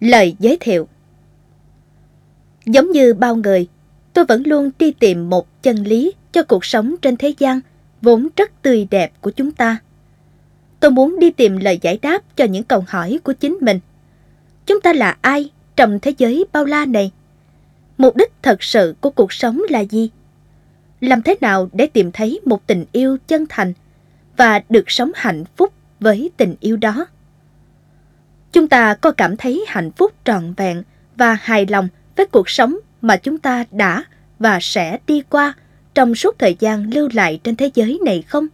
Lời giới thiệu Giống như bao người, tôi vẫn luôn đi tìm một chân lý cho cuộc sống trên thế gian vốn rất tươi đẹp của chúng ta. Tôi muốn đi tìm lời giải đáp cho những câu hỏi của chính mình. Chúng ta là ai trong thế giới bao la này? Mục đích thật sự của cuộc sống là gì? Làm thế nào để tìm thấy một tình yêu chân thành và được sống hạnh phúc với tình yêu đó? Chúng ta có cảm thấy hạnh phúc trọn vẹn và hài lòng với cuộc sống mà chúng ta đã và sẽ đi qua trong suốt thời gian lưu lại trên thế giới này không?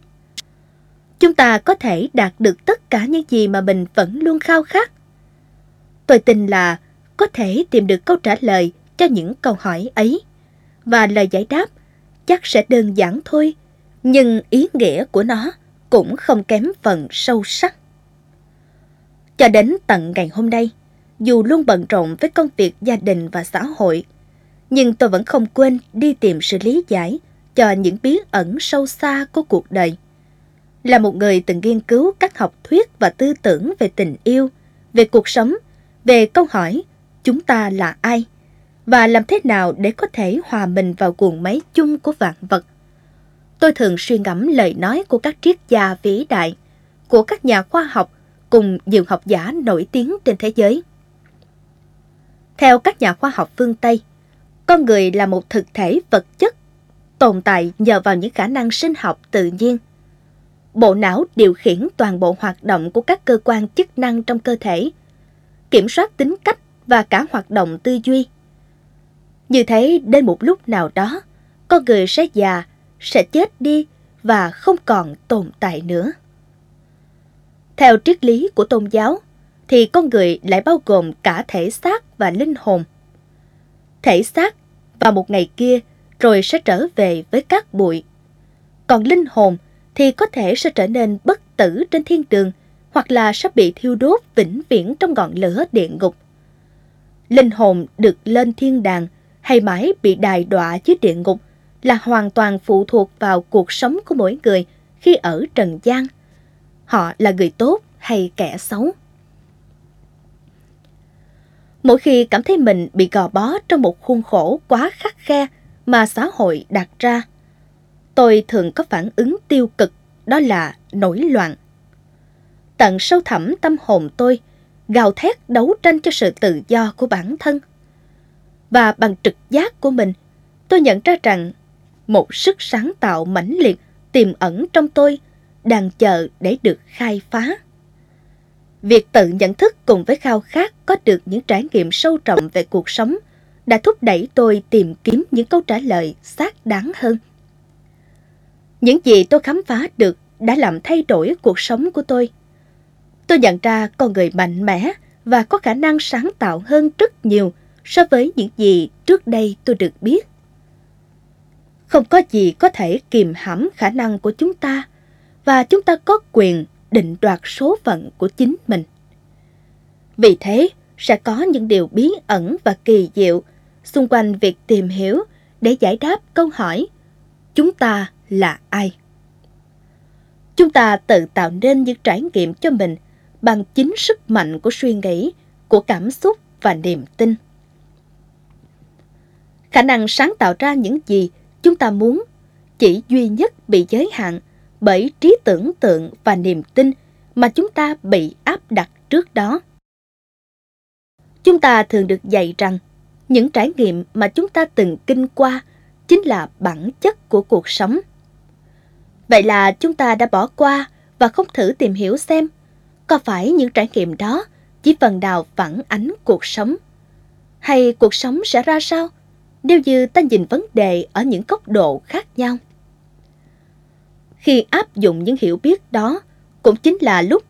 Chúng ta có thể đạt được tất cả những gì mà mình vẫn luôn khao khát. Tôi tin là có thể tìm được câu trả lời cho những câu hỏi ấy. Và lời giải đáp chắc sẽ đơn giản thôi, nhưng ý nghĩa của nó cũng không kém phần sâu sắc. Cho đến tận ngày hôm nay, dù luôn bận rộn với công việc gia đình và xã hội, nhưng tôi vẫn không quên đi tìm sự lý giải cho những bí ẩn sâu xa của cuộc đời. Là một người từng nghiên cứu các học thuyết và tư tưởng về tình yêu, về cuộc sống, về câu hỏi chúng ta là ai và làm thế nào để có thể hòa mình vào cuồng máy chung của vạn vật. Tôi thường suy ngẫm lời nói của các triết gia vĩ đại, của các nhà khoa học cùng nhiều học giả nổi tiếng trên thế giới. Theo các nhà khoa học phương Tây, con người là một thực thể vật chất tồn tại nhờ vào những khả năng sinh học tự nhiên. Bộ não điều khiển toàn bộ hoạt động của các cơ quan chức năng trong cơ thể, kiểm soát tính cách và cả hoạt động tư duy. Như thế, đến một lúc nào đó, con người sẽ già, sẽ chết đi và không còn tồn tại nữa. Theo triết lý của tôn giáo, thì con người lại bao gồm cả thể xác và linh hồn. Thể xác vào một ngày kia rồi sẽ trở về với các bụi. Còn linh hồn thì có thể sẽ trở nên bất tử trên thiên đường hoặc là sẽ bị thiêu đốt vĩnh viễn trong ngọn lửa địa ngục. Linh hồn được lên thiên đàng hay mãi bị đài đọa dưới địa ngục là hoàn toàn phụ thuộc vào cuộc sống của mỗi người khi ở trần gian. Họ là người tốt hay kẻ xấu. Mỗi khi cảm thấy mình bị gò bó trong một khuôn khổ quá khắc khe mà xã hội đặt ra, tôi thường có phản ứng tiêu cực, đó là nổi loạn. Tận sâu thẳm tâm hồn tôi, gào thét đấu tranh cho sự tự do của bản thân. Và bằng trực giác của mình, tôi nhận ra rằng một sức sáng tạo mãnh liệt tiềm ẩn trong tôi đang chờ để được khai phá. Việc tự nhận thức cùng với khao khát có được những trải nghiệm sâu trọng về cuộc sống đã thúc đẩy tôi tìm kiếm những câu trả lời xác đáng hơn. Những gì tôi khám phá được đã làm thay đổi cuộc sống của tôi. Tôi nhận ra con người mạnh mẽ và có khả năng sáng tạo hơn rất nhiều so với những gì trước đây tôi được biết. Không có gì có thể kìm hãm khả năng của chúng ta và chúng ta có quyền định đoạt số phận của chính mình. Vì thế, sẽ có những điều bí ẩn và kỳ diệu xung quanh việc tìm hiểu để giải đáp câu hỏi chúng ta là ai. Chúng ta tự tạo nên những trải nghiệm cho mình bằng chính sức mạnh của suy nghĩ, của cảm xúc và niềm tin. Khả năng sáng tạo ra những gì chúng ta muốn chỉ duy nhất bị giới hạn bởi trí tưởng tượng và niềm tin mà chúng ta bị áp đặt trước đó. Chúng ta thường được dạy rằng, những trải nghiệm mà chúng ta từng kinh qua chính là bản chất của cuộc sống. Vậy là chúng ta đã bỏ qua và không thử tìm hiểu xem có phải những trải nghiệm đó chỉ phần nào phản ánh cuộc sống, hay cuộc sống sẽ ra sao, nếu như ta nhìn vấn đề ở những góc độ khác nhau. Khi áp dụng những hiểu biết đó cũng chính là lúc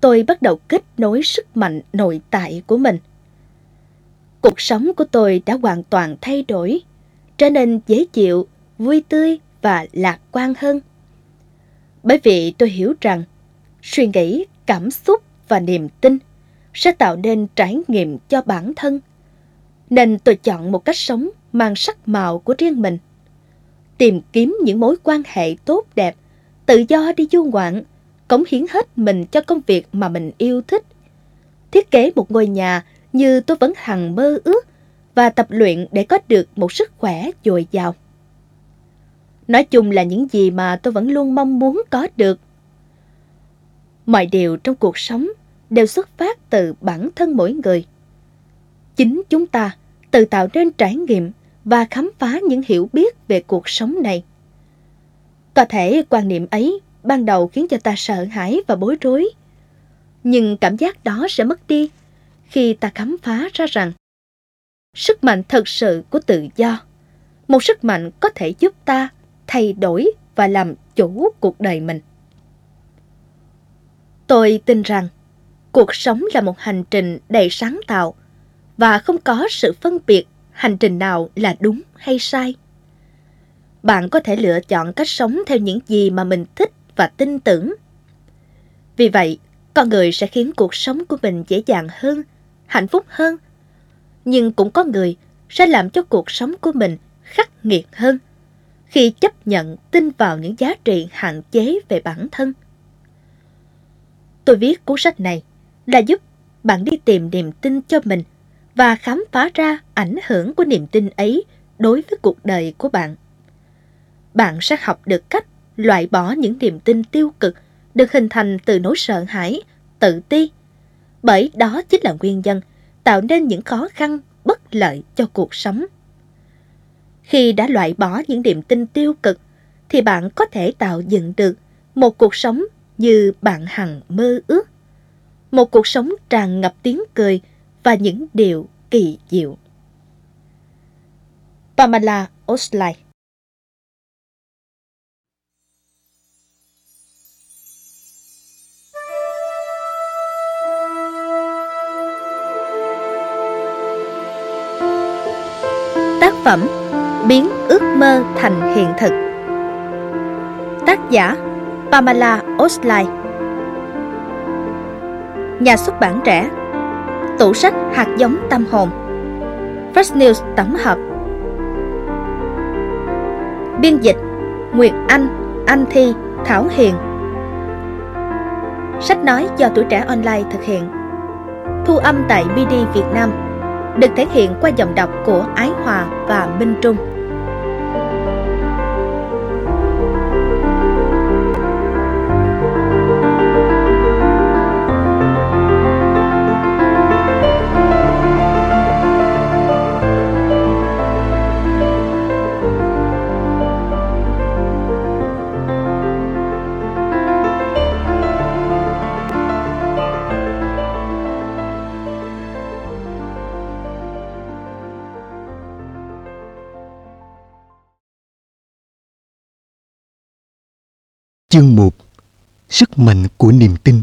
tôi bắt đầu kết nối sức mạnh nội tại của mình. Cuộc sống của tôi đã hoàn toàn thay đổi, trở nên dễ chịu, vui tươi và lạc quan hơn. Bởi vì tôi hiểu rằng suy nghĩ, cảm xúc và niềm tin sẽ tạo nên trải nghiệm cho bản thân. Nên tôi chọn một cách sống mang sắc màu của riêng mình. Tìm kiếm những mối quan hệ tốt đẹp, tự do đi du ngoạn, cống hiến hết mình cho công việc mà mình yêu thích. Thiết kế một ngôi nhà như tôi vẫn hằng mơ ước và tập luyện để có được một sức khỏe dồi dào. Nói chung là những gì mà tôi vẫn luôn mong muốn có được. Mọi điều trong cuộc sống đều xuất phát từ bản thân mỗi người. Chính chúng ta tự tạo nên trải nghiệm và khám phá những hiểu biết về cuộc sống này. Có thể quan niệm ấy ban đầu khiến cho ta sợ hãi và bối rối. Nhưng cảm giác đó sẽ mất đi khi ta khám phá ra rằng sức mạnh thật sự của tự do, một sức mạnh có thể giúp ta thay đổi và làm chủ cuộc đời mình. Tôi tin rằng cuộc sống là một hành trình đầy sáng tạo và không có sự phân biệt hành trình nào là đúng hay sai. Bạn có thể lựa chọn cách sống theo những gì mà mình thích và tin tưởng. Vì vậy, con người sẽ khiến cuộc sống của mình dễ dàng hơn, hạnh phúc hơn. Nhưng cũng có người sẽ làm cho cuộc sống của mình khắc nghiệt hơn khi chấp nhận tin vào những giá trị hạn chế về bản thân. Tôi viết cuốn sách này là giúp bạn đi tìm niềm tin cho mình và khám phá ra ảnh hưởng của niềm tin ấy đối với cuộc đời của bạn. Bạn sẽ học được cách loại bỏ những niềm tin tiêu cực được hình thành từ nỗi sợ hãi, tự ti. Bởi đó chính là nguyên nhân tạo nên những khó khăn bất lợi cho cuộc sống. Khi đã loại bỏ những niềm tin tiêu cực, thì bạn có thể tạo dựng được một cuộc sống như bạn hằng mơ ước. Một cuộc sống tràn ngập tiếng cười và những điều kỳ diệu. Pamela Osley phẩm Biến ước mơ thành hiện thực. Tác giả Pamela Oslai Nhà xuất bản trẻ. Tủ sách hạt giống tâm hồn. Fresh News tổng hợp. Biên dịch Nguyệt Anh, Anh Thi, Thảo Hiền. Sách nói do tuổi trẻ online thực hiện. Thu âm tại BD Việt Nam. Được thể hiện qua giọng đọc của Ái Hòa và Minh Trung. Chương 1 Sức mạnh của niềm tin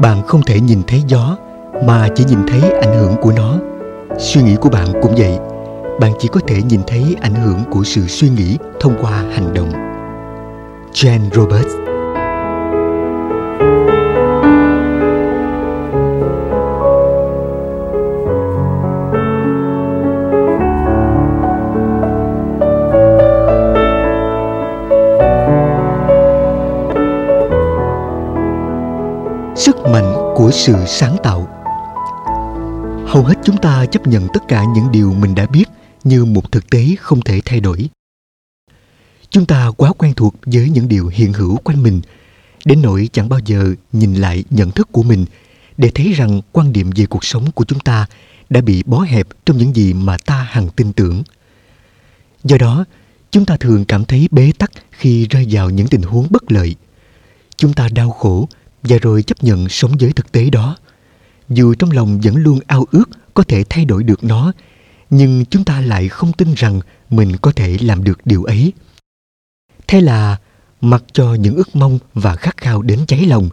Bạn không thể nhìn thấy gió, mà chỉ nhìn thấy ảnh hưởng của nó. Suy nghĩ của bạn cũng vậy. Bạn chỉ có thể nhìn thấy ảnh hưởng của sự suy nghĩ thông qua hành động. Jan Roberts của sự sáng tạo. Hầu hết chúng ta chấp nhận tất cả những điều mình đã biết như một thực tế không thể thay đổi. Chúng ta quá quen thuộc với những điều hiện hữu quanh mình, đến nỗi chẳng bao giờ nhìn lại nhận thức của mình để thấy rằng quan điểm về cuộc sống của chúng ta đã bị bó hẹp trong những gì mà ta hằng tin tưởng. Do đó, chúng ta thường cảm thấy bế tắc khi rơi vào những tình huống bất lợi. Chúng ta đau khổ và rồi chấp nhận sống với thực tế đó. Dù trong lòng vẫn luôn ao ước có thể thay đổi được nó, nhưng chúng ta lại không tin rằng mình có thể làm được điều ấy. Thế là, mặc cho những ước mong và khát khao đến cháy lòng,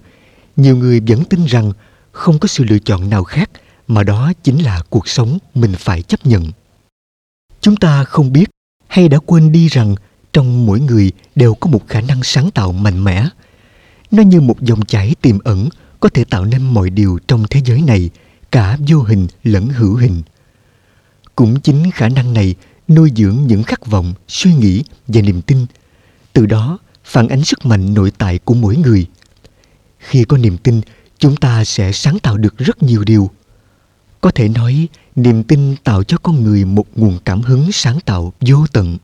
nhiều người vẫn tin rằng không có sự lựa chọn nào khác mà đó chính là cuộc sống mình phải chấp nhận. Chúng ta không biết hay đã quên đi rằng trong mỗi người đều có một khả năng sáng tạo mạnh mẽ nó như một dòng chảy tiềm ẩn có thể tạo nên mọi điều trong thế giới này, cả vô hình lẫn hữu hình. Cũng chính khả năng này nuôi dưỡng những khát vọng, suy nghĩ và niềm tin. Từ đó phản ánh sức mạnh nội tại của mỗi người. Khi có niềm tin, chúng ta sẽ sáng tạo được rất nhiều điều. Có thể nói, niềm tin tạo cho con người một nguồn cảm hứng sáng tạo vô tận.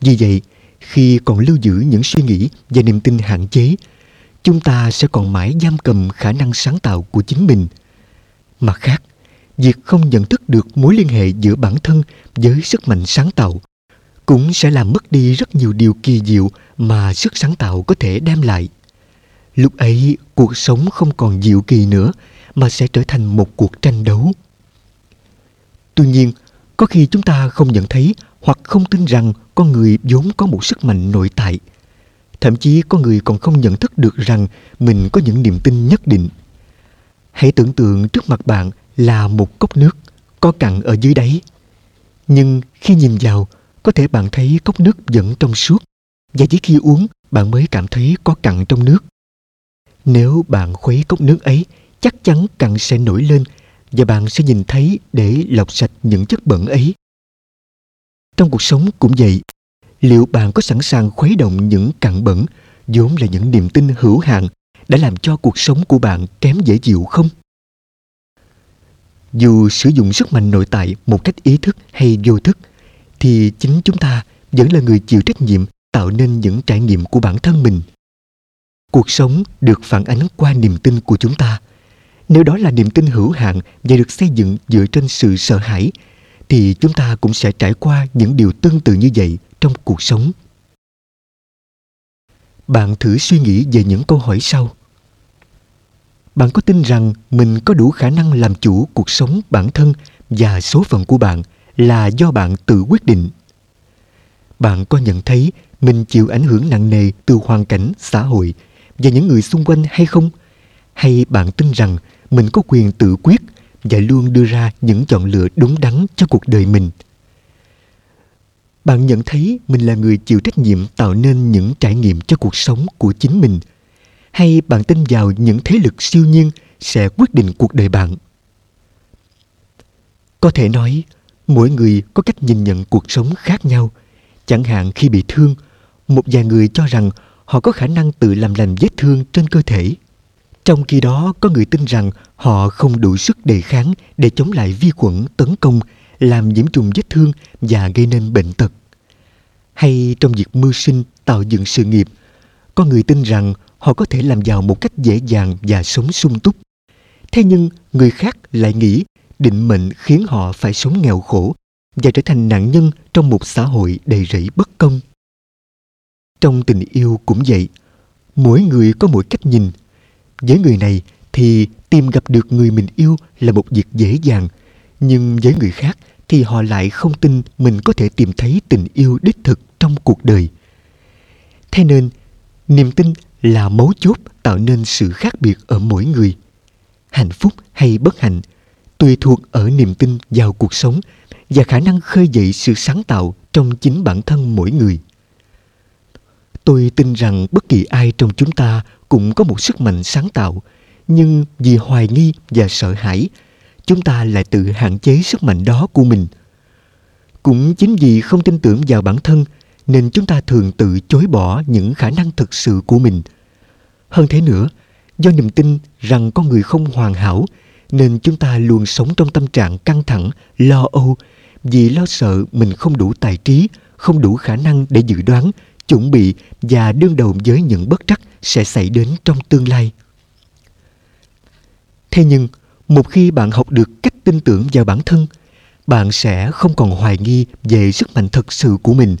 Vì vậy, khi còn lưu giữ những suy nghĩ và niềm tin hạn chế, chúng ta sẽ còn mãi giam cầm khả năng sáng tạo của chính mình. Mặt khác, việc không nhận thức được mối liên hệ giữa bản thân với sức mạnh sáng tạo cũng sẽ làm mất đi rất nhiều điều kỳ diệu mà sức sáng tạo có thể đem lại. Lúc ấy, cuộc sống không còn diệu kỳ nữa mà sẽ trở thành một cuộc tranh đấu. Tuy nhiên, có khi chúng ta không nhận thấy hoặc không tin rằng con người vốn có một sức mạnh nội tại. Thậm chí có người còn không nhận thức được rằng mình có những niềm tin nhất định. Hãy tưởng tượng trước mặt bạn là một cốc nước có cặn ở dưới đáy. Nhưng khi nhìn vào, có thể bạn thấy cốc nước vẫn trong suốt và chỉ khi uống bạn mới cảm thấy có cặn trong nước. Nếu bạn khuấy cốc nước ấy, chắc chắn cặn sẽ nổi lên và bạn sẽ nhìn thấy để lọc sạch những chất bẩn ấy. Trong cuộc sống cũng vậy, liệu bạn có sẵn sàng khuấy động những cặn bẩn vốn là những niềm tin hữu hạn đã làm cho cuộc sống của bạn kém dễ chịu không? Dù sử dụng sức mạnh nội tại một cách ý thức hay vô thức, thì chính chúng ta vẫn là người chịu trách nhiệm tạo nên những trải nghiệm của bản thân mình. Cuộc sống được phản ánh qua niềm tin của chúng ta. Nếu đó là niềm tin hữu hạn và được xây dựng dựa trên sự sợ hãi, thì chúng ta cũng sẽ trải qua những điều tương tự như vậy trong cuộc sống. Bạn thử suy nghĩ về những câu hỏi sau. Bạn có tin rằng mình có đủ khả năng làm chủ cuộc sống bản thân và số phận của bạn là do bạn tự quyết định? Bạn có nhận thấy mình chịu ảnh hưởng nặng nề từ hoàn cảnh, xã hội và những người xung quanh hay không? Hay bạn tin rằng mình có quyền tự quyết và luôn đưa ra những chọn lựa đúng đắn cho cuộc đời mình? Bạn nhận thấy mình là người chịu trách nhiệm tạo nên những trải nghiệm cho cuộc sống của chính mình – hay bạn tin vào những thế lực siêu nhiên sẽ quyết định cuộc đời bạn? Có thể nói, mỗi người có cách nhìn nhận cuộc sống khác nhau. Chẳng hạn khi bị thương, một vài người cho rằng họ có khả năng tự làm lành vết thương trên cơ thể. Trong khi đó, có người tin rằng họ không đủ sức đề kháng để chống lại vi khuẩn tấn công làm nhiễm trùng vết thương và gây nên bệnh tật. Hay trong việc mưu sinh tạo dựng sự nghiệp, có người tin rằng họ có thể làm giàu một cách dễ dàng và sống sung túc. Thế nhưng người khác lại nghĩ định mệnh khiến họ phải sống nghèo khổ và trở thành nạn nhân trong một xã hội đầy rẫy bất công. Trong tình yêu cũng vậy, mỗi người có mỗi cách nhìn. Với người này thì tìm gặp được người mình yêu là một việc dễ dàng nhưng với người khác thì họ lại không tin mình có thể tìm thấy tình yêu đích thực trong cuộc đời. Thế nên, niềm tin là mấu chốt tạo nên sự khác biệt ở mỗi người. Hạnh phúc hay bất hạnh tùy thuộc ở niềm tin vào cuộc sống và khả năng khơi dậy sự sáng tạo trong chính bản thân mỗi người. Tôi tin rằng bất kỳ ai trong chúng ta cũng có một sức mạnh sáng tạo, nhưng vì hoài nghi và sợ hãi chúng ta lại tự hạn chế sức mạnh đó của mình. Cũng chính vì không tin tưởng vào bản thân, nên chúng ta thường tự chối bỏ những khả năng thực sự của mình. Hơn thế nữa, do niềm tin rằng con người không hoàn hảo, nên chúng ta luôn sống trong tâm trạng căng thẳng, lo âu, vì lo sợ mình không đủ tài trí, không đủ khả năng để dự đoán, chuẩn bị và đương đầu với những bất trắc sẽ xảy đến trong tương lai. Thế nhưng một khi bạn học được cách tin tưởng vào bản thân, bạn sẽ không còn hoài nghi về sức mạnh thật sự của mình,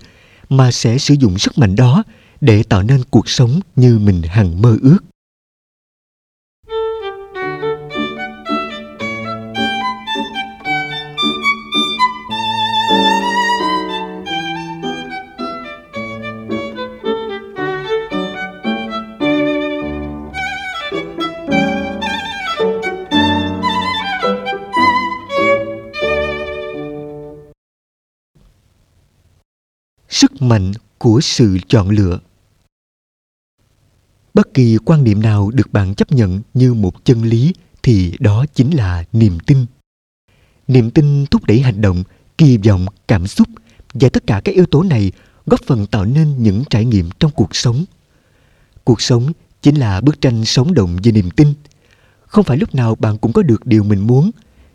mà sẽ sử dụng sức mạnh đó để tạo nên cuộc sống như mình hằng mơ ước. Mạnh của sự chọn lựa bất kỳ quan niệm nào được bạn chấp nhận như một chân lý thì đó chính là niềm tin niềm tin thúc đẩy hành động kỳ vọng cảm xúc và tất cả các yếu tố này góp phần tạo nên những trải nghiệm trong cuộc sống. Cuộc sống chính là bức tranh sống động về niềm tin. Không phải lúc nào bạn cũng có được điều mình muốn,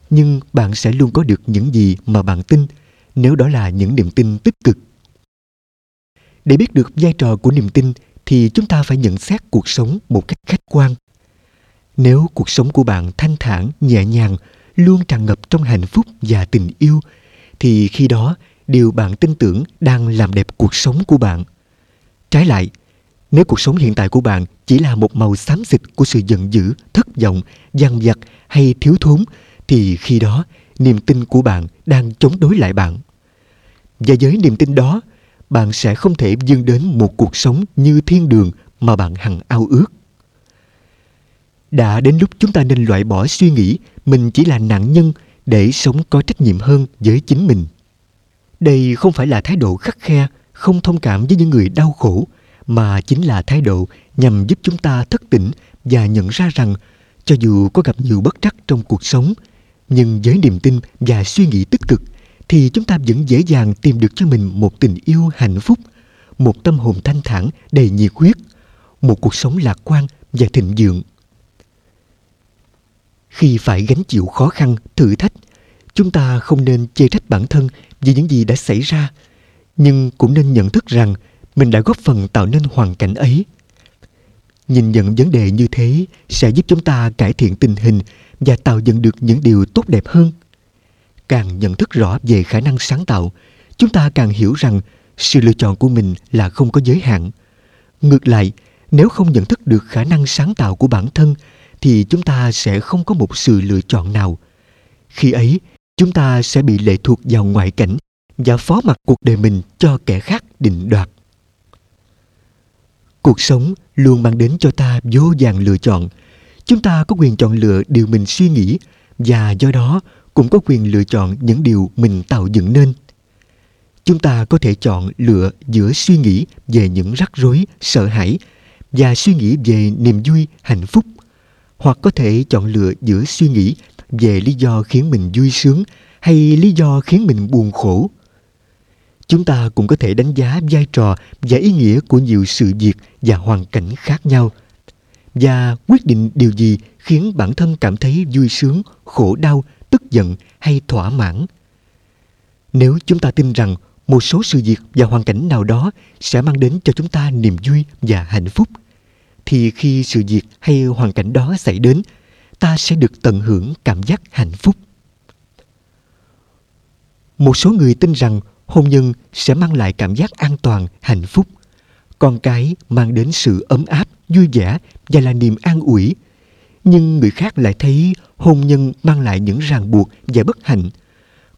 nhưng bạn sẽ luôn có được những gì mà bạn tin nếu đó là những niềm tin tích cực. Để biết được vai trò của niềm tin thì chúng ta phải nhận xét cuộc sống một cách khách quan. Nếu cuộc sống của bạn thanh thản, nhẹ nhàng, luôn tràn ngập trong hạnh phúc và tình yêu thì khi đó điều bạn tin tưởng đang làm đẹp cuộc sống của bạn. Trái lại, nếu cuộc sống hiện tại của bạn chỉ là một màu xám xịt của sự giận dữ, thất vọng, dằn vặt hay thiếu thốn thì khi đó niềm tin của bạn đang chống đối lại bạn. Và với niềm tin đó, bạn sẽ không thể dâng đến một cuộc sống như thiên đường mà bạn hằng ao ước. Đã đến lúc chúng ta nên loại bỏ suy nghĩ mình chỉ là nạn nhân để sống có trách nhiệm hơn với chính mình. Đây không phải là thái độ khắc khe, không thông cảm với những người đau khổ, mà chính là thái độ nhằm giúp chúng ta thức tỉnh và nhận ra rằng cho dù có gặp nhiều bất trắc trong cuộc sống, nhưng với niềm tin và suy nghĩ tích cực thì chúng ta vẫn dễ dàng tìm được cho mình một tình yêu hạnh phúc, một tâm hồn thanh thản đầy nhiệt huyết, một cuộc sống lạc quan và thịnh vượng. Khi phải gánh chịu khó khăn, thử thách, chúng ta không nên chê trách bản thân vì những gì đã xảy ra, nhưng cũng nên nhận thức rằng mình đã góp phần tạo nên hoàn cảnh ấy. Nhìn nhận vấn đề như thế sẽ giúp chúng ta cải thiện tình hình và tạo dựng được những điều tốt đẹp hơn. Càng nhận thức rõ về khả năng sáng tạo, chúng ta càng hiểu rằng sự lựa chọn của mình là không có giới hạn. Ngược lại, nếu không nhận thức được khả năng sáng tạo của bản thân thì chúng ta sẽ không có một sự lựa chọn nào. Khi ấy, chúng ta sẽ bị lệ thuộc vào ngoại cảnh và phó mặc cuộc đời mình cho kẻ khác định đoạt. Cuộc sống luôn mang đến cho ta vô vàng lựa chọn. Chúng ta có quyền chọn lựa điều mình suy nghĩ và do đó cũng có quyền lựa chọn những điều mình tạo dựng nên. Chúng ta có thể chọn lựa giữa suy nghĩ về những rắc rối, sợ hãi và suy nghĩ về niềm vui, hạnh phúc hoặc có thể chọn lựa giữa suy nghĩ về lý do khiến mình vui sướng hay lý do khiến mình buồn khổ chúng ta cũng có thể đánh giá vai trò và ý nghĩa của nhiều sự việc và hoàn cảnh khác nhau và quyết định điều gì khiến bản thân cảm thấy vui sướng khổ đau tức giận hay thỏa mãn. Nếu chúng ta tin rằng một số sự việc và hoàn cảnh nào đó sẽ mang đến cho chúng ta niềm vui và hạnh phúc, thì khi sự việc hay hoàn cảnh đó xảy đến, ta sẽ được tận hưởng cảm giác hạnh phúc. Một số người tin rằng hôn nhân sẽ mang lại cảm giác an toàn, hạnh phúc con cái mang đến sự ấm áp, vui vẻ và là niềm an ủi nhưng người khác lại thấy hôn nhân mang lại những ràng buộc và bất hạnh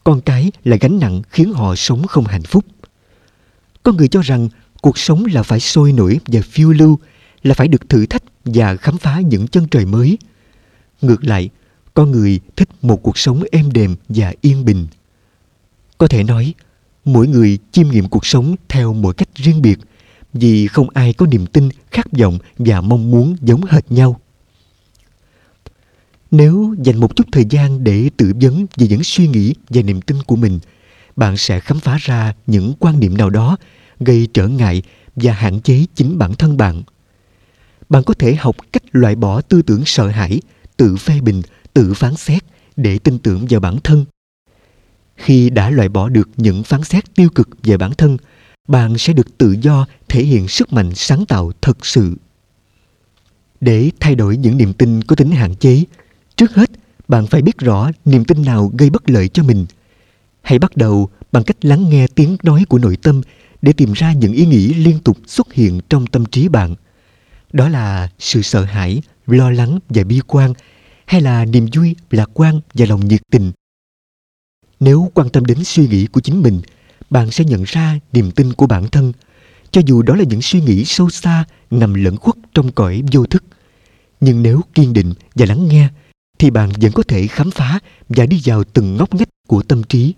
con cái là gánh nặng khiến họ sống không hạnh phúc có người cho rằng cuộc sống là phải sôi nổi và phiêu lưu là phải được thử thách và khám phá những chân trời mới. Ngược lại, con người thích một cuộc sống êm đềm và yên bình. Có thể nói, mỗi người chiêm nghiệm cuộc sống theo mỗi cách riêng biệt vì không ai có niềm tin, khát vọng và mong muốn giống hệt nhau. Nếu dành một chút thời gian để tự vấn về những suy nghĩ và niềm tin của mình, bạn sẽ khám phá ra những quan niệm nào đó gây trở ngại và hạn chế chính bản thân bạn. Bạn có thể học cách loại bỏ tư tưởng sợ hãi tự phê bình tự phán xét để tin tưởng vào bản thân. Khi đã loại bỏ được những phán xét tiêu cực về bản thân bạn sẽ được tự do thể hiện sức mạnh sáng tạo thật sự. Để thay đổi những niềm tin có tính hạn chế trước hết, bạn phải biết rõ niềm tin nào gây bất lợi cho mình. Hãy bắt đầu bằng cách lắng nghe tiếng nói của nội tâm để tìm ra những ý nghĩ liên tục xuất hiện trong tâm trí bạn. Đó là sự sợ hãi, lo lắng và bi quan, hay là niềm vui, lạc quan và lòng nhiệt tình. Nếu quan tâm đến suy nghĩ của chính mình, bạn sẽ nhận ra niềm tin của bản thân, cho dù đó là những suy nghĩ sâu xa nằm lẫn khuất trong cõi vô thức. Nhưng nếu kiên định và lắng nghe thì bạn vẫn có thể khám phá và đi vào từng ngóc ngách của tâm trí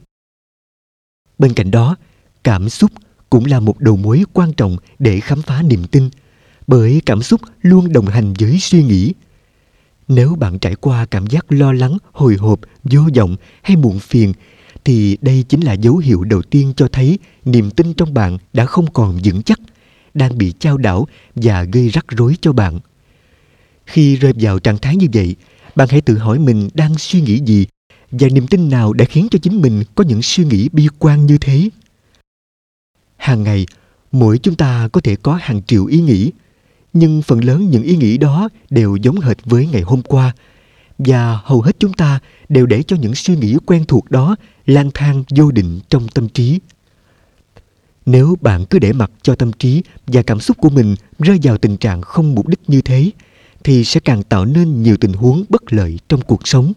bên cạnh đó cảm xúc cũng là một đầu mối quan trọng để khám phá niềm tin bởi cảm xúc luôn đồng hành với suy nghĩ nếu bạn trải qua cảm giác lo lắng hồi hộp vô vọng hay muộn phiền thì đây chính là dấu hiệu đầu tiên cho thấy niềm tin trong bạn đã không còn vững chắc, đang bị trao đảo và gây rắc rối cho bạn. Khi rơi vào trạng thái như vậy, bạn hãy tự hỏi mình đang suy nghĩ gì và niềm tin nào đã khiến cho chính mình có những suy nghĩ bi quan như thế. Hàng ngày, mỗi chúng ta có thể có hàng triệu ý nghĩ, nhưng phần lớn những ý nghĩ đó đều giống hệt với ngày hôm qua và hầu hết chúng ta đều để cho những suy nghĩ quen thuộc đó lang thang vô định trong tâm trí nếu bạn cứ để mặc cho tâm trí và cảm xúc của mình rơi vào tình trạng không mục đích như thế thì sẽ càng tạo nên nhiều tình huống bất lợi trong cuộc sống.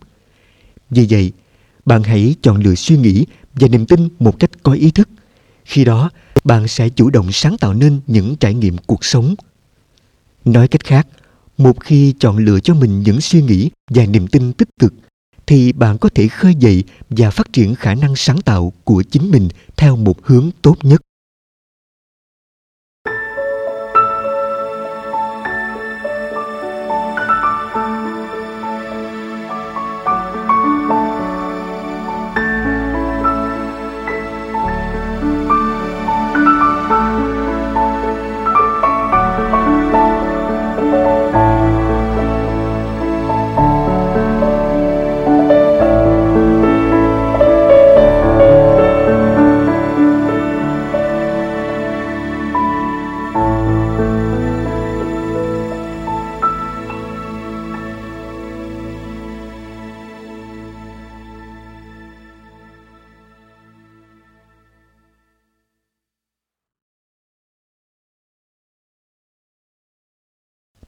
Vì vậy, bạn hãy chọn lựa suy nghĩ và niềm tin một cách có ý thức. Khi đó, bạn sẽ chủ động sáng tạo nên những trải nghiệm cuộc sống. Nói cách khác, một khi chọn lựa cho mình những suy nghĩ và niềm tin tích cực, thì bạn có thể khơi dậy và phát triển khả năng sáng tạo của chính mình theo một hướng tốt nhất.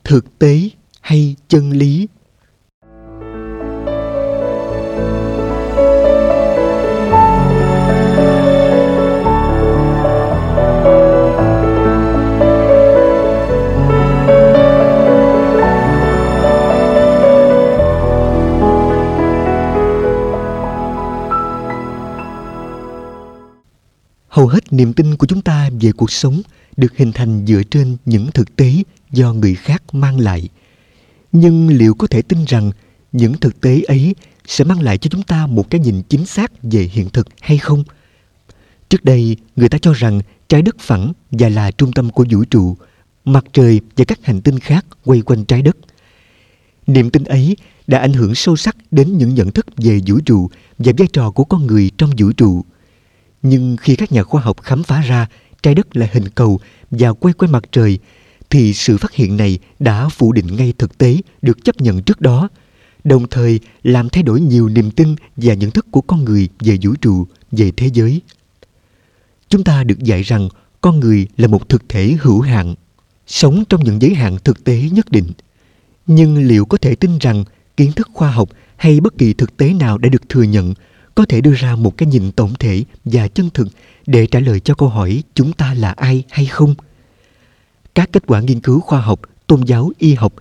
Thực tế hay chân lý? Hầu hết niềm tin của chúng ta về cuộc sống được hình thành dựa trên những thực tế do người khác mang lại. Nhưng liệu có thể tin rằng những thực tế ấy sẽ mang lại cho chúng ta một cái nhìn chính xác về hiện thực hay không? Trước đây, người ta cho rằng trái đất phẳng và là trung tâm của vũ trụ, mặt trời và các hành tinh khác quay quanh trái đất. Niềm tin ấy đã ảnh hưởng sâu sắc đến những nhận thức về vũ trụ và vai trò của con người trong vũ trụ. Nhưng khi các nhà khoa học khám phá ra, trái đất là hình cầu và quay quanh mặt trời thì sự phát hiện này đã phủ định ngay thực tế, được chấp nhận trước đó, đồng thời làm thay đổi nhiều niềm tin và nhận thức của con người về vũ trụ, về thế giới. Chúng ta được dạy rằng con người là một thực thể hữu hạn, sống trong những giới hạn thực tế nhất định. Nhưng liệu có thể tin rằng kiến thức khoa học hay bất kỳ thực tế nào đã được thừa nhận có thể đưa ra một cái nhìn tổng thể và chân thực để trả lời cho câu hỏi chúng ta là ai hay không? Các kết quả nghiên cứu khoa học, tôn giáo, y học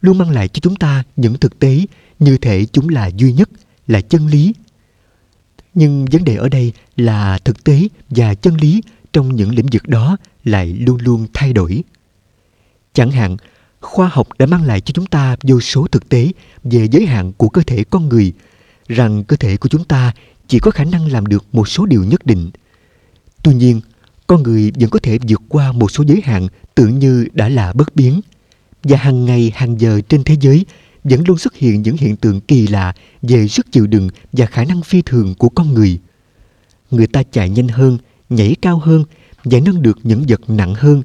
luôn mang lại cho chúng ta những thực tế như thể chúng là duy nhất, là chân lý. Nhưng vấn đề ở đây là thực tế và chân lý trong những lĩnh vực đó lại luôn luôn thay đổi. Chẳng hạn, khoa học đã mang lại cho chúng ta vô số thực tế về giới hạn của cơ thể con người, rằng cơ thể của chúng ta chỉ có khả năng làm được một số điều nhất định. Tuy nhiên con người vẫn có thể vượt qua một số giới hạn tưởng như đã là bất biến. Và hàng ngày, hàng giờ trên thế giới vẫn luôn xuất hiện những hiện tượng kỳ lạ về sức chịu đựng và khả năng phi thường của con người. Người ta chạy nhanh hơn, nhảy cao hơn giải nâng được những vật nặng hơn,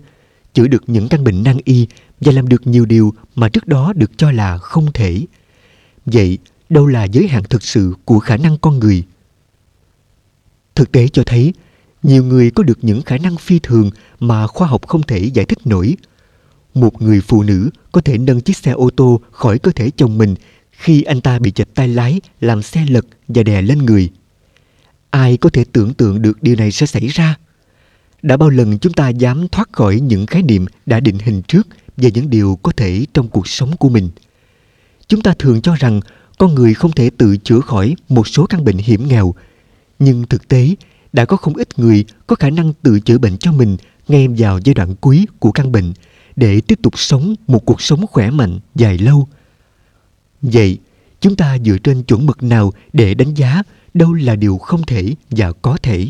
chữa được những căn bệnh nan y và làm được nhiều điều mà trước đó được cho là không thể. Vậy đâu là giới hạn thực sự của khả năng con người? Thực tế cho thấy nhiều người có được những khả năng phi thường mà khoa học không thể giải thích nổi. Một người phụ nữ có thể nâng chiếc xe ô tô khỏi cơ thể chồng mình khi anh ta bị chạch tay lái, làm xe lật và đè lên người. Ai có thể tưởng tượng được điều này sẽ xảy ra? Đã bao lần chúng ta dám thoát khỏi những khái niệm đã định hình trước về những điều có thể trong cuộc sống của mình. Chúng ta thường cho rằng con người không thể tự chữa khỏi một số căn bệnh hiểm nghèo, nhưng thực tế đã có không ít người có khả năng tự chữa bệnh cho mình ngay vào giai đoạn cuối của căn bệnh để tiếp tục sống một cuộc sống khỏe mạnh dài lâu. Vậy, chúng ta dựa trên chuẩn mực nào để đánh giá đâu là điều không thể và có thể?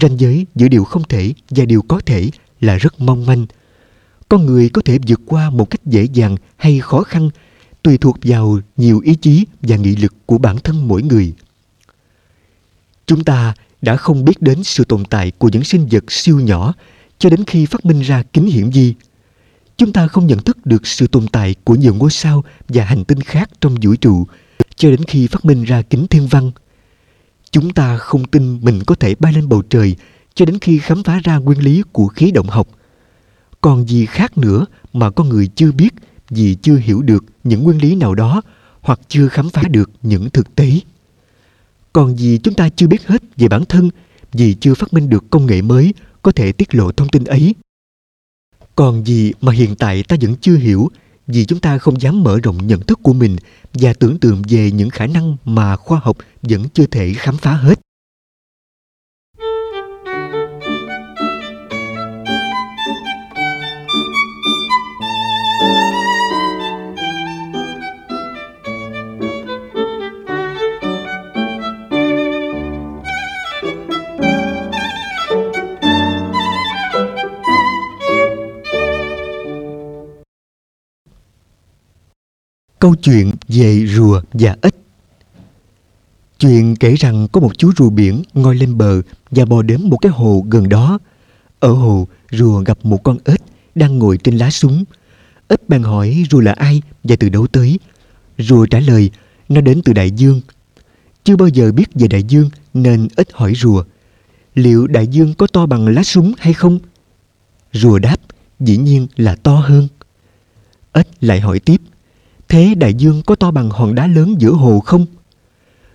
Ranh giới giữa điều không thể và điều có thể là rất mong manh. Con người có thể vượt qua một cách dễ dàng hay khó khăn tùy thuộc vào nhiều ý chí và nghị lực của bản thân mỗi người. Chúng ta đã không biết đến sự tồn tại của những sinh vật siêu nhỏ cho đến khi phát minh ra kính hiển vi. Chúng ta không nhận thức được sự tồn tại của nhiều ngôi sao và hành tinh khác trong vũ trụ cho đến khi phát minh ra kính thiên văn. Chúng ta không tin mình có thể bay lên bầu trời cho đến khi khám phá ra nguyên lý của khí động học. Còn gì khác nữa mà con người chưa biết vì chưa hiểu được những nguyên lý nào đó hoặc chưa khám phá được những thực tế còn gì chúng ta chưa biết hết về bản thân, vì chưa phát minh được công nghệ mới có thể tiết lộ thông tin ấy. Còn gì mà hiện tại ta vẫn chưa hiểu, vì chúng ta không dám mở rộng nhận thức của mình và tưởng tượng về những khả năng mà khoa học vẫn chưa thể khám phá hết. Câu chuyện về rùa và ếch Chuyện kể rằng có một chú rùa biển ngồi lên bờ và bò đến một cái hồ gần đó. Ở hồ, rùa gặp một con ếch đang ngồi trên lá súng. Ếch bèn hỏi rùa là ai và từ đâu tới. Rùa trả lời, nó đến từ đại dương. Chưa bao giờ biết về đại dương nên ếch hỏi rùa, liệu đại dương có to bằng lá súng hay không? Rùa đáp, dĩ nhiên là to hơn. Ếch lại hỏi tiếp, Thế đại dương có to bằng hòn đá lớn giữa hồ không?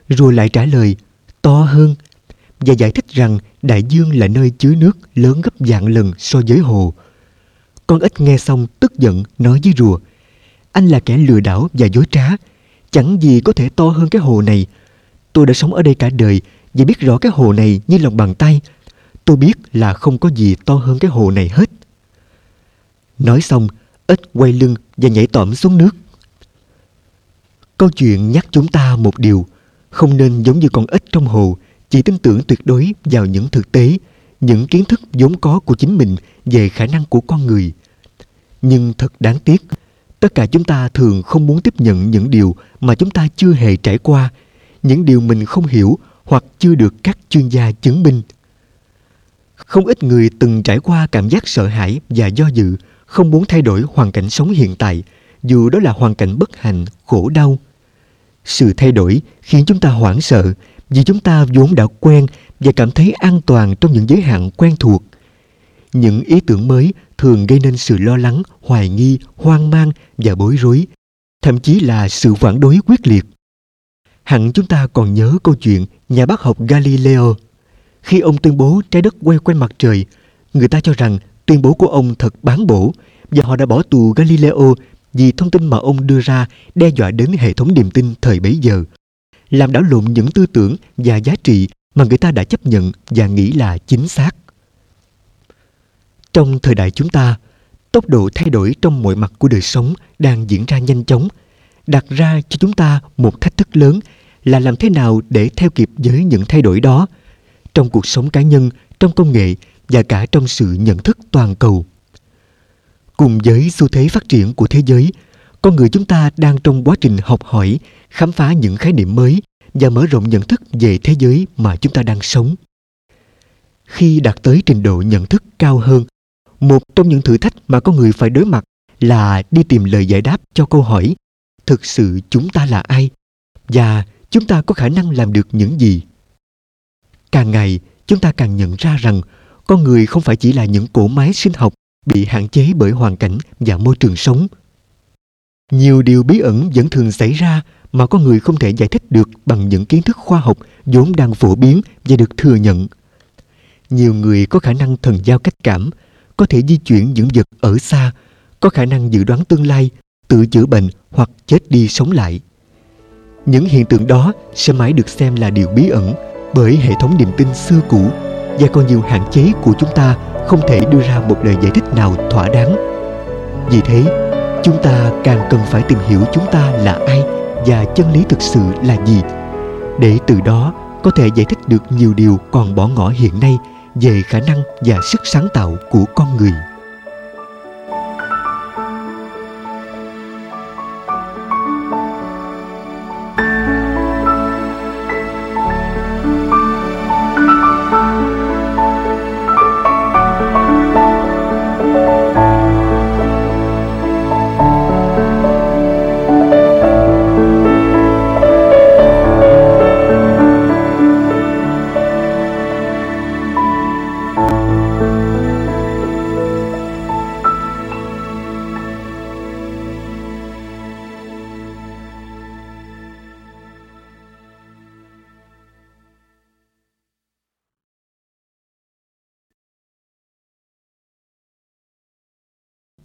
Rồi lại trả lời, to hơn và giải thích rằng đại dương là nơi chứa nước lớn gấp vạn lần so với hồ. Con ếch nghe xong tức giận nói với rùa, anh là kẻ lừa đảo và dối trá, chẳng gì có thể to hơn cái hồ này. Tôi đã sống ở đây cả đời và biết rõ cái hồ này như lòng bàn tay. Tôi biết là không có gì to hơn cái hồ này hết. Nói xong, ếch quay lưng và nhảy tỏm xuống nước. Câu chuyện nhắc chúng ta một điều, không nên giống như con ếch trong hồ, chỉ tin tưởng tuyệt đối vào những thực tế, những kiến thức vốn có của chính mình về khả năng của con người. Nhưng thật đáng tiếc, tất cả chúng ta thường không muốn tiếp nhận những điều mà chúng ta chưa hề trải qua, những điều mình không hiểu hoặc chưa được các chuyên gia chứng minh. Không ít người từng trải qua cảm giác sợ hãi và do dự, không muốn thay đổi hoàn cảnh sống hiện tại – dù đó là hoàn cảnh bất hạnh, khổ đau. Sự thay đổi khiến chúng ta hoảng sợ vì chúng ta vốn đã quen và cảm thấy an toàn trong những giới hạn quen thuộc. Những ý tưởng mới thường gây nên sự lo lắng, hoài nghi, hoang mang và bối rối, thậm chí là sự phản đối quyết liệt. Hẳn chúng ta còn nhớ câu chuyện nhà bác học Galileo. Khi ông tuyên bố trái đất quay quanh mặt trời, người ta cho rằng tuyên bố của ông thật bán bổ và họ đã bỏ tù Galileo vì thông tin mà ông đưa ra đe dọa đến hệ thống niềm tin thời bấy giờ, làm đảo lộn những tư tưởng và giá trị mà người ta đã chấp nhận và nghĩ là chính xác. Trong thời đại chúng ta, tốc độ thay đổi trong mọi mặt của đời sống đang diễn ra nhanh chóng, đặt ra cho chúng ta một thách thức lớn là làm thế nào để theo kịp với những thay đổi đó trong cuộc sống cá nhân, trong công nghệ và cả trong sự nhận thức toàn cầu. Cùng với xu thế phát triển của thế giới, con người chúng ta đang trong quá trình học hỏi, khám phá những khái niệm mới và mở rộng nhận thức về thế giới mà chúng ta đang sống. Khi đạt tới trình độ nhận thức cao hơn, một trong những thử thách mà con người phải đối mặt là đi tìm lời giải đáp cho câu hỏi thực sự chúng ta là ai và chúng ta có khả năng làm được những gì càng ngày chúng ta càng nhận ra rằng con người không phải chỉ là những cỗ máy sinh học bị hạn chế bởi hoàn cảnh và môi trường sống. Nhiều điều bí ẩn vẫn thường xảy ra mà con người không thể giải thích được bằng những kiến thức khoa học vốn đang phổ biến và được thừa nhận. Nhiều người có khả năng thần giao cách cảm, có thể di chuyển những vật ở xa, có khả năng dự đoán tương lai, tự chữa bệnh hoặc chết đi sống lại. Những hiện tượng đó sẽ mãi được xem là điều bí ẩn bởi hệ thống niềm tin xưa cũ và còn nhiều hạn chế của chúng ta không thể đưa ra một lời giải thích nào thỏa đáng. Vì thế, chúng ta càng cần phải tìm hiểu chúng ta là ai và chân lý thực sự là gì. Để từ đó có thể giải thích được nhiều điều còn bỏ ngỏ hiện nay về khả năng và sức sáng tạo của con người.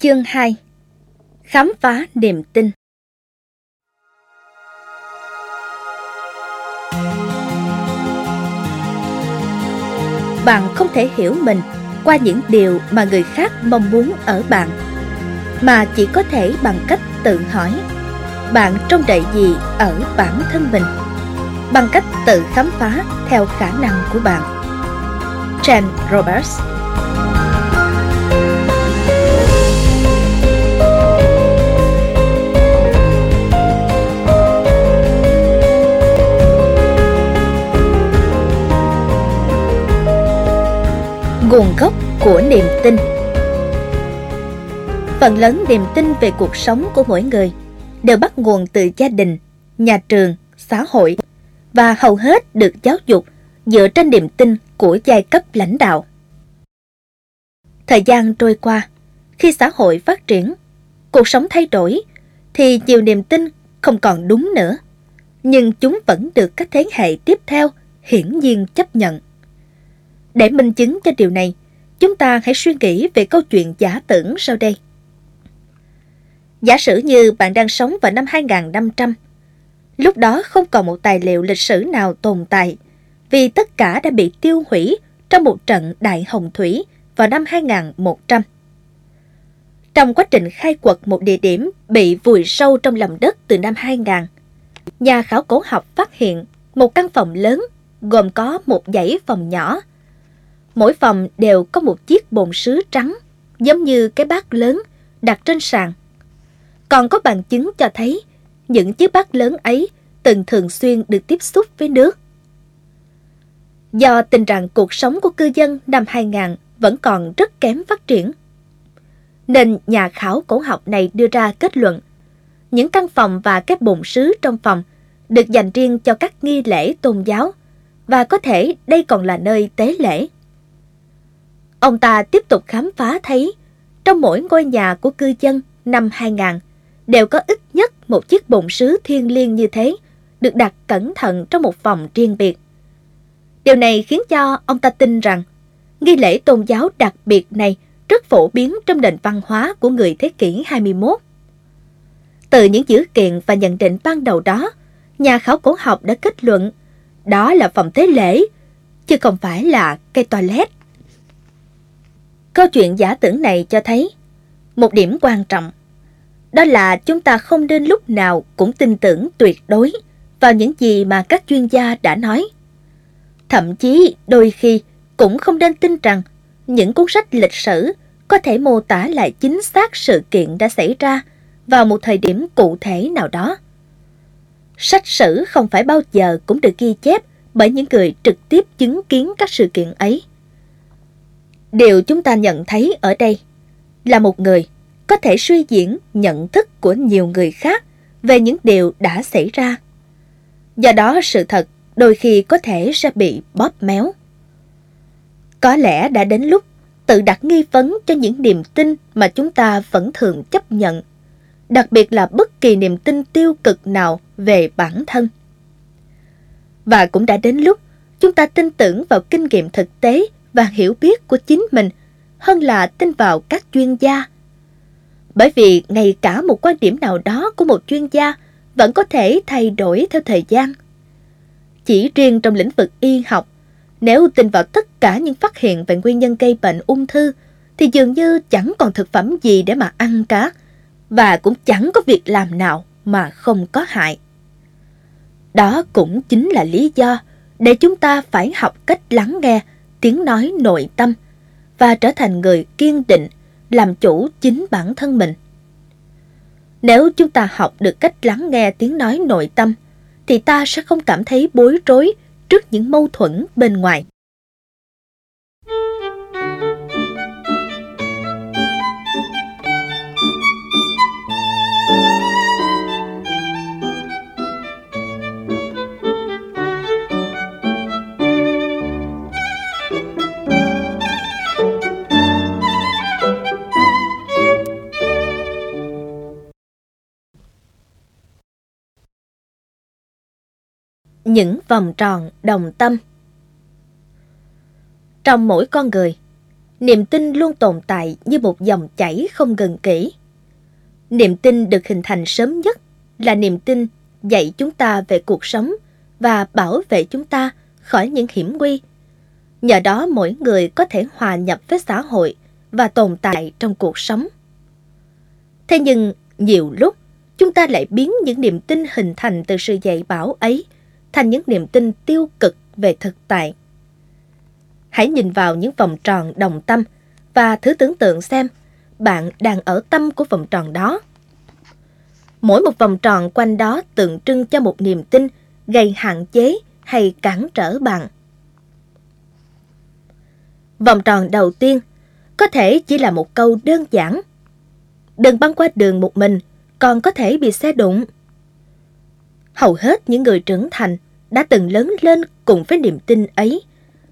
Chương 2 Khám phá niềm tin. Bạn không thể hiểu mình qua những điều mà người khác mong muốn ở bạn, Mà chỉ có thể bằng cách tự hỏi, Bạn trông đợi gì ở bản thân mình? Bằng cách tự khám phá theo khả năng của bạn. Jen Roberts nguồn gốc của niềm tin. Phần lớn niềm tin về cuộc sống của mỗi người đều bắt nguồn từ gia đình, nhà trường, xã hội và hầu hết được giáo dục dựa trên niềm tin của giai cấp lãnh đạo. Thời gian trôi qua, khi xã hội phát triển, cuộc sống thay đổi thì nhiều niềm tin không còn đúng nữa, nhưng chúng vẫn được các thế hệ tiếp theo hiển nhiên chấp nhận để minh chứng cho điều này, chúng ta hãy suy nghĩ về câu chuyện giả tưởng sau đây. Giả sử như bạn đang sống vào năm 2500. Lúc đó không còn một tài liệu lịch sử nào tồn tại vì tất cả đã bị tiêu hủy trong một trận đại hồng thủy vào năm 2100. Trong quá trình khai quật một địa điểm bị vùi sâu trong lòng đất từ năm 2000, nhà khảo cổ học phát hiện một căn phòng lớn gồm có một dãy phòng nhỏ Mỗi phòng đều có một chiếc bồn sứ trắng, giống như cái bát lớn, đặt trên sàn. Còn có bằng chứng cho thấy những chiếc bát lớn ấy từng thường xuyên được tiếp xúc với nước. Do tình trạng cuộc sống của cư dân năm 2000 vẫn còn rất kém phát triển, nên nhà khảo cổ học này đưa ra kết luận những căn phòng và các bồn sứ trong phòng được dành riêng cho các nghi lễ tôn giáo và có thể đây còn là nơi tế lễ. Ông ta tiếp tục khám phá thấy trong mỗi ngôi nhà của cư dân năm 2000 đều có ít nhất một chiếc bồn sứ thiên liêng như thế được đặt cẩn thận trong một phòng riêng biệt. Điều này khiến cho ông ta tin rằng nghi lễ tôn giáo đặc biệt này rất phổ biến trong nền văn hóa của người thế kỷ 21. Từ những dữ kiện và nhận định ban đầu đó, nhà khảo cổ học đã kết luận đó là phòng tế lễ, chứ không phải là cây toilet. Câu chuyện giả tưởng này cho thấy một điểm quan trọng. Đó là chúng ta không nên lúc nào cũng tin tưởng tuyệt đối vào những gì mà các chuyên gia đã nói. Thậm chí đôi khi cũng không nên tin rằng những cuốn sách lịch sử có thể mô tả lại chính xác sự kiện đã xảy ra vào một thời điểm cụ thể nào đó. Sách sử không phải bao giờ cũng được ghi chép bởi những người trực tiếp chứng kiến các sự kiện ấy. Điều chúng ta nhận thấy ở đây là một người có thể suy diễn nhận thức của nhiều người khác về những điều đã xảy ra. Do đó sự thật đôi khi có thể sẽ bị bóp méo. Có lẽ đã đến lúc tự đặt nghi vấn cho những niềm tin mà chúng ta vẫn thường chấp nhận, đặc biệt là bất kỳ niềm tin tiêu cực nào về bản thân. Và cũng đã đến lúc chúng ta tin tưởng vào kinh nghiệm thực tế và hiểu biết của chính mình hơn là tin vào các chuyên gia. Bởi vì ngay cả một quan điểm nào đó của một chuyên gia vẫn có thể thay đổi theo thời gian. Chỉ riêng trong lĩnh vực y học, nếu tin vào tất cả những phát hiện về nguyên nhân gây bệnh ung thư thì dường như chẳng còn thực phẩm gì để mà ăn cả và cũng chẳng có việc làm nào mà không có hại. Đó cũng chính là lý do để chúng ta phải học cách lắng nghe tiếng nói nội tâm và trở thành người kiên định làm chủ chính bản thân mình. Nếu chúng ta học được cách lắng nghe tiếng nói nội tâm, thì ta sẽ không cảm thấy bối rối trước những mâu thuẫn bên ngoài. Những vòng tròn đồng tâm. Trong mỗi con người, niềm tin luôn tồn tại như một dòng chảy không ngừng kỹ. Niềm tin được hình thành sớm nhất là niềm tin dạy chúng ta về cuộc sống và bảo vệ chúng ta khỏi những hiểm nguy. Nhờ đó mỗi người có thể hòa nhập với xã hội và tồn tại trong cuộc sống. Thế nhưng nhiều lúc chúng ta lại biến những niềm tin hình thành từ sự dạy bảo ấy – thành những niềm tin tiêu cực về thực tại. Hãy nhìn vào những vòng tròn đồng tâm và thử tưởng tượng xem bạn đang ở tâm của vòng tròn đó. Mỗi một vòng tròn quanh đó tượng trưng cho một niềm tin gây hạn chế hay cản trở bạn. Vòng tròn đầu tiên có thể chỉ là một câu đơn giản. Đừng băng qua đường một mình, còn có thể bị xe đụng. Hầu hết những người trưởng thành đã từng lớn lên cùng với niềm tin ấy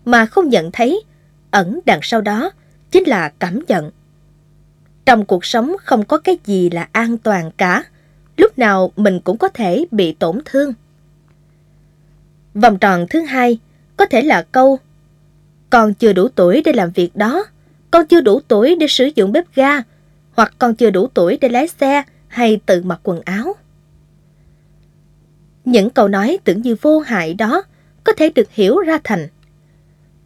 mà không nhận thấy ẩn đằng sau đó chính là cảm nhận. Trong cuộc sống không có cái gì là an toàn cả, lúc nào mình cũng có thể bị tổn thương. Vòng tròn thứ hai có thể là câu Con chưa đủ tuổi để làm việc đó, con chưa đủ tuổi để sử dụng bếp ga, hoặc con chưa đủ tuổi để lái xe hay tự mặc quần áo. Những câu nói tưởng như vô hại đó có thể được hiểu ra thành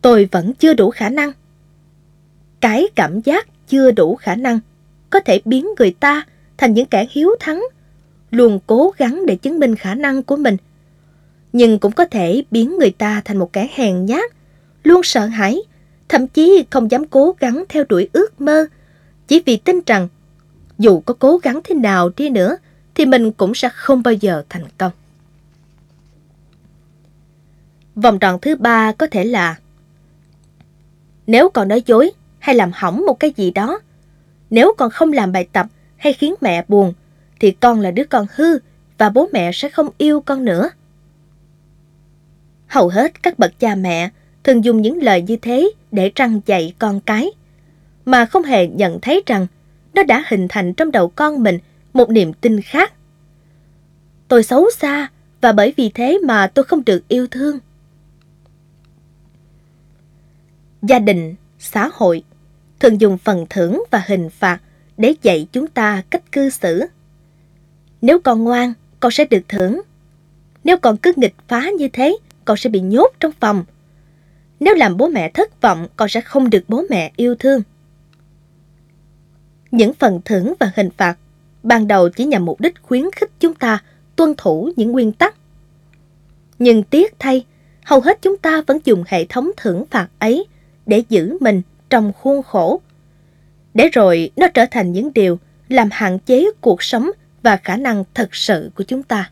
Tôi vẫn chưa đủ khả năng. Cái cảm giác chưa đủ khả năng có thể biến người ta thành những kẻ hiếu thắng, luôn cố gắng để chứng minh khả năng của mình. Nhưng cũng có thể biến người ta thành một kẻ hèn nhát, luôn sợ hãi, thậm chí không dám cố gắng theo đuổi ước mơ, chỉ vì tin rằng dù có cố gắng thế nào đi nữa thì mình cũng sẽ không bao giờ thành công. Vòng tròn thứ ba có thể là Nếu con nói dối hay làm hỏng một cái gì đó, nếu con không làm bài tập hay khiến mẹ buồn, thì con là đứa con hư và bố mẹ sẽ không yêu con nữa. Hầu hết các bậc cha mẹ thường dùng những lời như thế để trăng dạy con cái, mà không hề nhận thấy rằng nó đã hình thành trong đầu con mình một niềm tin khác. Tôi xấu xa và bởi vì thế mà tôi không được yêu thương. Gia đình, xã hội thường dùng phần thưởng và hình phạt để dạy chúng ta cách cư xử. Nếu con ngoan, con sẽ được thưởng. Nếu con cứ nghịch phá như thế, con sẽ bị nhốt trong phòng. Nếu làm bố mẹ thất vọng, con sẽ không được bố mẹ yêu thương. Những phần thưởng và hình phạt ban đầu chỉ nhằm mục đích khuyến khích chúng ta tuân thủ những nguyên tắc. Nhưng tiếc thay, hầu hết chúng ta vẫn dùng hệ thống thưởng phạt ấy để giữ mình trong khuôn khổ. Để rồi nó trở thành những điều làm hạn chế cuộc sống và khả năng thật sự của chúng ta.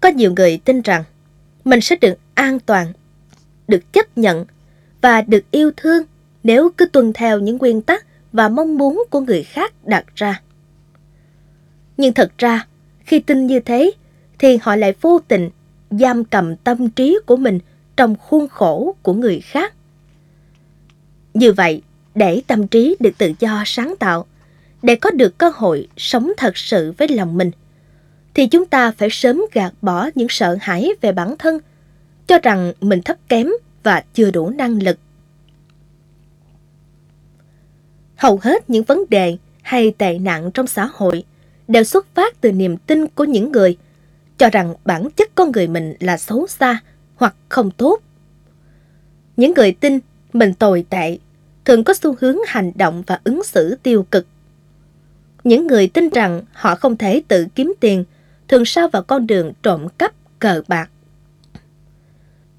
Có nhiều người tin rằng mình sẽ được an toàn, được chấp nhận và được yêu thương nếu cứ tuân theo những nguyên tắc và mong muốn của người khác đặt ra. Nhưng thật ra, khi tin như thế, thì họ lại vô tình giam cầm tâm trí của mình trong khuôn khổ của người khác. Như vậy, để tâm trí được tự do sáng tạo, để có được cơ hội sống thật sự với lòng mình, thì chúng ta phải sớm gạt bỏ những sợ hãi về bản thân, cho rằng mình thấp kém và chưa đủ năng lực. Hầu hết những vấn đề hay tệ nạn trong xã hội đều xuất phát từ niềm tin của những người cho rằng bản chất con người mình là xấu xa hoặc không tốt. Những người tin mình tồi tệ thường có xu hướng hành động và ứng xử tiêu cực. Những người tin rằng họ không thể tự kiếm tiền thường sao vào con đường trộm cắp cờ bạc.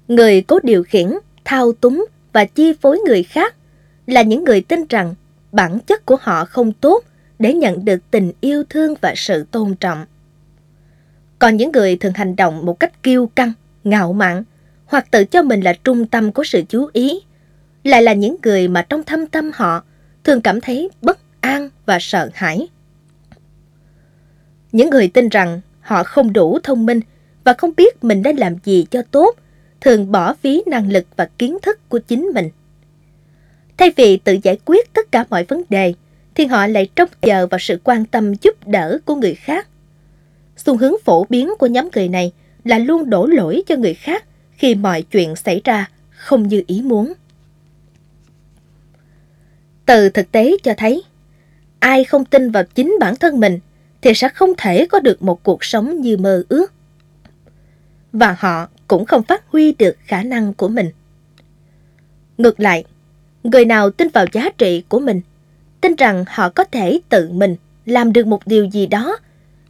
Người cố điều khiển, thao túng và chi phối người khác là những người tin rằng bản chất của họ không tốt để nhận được tình yêu thương và sự tôn trọng. Còn những người thường hành động một cách kiêu căng, ngạo mạn hoặc tự cho mình là trung tâm của sự chú ý lại là những người mà trong thâm tâm họ thường cảm thấy bất an và sợ hãi. Những người tin rằng họ không đủ thông minh và không biết mình nên làm gì cho tốt, thường bỏ phí năng lực và kiến thức của chính mình. Thay vì tự giải quyết tất cả mọi vấn đề, thì họ lại trông chờ vào sự quan tâm giúp đỡ của người khác. Xu hướng phổ biến của nhóm người này là luôn đổ lỗi cho người khác khi mọi chuyện xảy ra không như ý muốn. Từ thực tế cho thấy, ai không tin vào chính bản thân mình thì sẽ không thể có được một cuộc sống như mơ ước. Và họ cũng không phát huy được khả năng của mình. Ngược lại, người nào tin vào giá trị của mình, tin rằng họ có thể tự mình làm được một điều gì đó,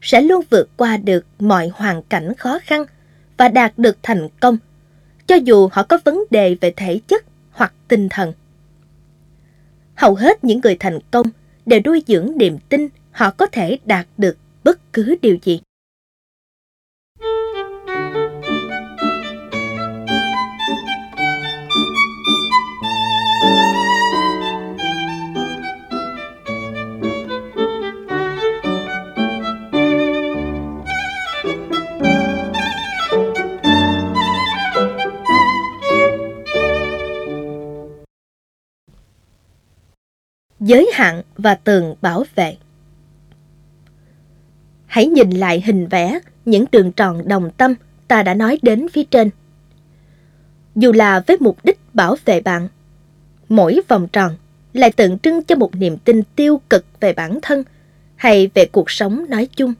sẽ luôn vượt qua được mọi hoàn cảnh khó khăn và đạt được thành công, cho dù họ có vấn đề về thể chất hoặc tinh thần. Hầu hết những người thành công đều nuôi dưỡng niềm tin họ có thể đạt được bất cứ điều gì. Giới hạn và tường bảo vệ. Hãy nhìn lại hình vẽ những đường tròn đồng tâm ta đã nói đến phía trên. Dù là với mục đích bảo vệ bạn, mỗi vòng tròn lại tượng trưng cho một niềm tin tiêu cực về bản thân hay về cuộc sống nói chung.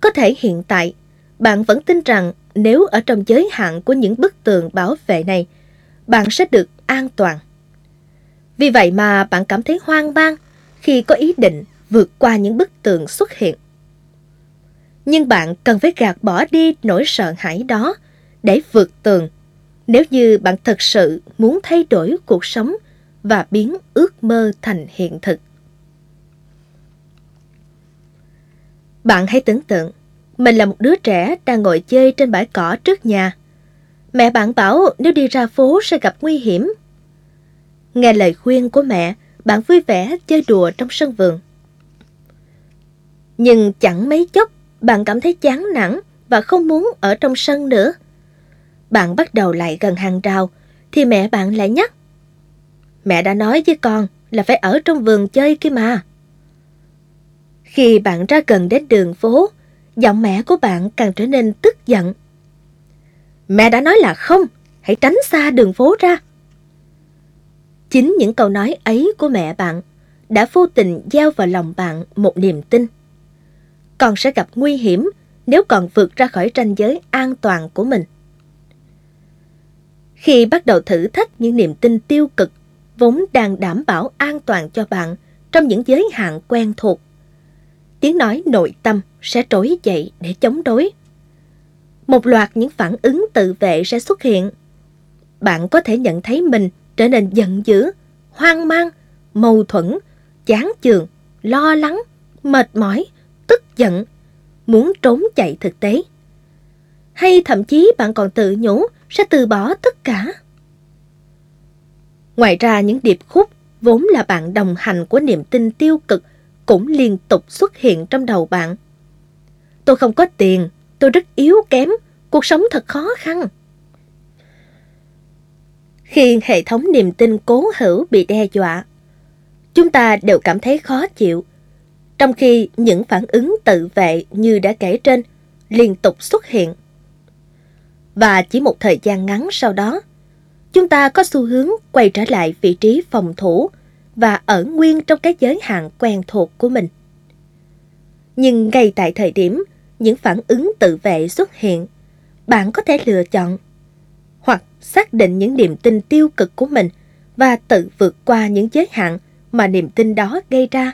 Có thể hiện tại, bạn vẫn tin rằng nếu ở trong giới hạn của những bức tường bảo vệ này, bạn sẽ được an toàn. Vì vậy mà bạn cảm thấy hoang mang khi có ý định vượt qua những bức tường xuất hiện. Nhưng bạn cần phải gạt bỏ đi nỗi sợ hãi đó để vượt tường nếu như bạn thật sự muốn thay đổi cuộc sống và biến ước mơ thành hiện thực. Bạn hãy tưởng tượng, mình là một đứa trẻ đang ngồi chơi trên bãi cỏ trước nhà. Mẹ bạn bảo nếu đi ra phố sẽ gặp nguy hiểm Nghe lời khuyên của mẹ, bạn vui vẻ chơi đùa trong sân vườn. Nhưng chẳng mấy chốc, bạn cảm thấy chán nản và không muốn ở trong sân nữa. Bạn bắt đầu lại gần hàng rào, thì mẹ bạn lại nhắc. Mẹ đã nói với con là phải ở trong vườn chơi kia mà. Khi bạn ra gần đến đường phố, giọng mẹ của bạn càng trở nên tức giận. Mẹ đã nói là không, hãy tránh xa đường phố ra. Chính những câu nói ấy của mẹ bạn đã vô tình gieo vào lòng bạn một niềm tin. Con sẽ gặp nguy hiểm nếu còn vượt ra khỏi ranh giới an toàn của mình. Khi bắt đầu thử thách những niềm tin tiêu cực vốn đang đảm bảo an toàn cho bạn trong những giới hạn quen thuộc, tiếng nói nội tâm sẽ trỗi dậy để chống đối. Một loạt những phản ứng tự vệ sẽ xuất hiện. Bạn có thể nhận thấy mình trở nên giận dữ, hoang mang, mâu thuẫn, chán chường, lo lắng, mệt mỏi, tức giận, muốn trốn chạy thực tế. Hay thậm chí bạn còn tự nhủ sẽ từ bỏ tất cả. Ngoài ra những điệp khúc vốn là bạn đồng hành của niềm tin tiêu cực cũng liên tục xuất hiện trong đầu bạn. Tôi không có tiền, tôi rất yếu kém, cuộc sống thật khó khăn. Khi hệ thống niềm tin cố hữu bị đe dọa, chúng ta đều cảm thấy khó chịu, trong khi những phản ứng tự vệ như đã kể trên liên tục xuất hiện. Và chỉ một thời gian ngắn sau đó, chúng ta có xu hướng quay trở lại vị trí phòng thủ và ở nguyên trong cái giới hạn quen thuộc của mình. Nhưng ngay tại thời điểm những phản ứng tự vệ xuất hiện, bạn có thể lựa chọn hoặc xác định những niềm tin tiêu cực của mình và tự vượt qua những giới hạn mà niềm tin đó gây ra,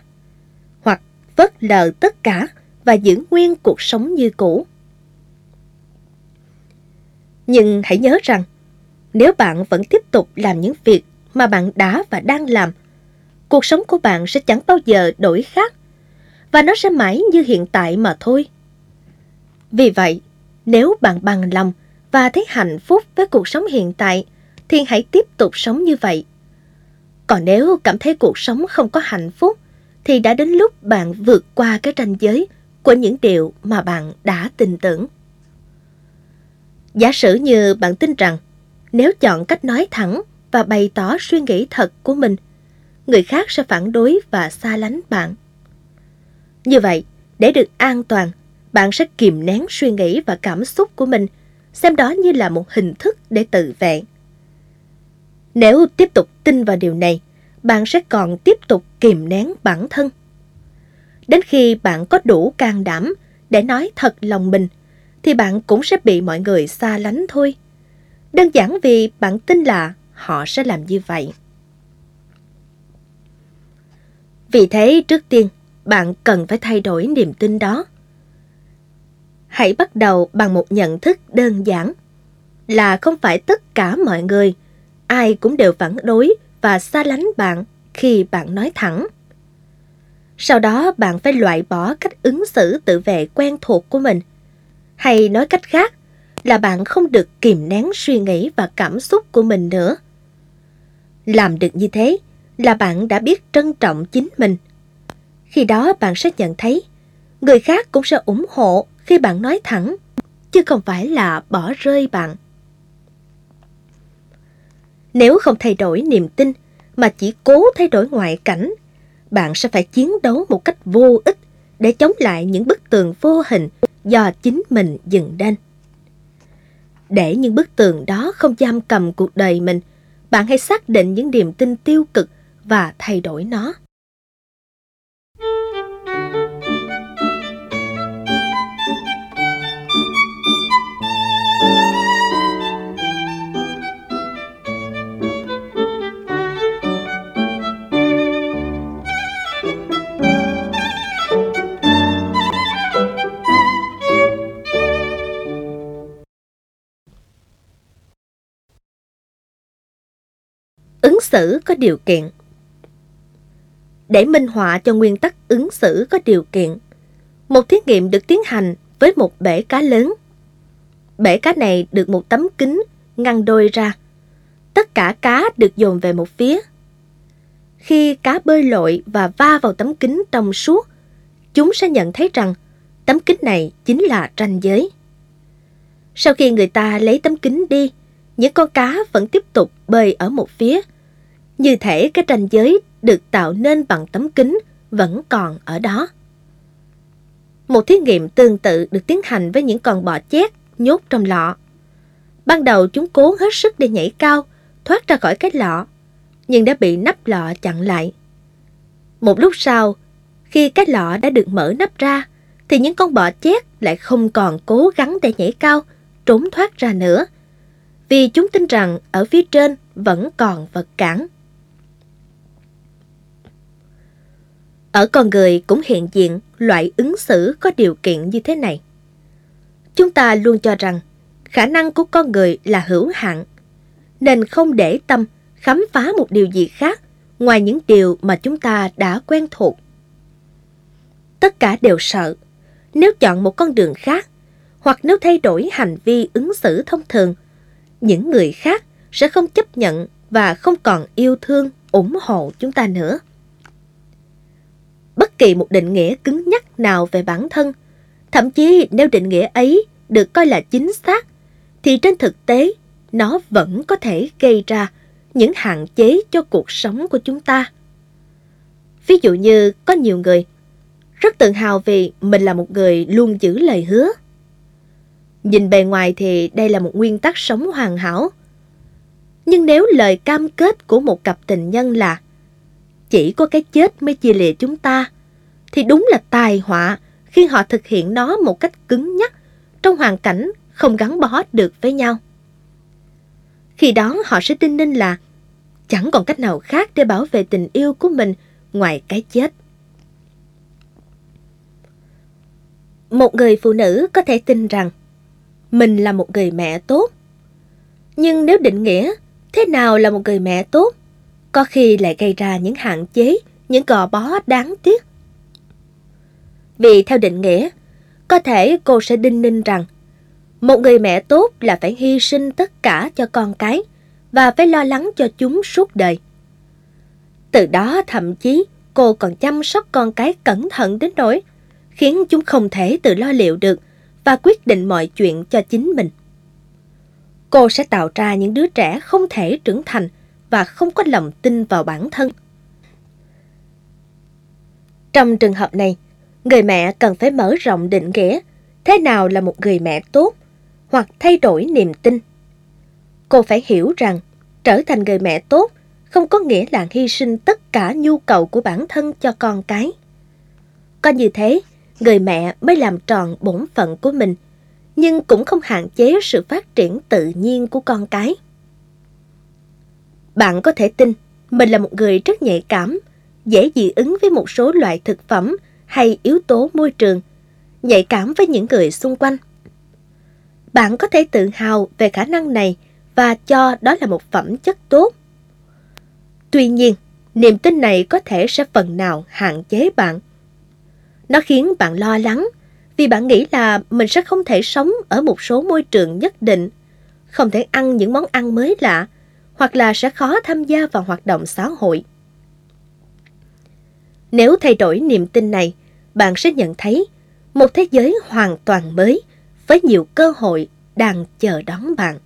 hoặc vớt lờ tất cả và giữ nguyên cuộc sống như cũ. Nhưng hãy nhớ rằng, nếu bạn vẫn tiếp tục làm những việc mà bạn đã và đang làm, cuộc sống của bạn sẽ chẳng bao giờ đổi khác và nó sẽ mãi như hiện tại mà thôi. Vì vậy, nếu bạn bằng lòng và thấy hạnh phúc với cuộc sống hiện tại, thì hãy tiếp tục sống như vậy. Còn nếu cảm thấy cuộc sống không có hạnh phúc, thì đã đến lúc bạn vượt qua cái ranh giới của những điều mà bạn đã tin tưởng. Giả sử như bạn tin rằng nếu chọn cách nói thẳng và bày tỏ suy nghĩ thật của mình, người khác sẽ phản đối và xa lánh bạn. Như vậy, để được an toàn, bạn sẽ kìm nén suy nghĩ và cảm xúc của mình, xem đó như là một hình thức để tự vệ. Nếu tiếp tục tin vào điều này, bạn sẽ còn tiếp tục kìm nén bản thân. Đến khi bạn có đủ can đảm để nói thật lòng mình, thì bạn cũng sẽ bị mọi người xa lánh thôi. Đơn giản vì bạn tin là họ sẽ làm như vậy. Vì thế, trước tiên, bạn cần phải thay đổi niềm tin đó. Hãy bắt đầu bằng một nhận thức đơn giản là không phải tất cả mọi người, ai cũng đều phản đối và xa lánh bạn khi bạn nói thẳng. Sau đó bạn phải loại bỏ cách ứng xử tự vệ quen thuộc của mình. Hay nói cách khác là bạn không được kìm nén suy nghĩ và cảm xúc của mình nữa. Làm được như thế là bạn đã biết trân trọng chính mình. Khi đó bạn sẽ nhận thấy người khác cũng sẽ ủng hộ khi bạn nói thẳng, chứ không phải là bỏ rơi bạn. Nếu không thay đổi niềm tin mà chỉ cố thay đổi ngoại cảnh, bạn sẽ phải chiến đấu một cách vô ích để chống lại những bức tường vô hình do chính mình dựng nên. Để những bức tường đó không giam cầm cuộc đời mình, bạn hãy xác định những niềm tin tiêu cực và thay đổi nó. Ứng xử có điều kiện. Để minh họa cho nguyên tắc ứng xử có điều kiện, một thí nghiệm được tiến hành với một bể cá lớn. Bể cá này được một tấm kính ngăn đôi ra. Tất cả cá được dồn về một phía. Khi cá bơi lội và va vào tấm kính trong suốt, chúng sẽ nhận thấy rằng tấm kính này chính là ranh giới. Sau khi người ta lấy tấm kính đi, những con cá vẫn tiếp tục bơi ở một phía như thể cái ranh giới được tạo nên bằng tấm kính vẫn còn ở đó. Một thí nghiệm tương tự được tiến hành với những con bọ chét nhốt trong lọ. Ban đầu chúng cố hết sức để nhảy cao, thoát ra khỏi cái lọ, nhưng đã bị nắp lọ chặn lại. Một lúc sau, khi cái lọ đã được mở nắp ra, thì những con bọ chét lại không còn cố gắng để nhảy cao, trốn thoát ra nữa. Vì chúng tin rằng ở phía trên vẫn còn vật cản. Ở con người cũng hiện diện loại ứng xử có điều kiện như thế này. Chúng ta luôn cho rằng khả năng của con người là hữu hạn, nên không để tâm khám phá một điều gì khác ngoài những điều mà chúng ta đã quen thuộc. Tất cả đều sợ, nếu chọn một con đường khác, hoặc nếu thay đổi hành vi ứng xử thông thường, những người khác sẽ không chấp nhận và không còn yêu thương, ủng hộ chúng ta nữa bất kỳ một định nghĩa cứng nhắc nào về bản thân. Thậm chí nếu định nghĩa ấy được coi là chính xác, thì trên thực tế nó vẫn có thể gây ra những hạn chế cho cuộc sống của chúng ta. Ví dụ như có nhiều người rất tự hào vì mình là một người luôn giữ lời hứa. Nhìn bề ngoài thì đây là một nguyên tắc sống hoàn hảo. Nhưng nếu lời cam kết của một cặp tình nhân là chỉ có cái chết mới chia lìa chúng ta, thì đúng là tài họa khi họ thực hiện nó một cách cứng nhắc trong hoàn cảnh không gắn bó được với nhau. Khi đó họ sẽ tin nên là chẳng còn cách nào khác để bảo vệ tình yêu của mình ngoài cái chết. một người phụ nữ có thể tin rằng mình là một người mẹ tốt. Nhưng nếu định nghĩa thế nào là một người mẹ tốt, có khi lại gây ra những hạn chế, những gò bó đáng tiếc. Vì theo định nghĩa, có thể cô sẽ đinh ninh rằng một người mẹ tốt là phải hy sinh tất cả cho con cái và phải lo lắng cho chúng suốt đời. Từ đó thậm chí cô còn chăm sóc con cái cẩn thận đến nỗi khiến chúng không thể tự lo liệu được và quyết định mọi chuyện cho chính mình. Cô sẽ tạo ra những đứa trẻ không thể trưởng thành và không có lòng tin vào bản thân. Trong trường hợp này, người mẹ cần phải mở rộng định nghĩa thế nào là một người mẹ tốt hoặc thay đổi niềm tin. Cô phải hiểu rằng trở thành người mẹ tốt không có nghĩa là hy sinh tất cả nhu cầu của bản thân cho con cái. Có như thế, người mẹ mới làm tròn bổn phận của mình, nhưng cũng không hạn chế sự phát triển tự nhiên của con cái. Bạn có thể tin mình là một người rất nhạy cảm, dễ dị ứng với một số loại thực phẩm hay yếu tố môi trường, nhạy cảm với những người xung quanh. Bạn có thể tự hào về khả năng này và cho đó là một phẩm chất tốt. Tuy nhiên, niềm tin này có thể sẽ phần nào hạn chế bạn. Nó khiến bạn lo lắng vì bạn nghĩ là mình sẽ không thể sống ở một số môi trường nhất định, không thể ăn những món ăn mới lạ, hoặc là sẽ khó tham gia vào hoạt động xã hội. Nếu thay đổi niềm tin này, bạn sẽ nhận thấy một thế giới hoàn toàn mới với nhiều cơ hội đang chờ đón bạn.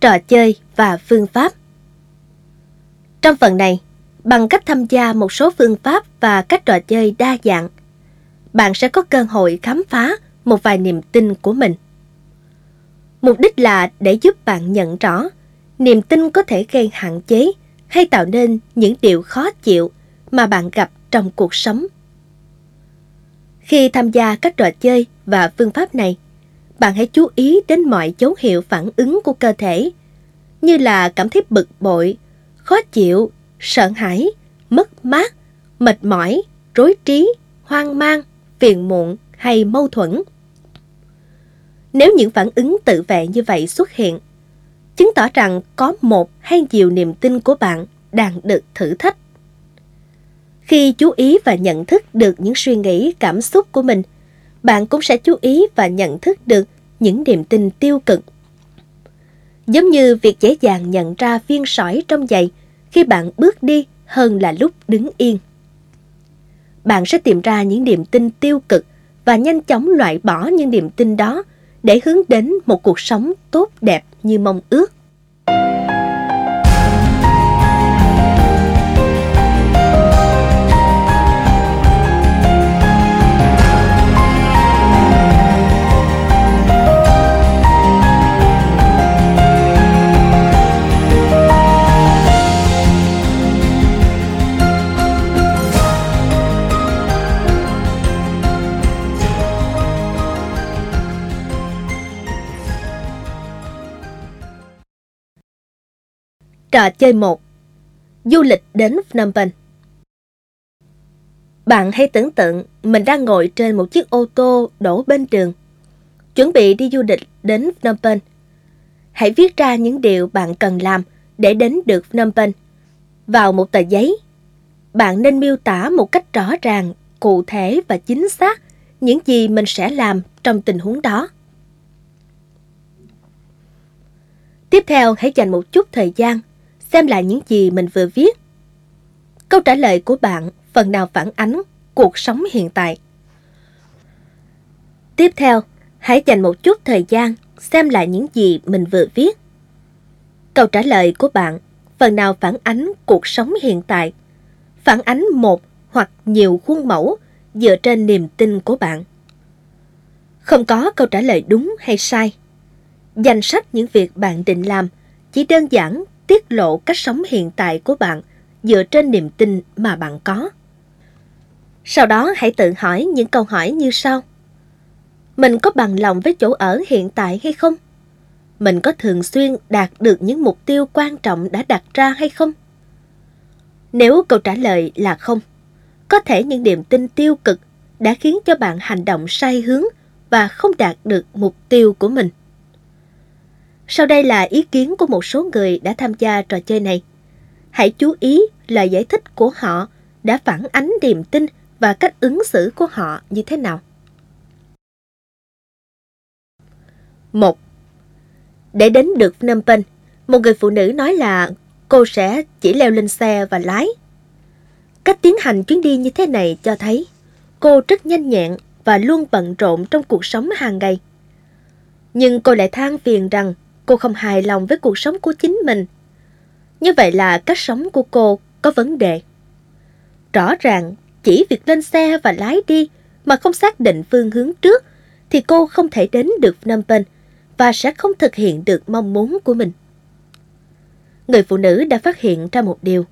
Các trò chơi và phương pháp. Trong phần này, bằng cách tham gia một số phương pháp và các trò chơi đa dạng, bạn sẽ có cơ hội khám phá một vài niềm tin của mình. Mục đích là để giúp bạn nhận rõ niềm tin có thể gây hạn chế hay tạo nên những điều khó chịu mà bạn gặp trong cuộc sống. Khi tham gia các trò chơi và phương pháp này, bạn hãy chú ý đến mọi dấu hiệu phản ứng của cơ thể, như là cảm thấy bực bội, khó chịu, sợ hãi, mất mát, mệt mỏi, rối trí, hoang mang, phiền muộn hay mâu thuẫn. Nếu những phản ứng tự vệ như vậy xuất hiện, chứng tỏ rằng có một hay nhiều niềm tin của bạn đang được thử thách. Khi chú ý và nhận thức được những suy nghĩ, cảm xúc của mình, bạn cũng sẽ chú ý và nhận thức được những niềm tin tiêu cực. Giống như việc dễ dàng nhận ra viên sỏi trong giày khi bạn bước đi hơn là lúc đứng yên. Bạn sẽ tìm ra những niềm tin tiêu cực và nhanh chóng loại bỏ những niềm tin đó để hướng đến một cuộc sống tốt đẹp như mong ước. Trò chơi 1 Du lịch đến Phnom Penh Bạn hãy tưởng tượng mình đang ngồi trên một chiếc ô tô đổ bên đường, chuẩn bị đi du lịch đến Phnom Penh. Hãy viết ra những điều bạn cần làm để đến được Phnom Penh vào một tờ giấy. Bạn nên miêu tả một cách rõ ràng, cụ thể và chính xác những gì mình sẽ làm trong tình huống đó. Tiếp theo hãy dành một chút thời gian xem lại những gì mình vừa viết. Câu trả lời của bạn phần nào phản ánh cuộc sống hiện tại. Tiếp theo, hãy dành một chút thời gian xem lại những gì mình vừa viết. Câu trả lời của bạn phần nào phản ánh cuộc sống hiện tại, phản ánh một hoặc nhiều khuôn mẫu dựa trên niềm tin của bạn. Không có câu trả lời đúng hay sai. Danh sách những việc bạn định làm chỉ đơn giản tiết lộ cách sống hiện tại của bạn dựa trên niềm tin mà bạn có. Sau đó hãy tự hỏi những câu hỏi như sau. Mình có bằng lòng với chỗ ở hiện tại hay không? Mình có thường xuyên đạt được những mục tiêu quan trọng đã đặt ra hay không? Nếu câu trả lời là không, có thể những niềm tin tiêu cực đã khiến cho bạn hành động sai hướng và không đạt được mục tiêu của mình. Sau đây là ý kiến của một số người đã tham gia trò chơi này. Hãy chú ý lời giải thích của họ đã phản ánh niềm tin và cách ứng xử của họ như thế nào. 1. Để đến được Phnom Penh, một người phụ nữ nói là cô sẽ chỉ leo lên xe và lái. Cách tiến hành chuyến đi như thế này cho thấy cô rất nhanh nhẹn và luôn bận rộn trong cuộc sống hàng ngày. Nhưng cô lại than phiền rằng cô không hài lòng với cuộc sống của chính mình. Như vậy là cách sống của cô có vấn đề. Rõ ràng, chỉ việc lên xe và lái đi mà không xác định phương hướng trước thì cô không thể đến được Phnom Penh và sẽ không thực hiện được mong muốn của mình. Người phụ nữ đã phát hiện ra một điều.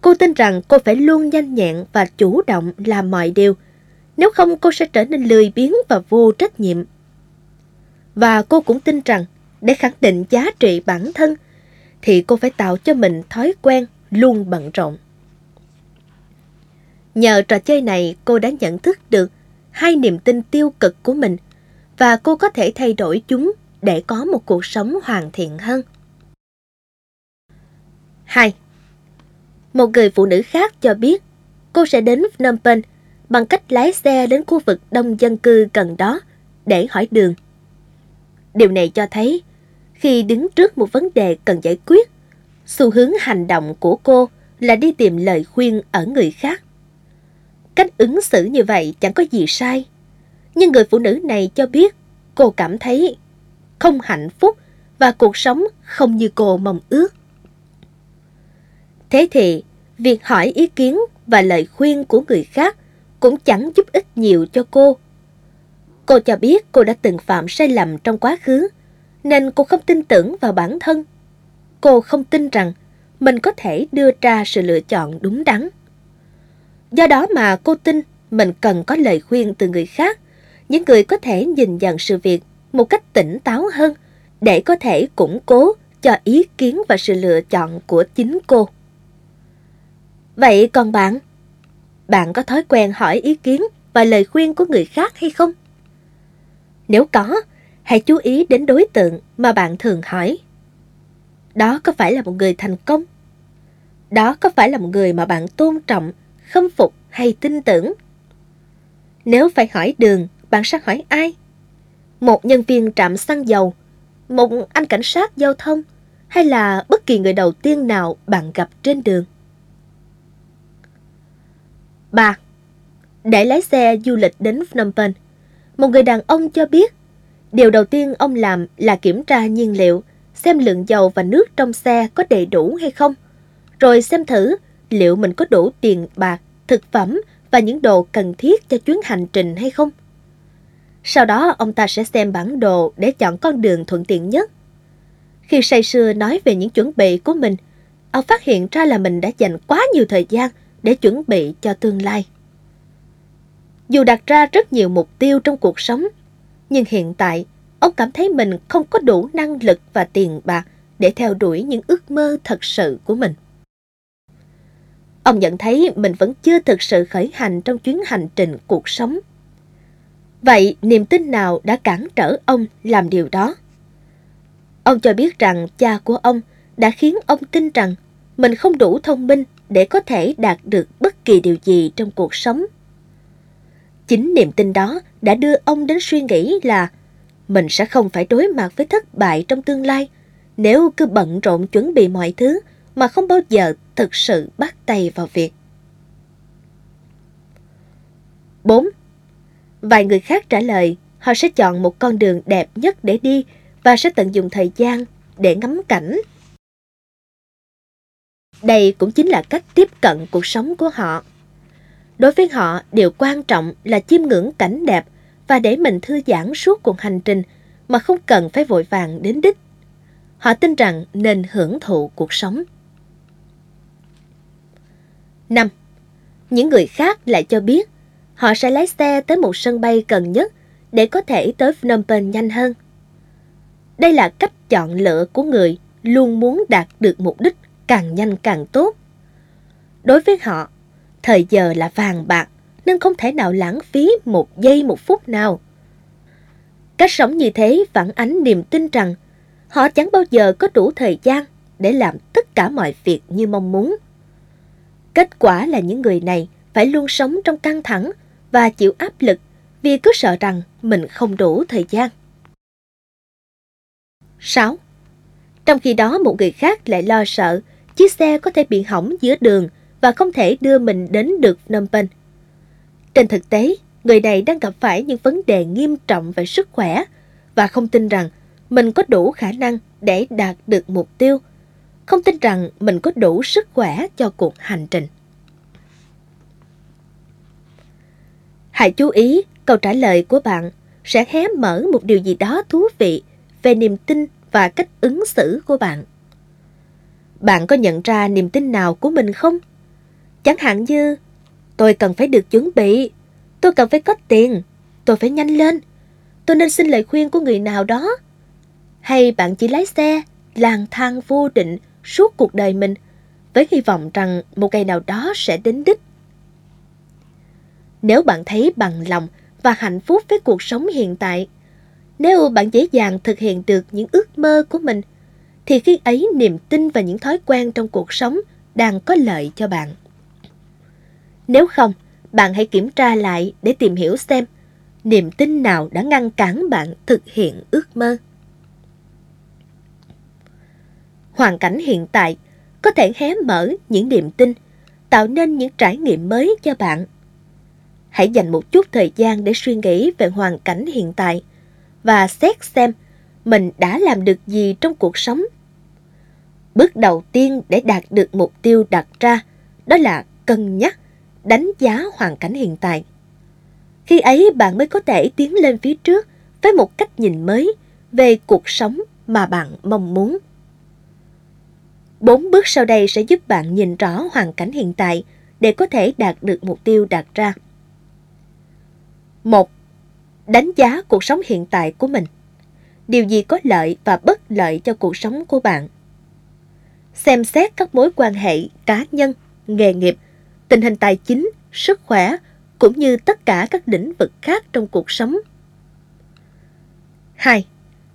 Cô tin rằng cô phải luôn nhanh nhẹn và chủ động làm mọi điều. Nếu không cô sẽ trở nên lười biếng và vô trách nhiệm. Và cô cũng tin rằng để khẳng định giá trị bản thân, thì cô phải tạo cho mình thói quen luôn bận rộn. Nhờ trò chơi này, cô đã nhận thức được hai niềm tin tiêu cực của mình và cô có thể thay đổi chúng để có một cuộc sống hoàn thiện hơn. 2. Một người phụ nữ khác cho biết cô sẽ đến Phnom Penh bằng cách lái xe đến khu vực đông dân cư gần đó để hỏi đường. Điều này cho thấy khi đứng trước một vấn đề cần giải quyết, xu hướng hành động của cô là đi tìm lời khuyên ở người khác. Cách ứng xử như vậy chẳng có gì sai. Nhưng người phụ nữ này cho biết cô cảm thấy không hạnh phúc và cuộc sống không như cô mong ước. Thế thì, việc hỏi ý kiến và lời khuyên của người khác cũng chẳng giúp ích nhiều cho cô. Cô cho biết cô đã từng phạm sai lầm trong quá khứ, nên cô không tin tưởng vào bản thân. Cô không tin rằng mình có thể đưa ra sự lựa chọn đúng đắn. Do đó mà cô tin mình cần có lời khuyên từ người khác, những người có thể nhìn nhận sự việc một cách tỉnh táo hơn để có thể củng cố cho ý kiến và sự lựa chọn của chính cô. Vậy còn bạn? Bạn có thói quen hỏi ý kiến và lời khuyên của người khác hay không? Nếu có, hãy chú ý đến đối tượng mà bạn thường hỏi. Đó có phải là một người thành công? Đó có phải là một người mà bạn tôn trọng, khâm phục hay tin tưởng? Nếu phải hỏi đường, bạn sẽ hỏi ai? Một nhân viên trạm xăng dầu, một anh cảnh sát giao thông hay là bất kỳ người đầu tiên nào bạn gặp trên đường? 3. Để lái xe du lịch đến Phnom Penh, một người đàn ông cho biết điều đầu tiên ông làm là kiểm tra nhiên liệu, xem lượng dầu và nước trong xe có đầy đủ hay không, rồi xem thử liệu mình có đủ tiền bạc, thực phẩm và những đồ cần thiết cho chuyến hành trình hay không. Sau đó ông ta sẽ xem bản đồ để chọn con đường thuận tiện nhất. Khi say sưa nói về những chuẩn bị của mình, ông phát hiện ra là mình đã dành quá nhiều thời gian để chuẩn bị cho tương lai. Dù đặt ra rất nhiều mục tiêu trong cuộc sống, nhưng hiện tại, ông cảm thấy mình không có đủ năng lực và tiền bạc để theo đuổi những ước mơ thật sự của mình. Ông nhận thấy mình vẫn chưa thực sự khởi hành trong chuyến hành trình cuộc sống. Vậy niềm tin nào đã cản trở ông làm điều đó? Ông cho biết rằng cha của ông đã khiến ông tin rằng mình không đủ thông minh để có thể đạt được bất kỳ điều gì trong cuộc sống. Chính niềm tin đó đã đưa ông đến suy nghĩ là mình sẽ không phải đối mặt với thất bại trong tương lai Nếu cứ bận rộn chuẩn bị mọi thứ mà không bao giờ thực sự bắt tay vào việc. 4. Vài người khác trả lời họ sẽ chọn một con đường đẹp nhất để đi và sẽ tận dụng thời gian để ngắm cảnh. Đây cũng chính là cách tiếp cận cuộc sống của họ. Đối với họ, điều quan trọng là chiêm ngưỡng cảnh đẹp và để mình thư giãn suốt cuộc hành trình mà không cần phải vội vàng đến đích. Họ tin rằng nên hưởng thụ cuộc sống. 5. Những người khác lại cho biết họ sẽ lái xe tới một sân bay gần nhất để có thể tới Phnom Penh nhanh hơn. Đây là cách chọn lựa của người luôn muốn đạt được mục đích càng nhanh càng tốt. Đối với họ, thời giờ là vàng bạc, nên không thể nào lãng phí một giây, một phút nào. Cách sống như thế phản ánh niềm tin rằng họ chẳng bao giờ có đủ thời gian để làm tất cả mọi việc như mong muốn. Kết quả là những người này phải luôn sống trong căng thẳng và chịu áp lực vì cứ sợ rằng mình không đủ thời gian. 6. Trong khi đó, một người khác lại lo sợ chiếc xe có thể bị hỏng giữa đường và không thể đưa mình đến được Phnom Penh. Trên thực tế, người này đang gặp phải những vấn đề nghiêm trọng về sức khỏe và không tin rằng mình có đủ khả năng để đạt được mục tiêu, không tin rằng mình có đủ sức khỏe cho cuộc hành trình. Hãy chú ý, câu trả lời của bạn sẽ hé mở một điều gì đó thú vị về niềm tin và cách ứng xử của bạn. Bạn có nhận ra niềm tin nào của mình không? Chẳng hạn như, tôi cần phải được chuẩn bị, tôi cần phải có tiền, tôi phải nhanh lên, tôi nên xin lời khuyên của người nào đó. Hay bạn chỉ lái xe, lang thang vô định suốt cuộc đời mình với hy vọng rằng một ngày nào đó sẽ đến đích. Nếu bạn thấy bằng lòng và hạnh phúc với cuộc sống hiện tại, nếu bạn dễ dàng thực hiện được những ước mơ của mình, thì khi ấy niềm tin và những thói quen trong cuộc sống đang có lợi cho bạn. Nếu không, bạn hãy kiểm tra lại để tìm hiểu xem niềm tin nào đã ngăn cản bạn thực hiện ước mơ. Hoàn cảnh hiện tại có thể hé mở những niềm tin, tạo nên những trải nghiệm mới cho bạn. Hãy dành một chút thời gian để suy nghĩ về hoàn cảnh hiện tại và xét xem mình đã làm được gì trong cuộc sống. Bước đầu tiên để đạt được mục tiêu đặt ra đó là cân nhắc, đánh giá hoàn cảnh hiện tại. Khi ấy bạn mới có thể tiến lên phía trước với một cách nhìn mới về cuộc sống mà bạn mong muốn. Bốn bước sau đây sẽ giúp bạn nhìn rõ hoàn cảnh hiện tại để có thể đạt được mục tiêu đặt ra. 1. Đánh giá cuộc sống hiện tại của mình. Điều gì có lợi và bất lợi cho cuộc sống của bạn? Xem xét các mối quan hệ cá nhân, nghề nghiệp, tình hình tài chính, sức khỏe cũng như tất cả các lĩnh vực khác trong cuộc sống. 2.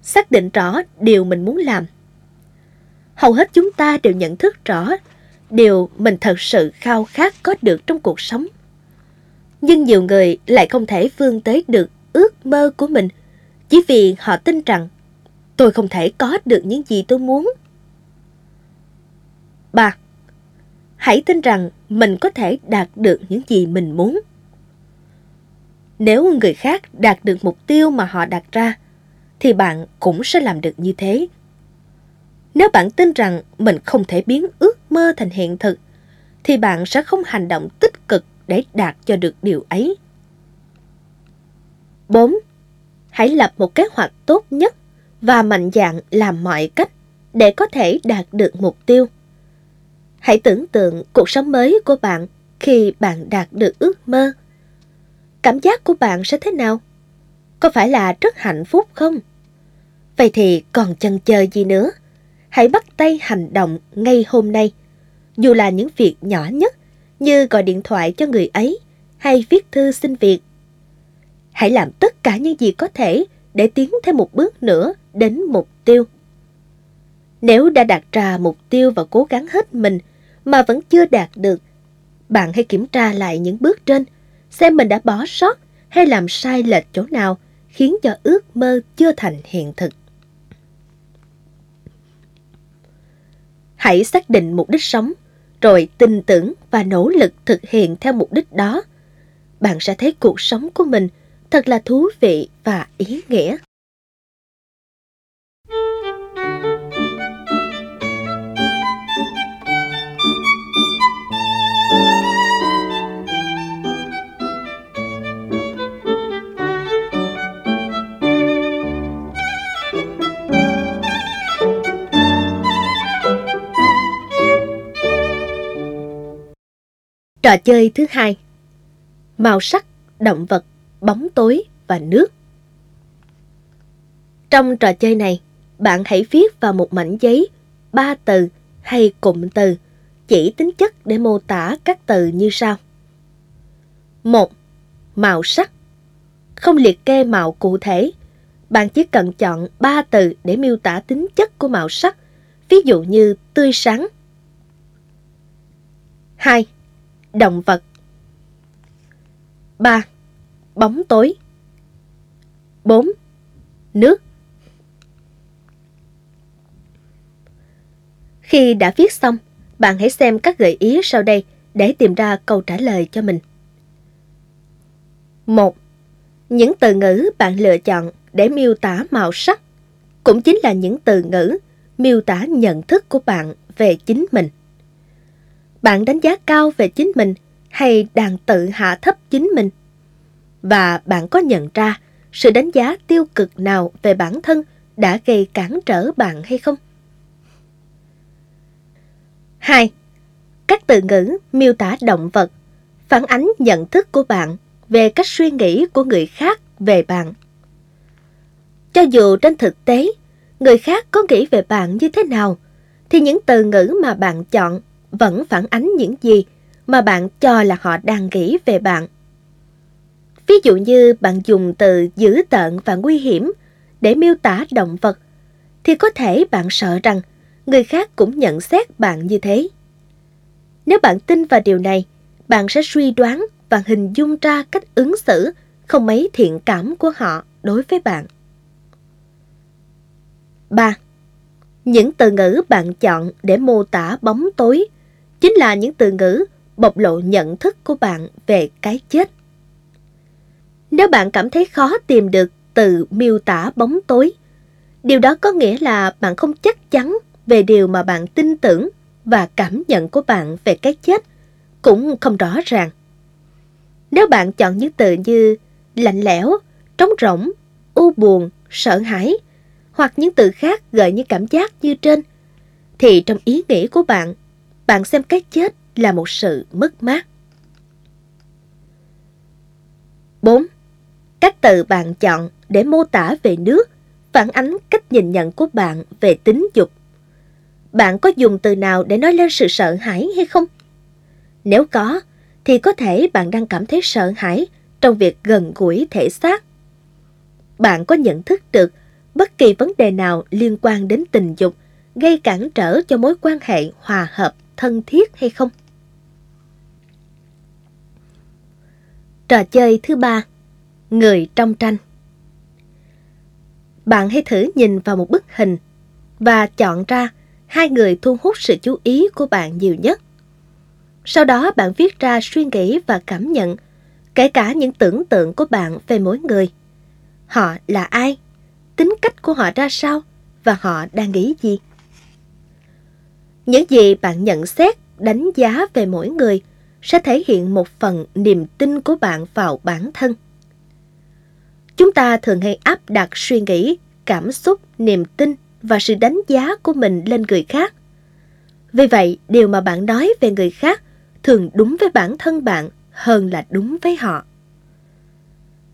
Xác định rõ điều mình muốn làm. Hầu hết chúng ta đều nhận thức rõ điều mình thật sự khao khát có được trong cuộc sống nhưng nhiều người lại không thể vươn tới được ước mơ của mình chỉ vì họ tin rằng tôi không thể có được những gì tôi muốn. 3. Hãy tin rằng mình có thể đạt được những gì mình muốn. Nếu người khác đạt được mục tiêu mà họ đặt ra, thì bạn cũng sẽ làm được như thế. Nếu bạn tin rằng mình không thể biến ước mơ thành hiện thực, thì bạn sẽ không hành động tích cực để đạt cho được điều ấy. 4. Hãy lập một kế hoạch tốt nhất và mạnh dạn làm mọi cách để có thể đạt được mục tiêu. Hãy tưởng tượng cuộc sống mới của bạn khi bạn đạt được ước mơ. Cảm giác của bạn sẽ thế nào? Có phải là rất hạnh phúc không? Vậy thì còn chần chờ gì nữa? Hãy bắt tay hành động ngay hôm nay. Dù là những việc nhỏ nhất như gọi điện thoại cho người ấy hay viết thư xin việc. Hãy làm tất cả những gì có thể để tiến thêm một bước nữa đến mục tiêu. Nếu đã đặt ra mục tiêu và cố gắng hết mình mà vẫn chưa đạt được, bạn hãy kiểm tra lại những bước trên, xem mình đã bỏ sót hay làm sai lệch chỗ nào khiến cho ước mơ chưa thành hiện thực. Hãy xác định mục đích sống, rồi tin tưởng và nỗ lực thực hiện theo mục đích đó. Bạn sẽ thấy cuộc sống của mình thật là thú vị và ý nghĩa. Trò chơi thứ hai Màu sắc, động vật, bóng tối và nước Trong trò chơi này, bạn hãy viết vào một mảnh giấy ba từ hay cụm từ chỉ tính chất để mô tả các từ như sau. 1. Màu sắc Không liệt kê màu cụ thể, bạn chỉ cần chọn ba từ để miêu tả tính chất của màu sắc, ví dụ như tươi sáng. 2 động vật 3. Bóng tối 4. Nước Khi đã viết xong, bạn hãy xem các gợi ý sau đây để tìm ra câu trả lời cho mình. 1. Những từ ngữ bạn lựa chọn để miêu tả màu sắc cũng chính là những từ ngữ miêu tả nhận thức của bạn về chính mình bạn đánh giá cao về chính mình hay đang tự hạ thấp chính mình? Và bạn có nhận ra sự đánh giá tiêu cực nào về bản thân đã gây cản trở bạn hay không? 2. Các từ ngữ miêu tả động vật phản ánh nhận thức của bạn về cách suy nghĩ của người khác về bạn. Cho dù trên thực tế, người khác có nghĩ về bạn như thế nào, thì những từ ngữ mà bạn chọn vẫn phản ánh những gì mà bạn cho là họ đang nghĩ về bạn. Ví dụ như bạn dùng từ dữ tợn và nguy hiểm để miêu tả động vật, thì có thể bạn sợ rằng người khác cũng nhận xét bạn như thế. Nếu bạn tin vào điều này, bạn sẽ suy đoán và hình dung ra cách ứng xử không mấy thiện cảm của họ đối với bạn. 3. Những từ ngữ bạn chọn để mô tả bóng tối chính là những từ ngữ bộc lộ nhận thức của bạn về cái chết. Nếu bạn cảm thấy khó tìm được từ miêu tả bóng tối, điều đó có nghĩa là bạn không chắc chắn về điều mà bạn tin tưởng và cảm nhận của bạn về cái chết cũng không rõ ràng. Nếu bạn chọn những từ như lạnh lẽo, trống rỗng, u buồn, sợ hãi hoặc những từ khác gợi những cảm giác như trên, thì trong ý nghĩ của bạn bạn xem cái chết là một sự mất mát. 4. Các từ bạn chọn để mô tả về nước phản ánh cách nhìn nhận của bạn về tính dục. Bạn có dùng từ nào để nói lên sự sợ hãi hay không? Nếu có, thì có thể bạn đang cảm thấy sợ hãi trong việc gần gũi thể xác. Bạn có nhận thức được bất kỳ vấn đề nào liên quan đến tình dục gây cản trở cho mối quan hệ hòa hợp thân thiết hay không? Trò chơi thứ ba Người trong tranh Bạn hãy thử nhìn vào một bức hình và chọn ra hai người thu hút sự chú ý của bạn nhiều nhất. Sau đó bạn viết ra suy nghĩ và cảm nhận, kể cả những tưởng tượng của bạn về mỗi người. Họ là ai? Tính cách của họ ra sao? Và họ đang nghĩ gì? Những gì bạn nhận xét, đánh giá về mỗi người sẽ thể hiện một phần niềm tin của bạn vào bản thân. Chúng ta thường hay áp đặt suy nghĩ, cảm xúc, niềm tin và sự đánh giá của mình lên người khác. Vì vậy, điều mà bạn nói về người khác thường đúng với bản thân bạn hơn là đúng với họ.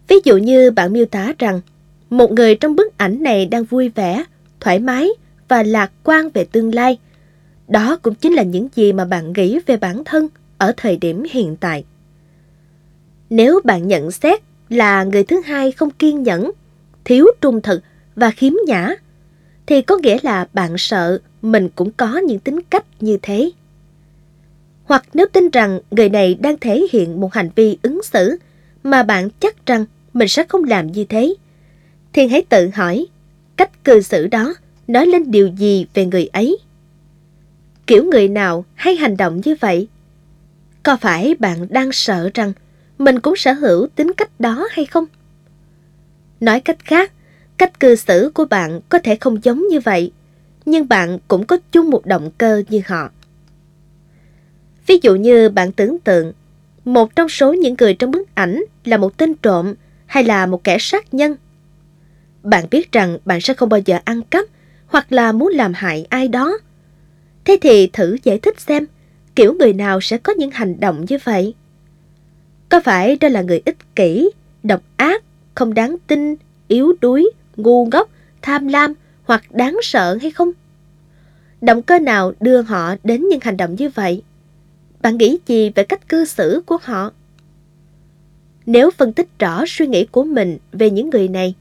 Ví dụ như bạn miêu tả rằng một người trong bức ảnh này đang vui vẻ, thoải mái và lạc quan về tương lai đó cũng chính là những gì mà bạn nghĩ về bản thân ở thời điểm hiện tại. Nếu bạn nhận xét là người thứ hai không kiên nhẫn, thiếu trung thực và khiếm nhã, thì có nghĩa là bạn sợ mình cũng có những tính cách như thế. Hoặc nếu tin rằng người này đang thể hiện một hành vi ứng xử mà bạn chắc rằng mình sẽ không làm như thế, thì hãy tự hỏi cách cư xử đó nói lên điều gì về người ấy. Kiểu người nào hay hành động như vậy? Có phải bạn đang sợ rằng mình cũng sở hữu tính cách đó hay không? Nói cách khác, cách cư xử của bạn có thể không giống như vậy, nhưng bạn cũng có chung một động cơ như họ. Ví dụ như bạn tưởng tượng, một trong số những người trong bức ảnh là một tên trộm hay là một kẻ sát nhân. Bạn biết rằng bạn sẽ không bao giờ ăn cắp hoặc là muốn làm hại ai đó. Thế thì thử giải thích xem, kiểu người nào sẽ có những hành động như vậy? Có phải đó là người ích kỷ, độc ác, không đáng tin, yếu đuối, ngu ngốc, tham lam hoặc đáng sợ hay không? Động cơ nào đưa họ đến những hành động như vậy? Bạn nghĩ gì về cách cư xử của họ? Nếu phân tích rõ suy nghĩ của mình về những người này,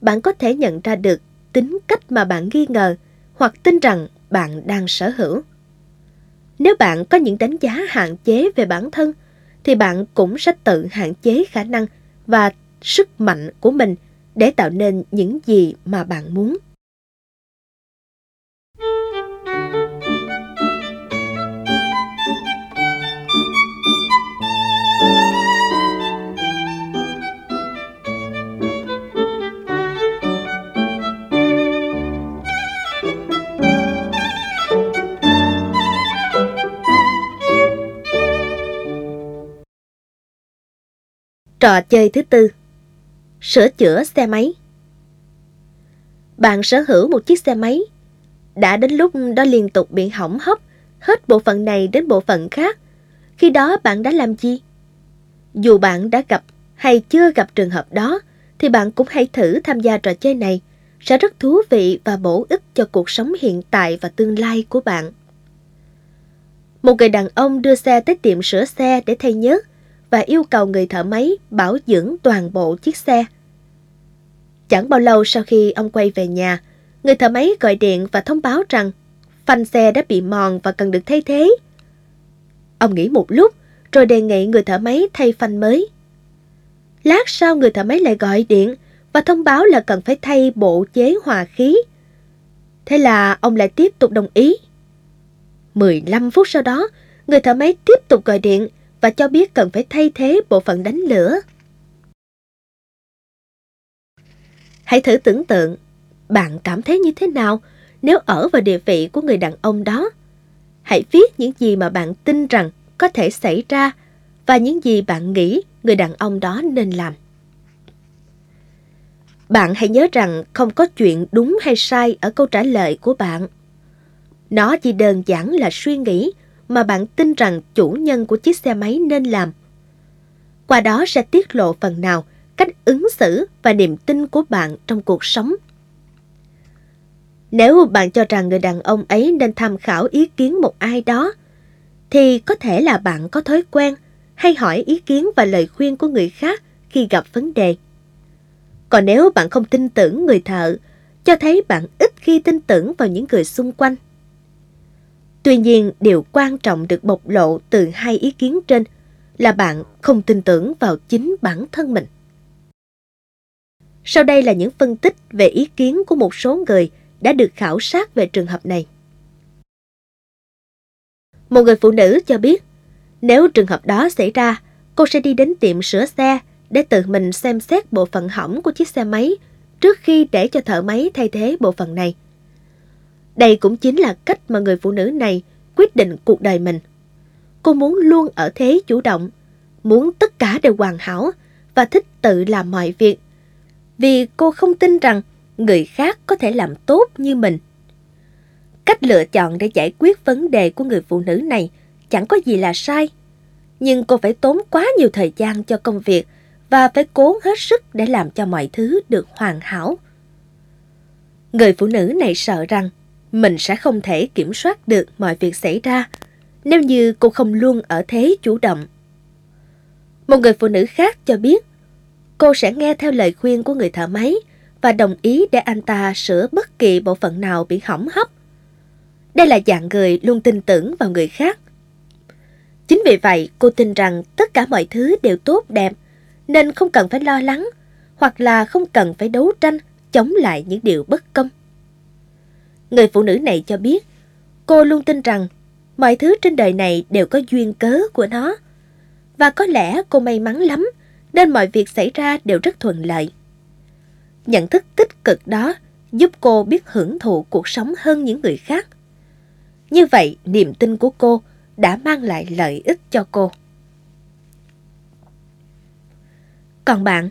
bạn có thể nhận ra được tính cách mà bạn nghi ngờ hoặc tin rằng bạn đang sở hữu. Nếu bạn có những đánh giá hạn chế về bản thân, thì bạn cũng sẽ tự hạn chế khả năng và sức mạnh của mình để tạo nên những gì mà bạn muốn. Trò chơi thứ tư. Sửa chữa xe máy. Bạn sở hữu một chiếc xe máy. Đã đến lúc đó liên tục bị hỏng hóc, Hết bộ phận này đến bộ phận khác. Khi đó bạn đã làm gì? Dù bạn đã gặp hay chưa gặp trường hợp đó, Thì bạn cũng hãy thử tham gia trò chơi này. Sẽ rất thú vị và bổ ích cho cuộc sống hiện tại và tương lai của bạn. Một người đàn ông đưa xe tới tiệm sửa xe để thay nhớt và yêu cầu người thợ máy bảo dưỡng toàn bộ chiếc xe. Chẳng bao lâu sau khi ông quay về nhà, người thợ máy gọi điện và thông báo rằng phanh xe đã bị mòn và cần được thay thế. Ông nghĩ một lúc rồi đề nghị người thợ máy thay phanh mới. Lát sau người thợ máy lại gọi điện và thông báo là cần phải thay bộ chế hòa khí. Thế là ông lại tiếp tục đồng ý. 15 phút sau đó, người thợ máy tiếp tục gọi điện và cho biết cần phải thay thế bộ phận đánh lửa. Hãy thử tưởng tượng, bạn cảm thấy như thế nào nếu ở vào địa vị của người đàn ông đó? Hãy viết những gì mà bạn tin rằng có thể xảy ra và những gì bạn nghĩ người đàn ông đó nên làm. Bạn hãy nhớ rằng không có chuyện đúng hay sai ở câu trả lời của bạn. Nó chỉ đơn giản là suy nghĩ mà bạn tin rằng chủ nhân của chiếc xe máy nên làm. Qua đó sẽ tiết lộ phần nào cách ứng xử và niềm tin của bạn trong cuộc sống. Nếu bạn cho rằng người đàn ông ấy nên tham khảo ý kiến một ai đó, thì có thể là bạn có thói quen hay hỏi ý kiến và lời khuyên của người khác khi gặp vấn đề. Còn nếu bạn không tin tưởng người thợ, cho thấy bạn ít khi tin tưởng vào những người xung quanh. Tuy nhiên, điều quan trọng được bộc lộ từ hai ý kiến trên là bạn không tin tưởng vào chính bản thân mình. Sau đây là những phân tích về ý kiến của một số người đã được khảo sát về trường hợp này. Một người phụ nữ cho biết, nếu trường hợp đó xảy ra, cô sẽ đi đến tiệm sửa xe để tự mình xem xét bộ phận hỏng của chiếc xe máy trước khi để cho thợ máy thay thế bộ phận này. Đây cũng chính là cách mà người phụ nữ này quyết định cuộc đời mình. Cô muốn luôn ở thế chủ động, muốn tất cả đều hoàn hảo và thích tự làm mọi việc. Vì cô không tin rằng người khác có thể làm tốt như mình. Cách lựa chọn để giải quyết vấn đề của người phụ nữ này chẳng có gì là sai. Nhưng cô phải tốn quá nhiều thời gian cho công việc và phải cố hết sức để làm cho mọi thứ được hoàn hảo. Người phụ nữ này sợ rằng mình sẽ không thể kiểm soát được mọi việc xảy ra nếu như cô không luôn ở thế chủ động. Một người phụ nữ khác cho biết cô sẽ nghe theo lời khuyên của người thợ máy và đồng ý để anh ta sửa bất kỳ bộ phận nào bị hỏng hóc. Đây là dạng người luôn tin tưởng vào người khác. Chính vì vậy, cô tin rằng tất cả mọi thứ đều tốt đẹp, nên không cần phải lo lắng, hoặc là không cần phải đấu tranh chống lại những điều bất công. Người phụ nữ này cho biết, cô luôn tin rằng Mọi thứ trên đời này đều có duyên cớ của nó. Và có lẽ cô may mắn lắm, nên mọi việc xảy ra đều rất thuận lợi. Nhận thức tích cực đó giúp cô biết hưởng thụ cuộc sống hơn những người khác. Như vậy, niềm tin của cô đã mang lại lợi ích cho cô. Còn bạn,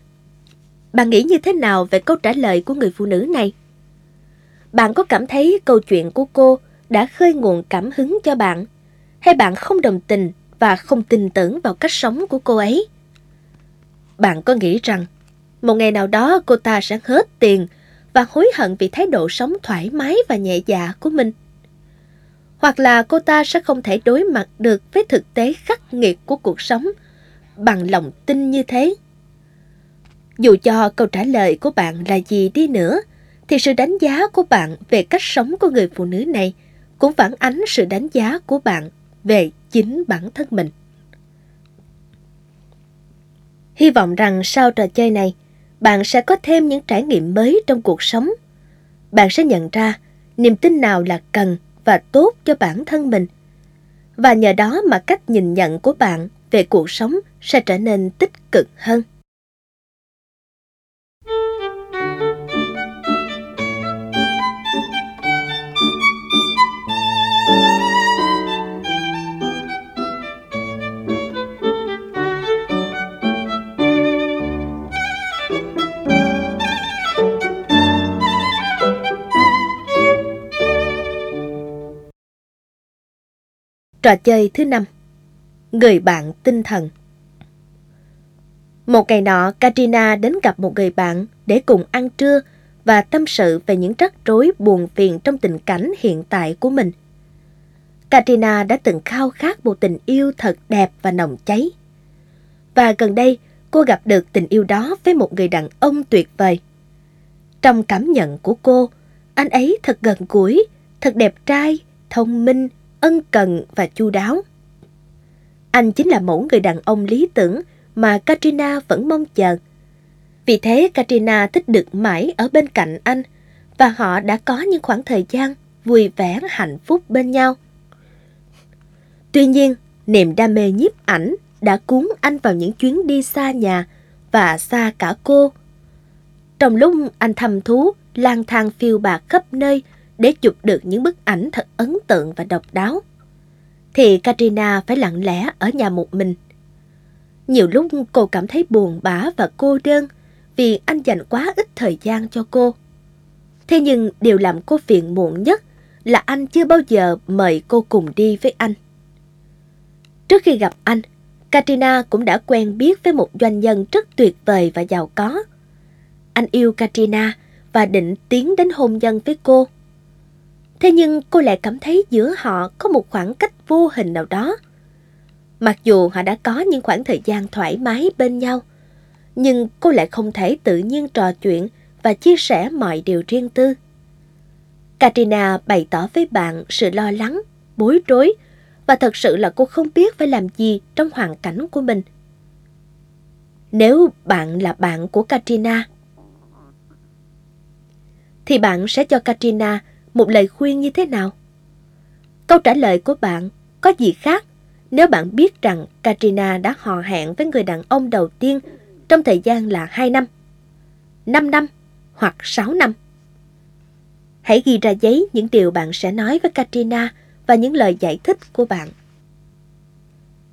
bạn nghĩ như thế nào về câu trả lời của người phụ nữ này? Bạn có cảm thấy câu chuyện của cô đã khơi nguồn cảm hứng cho bạn? Hay bạn không đồng tình và không tin tưởng vào cách sống của cô ấy? Bạn có nghĩ rằng một ngày nào đó cô ta sẽ hết tiền và hối hận vì thái độ sống thoải mái và nhẹ dạ của mình? Hoặc là cô ta sẽ không thể đối mặt được với thực tế khắc nghiệt của cuộc sống bằng lòng tin như thế? Dù cho câu trả lời của bạn là gì đi nữa, thì sự đánh giá của bạn về cách sống của người phụ nữ này cũng phản ánh sự đánh giá của bạn về chính bản thân mình. Hy vọng rằng sau trò chơi này, bạn sẽ có thêm những trải nghiệm mới trong cuộc sống. Bạn sẽ nhận ra niềm tin nào là cần và tốt cho bản thân mình. Và nhờ đó mà cách nhìn nhận của bạn về cuộc sống sẽ trở nên tích cực hơn. Trò chơi thứ năm Người bạn tinh thần Một ngày nọ, Katrina đến gặp một người bạn để cùng ăn trưa và tâm sự về những rắc rối buồn phiền trong tình cảnh hiện tại của mình. Katrina đã từng khao khát một tình yêu thật đẹp và nồng cháy. Và gần đây, cô gặp được tình yêu đó với một người đàn ông tuyệt vời. Trong cảm nhận của cô, anh ấy thật gần gũi, thật đẹp trai, thông minh, ân cần và chu đáo. Anh chính là mẫu người đàn ông lý tưởng mà Katrina vẫn mong chờ. Vì thế Katrina thích được mãi ở bên cạnh anh và họ đã có những khoảng thời gian vui vẻ hạnh phúc bên nhau. Tuy nhiên, niềm đam mê nhiếp ảnh đã cuốn anh vào những chuyến đi xa nhà và xa cả cô. Trong lúc anh thầm thú, lang thang phiêu bạc khắp nơi để chụp được những bức ảnh thật ấn tượng và độc đáo, thì Katrina phải lặng lẽ ở nhà một mình. Nhiều lúc cô cảm thấy buồn bã và cô đơn vì anh dành quá ít thời gian cho cô. Thế nhưng điều làm cô phiền muộn nhất là anh chưa bao giờ mời cô cùng đi với anh. Trước khi gặp anh, Katrina cũng đã quen biết với một doanh nhân rất tuyệt vời và giàu có. Anh yêu Katrina và định tiến đến hôn nhân với cô. Thế nhưng cô lại cảm thấy giữa họ có một khoảng cách vô hình nào đó. Mặc dù họ đã có những khoảng thời gian thoải mái bên nhau, nhưng cô lại không thể tự nhiên trò chuyện và chia sẻ mọi điều riêng tư. Katrina bày tỏ với bạn sự lo lắng, bối rối và thật sự là cô không biết phải làm gì trong hoàn cảnh của mình. Nếu bạn là bạn của Katrina, thì bạn sẽ cho Katrina một lời khuyên như thế nào? Câu trả lời của bạn có gì khác nếu bạn biết rằng Katrina đã hò hẹn với người đàn ông đầu tiên trong thời gian là 2 năm, 5 năm hoặc 6 năm? Hãy ghi ra giấy những điều bạn sẽ nói với Katrina và những lời giải thích của bạn.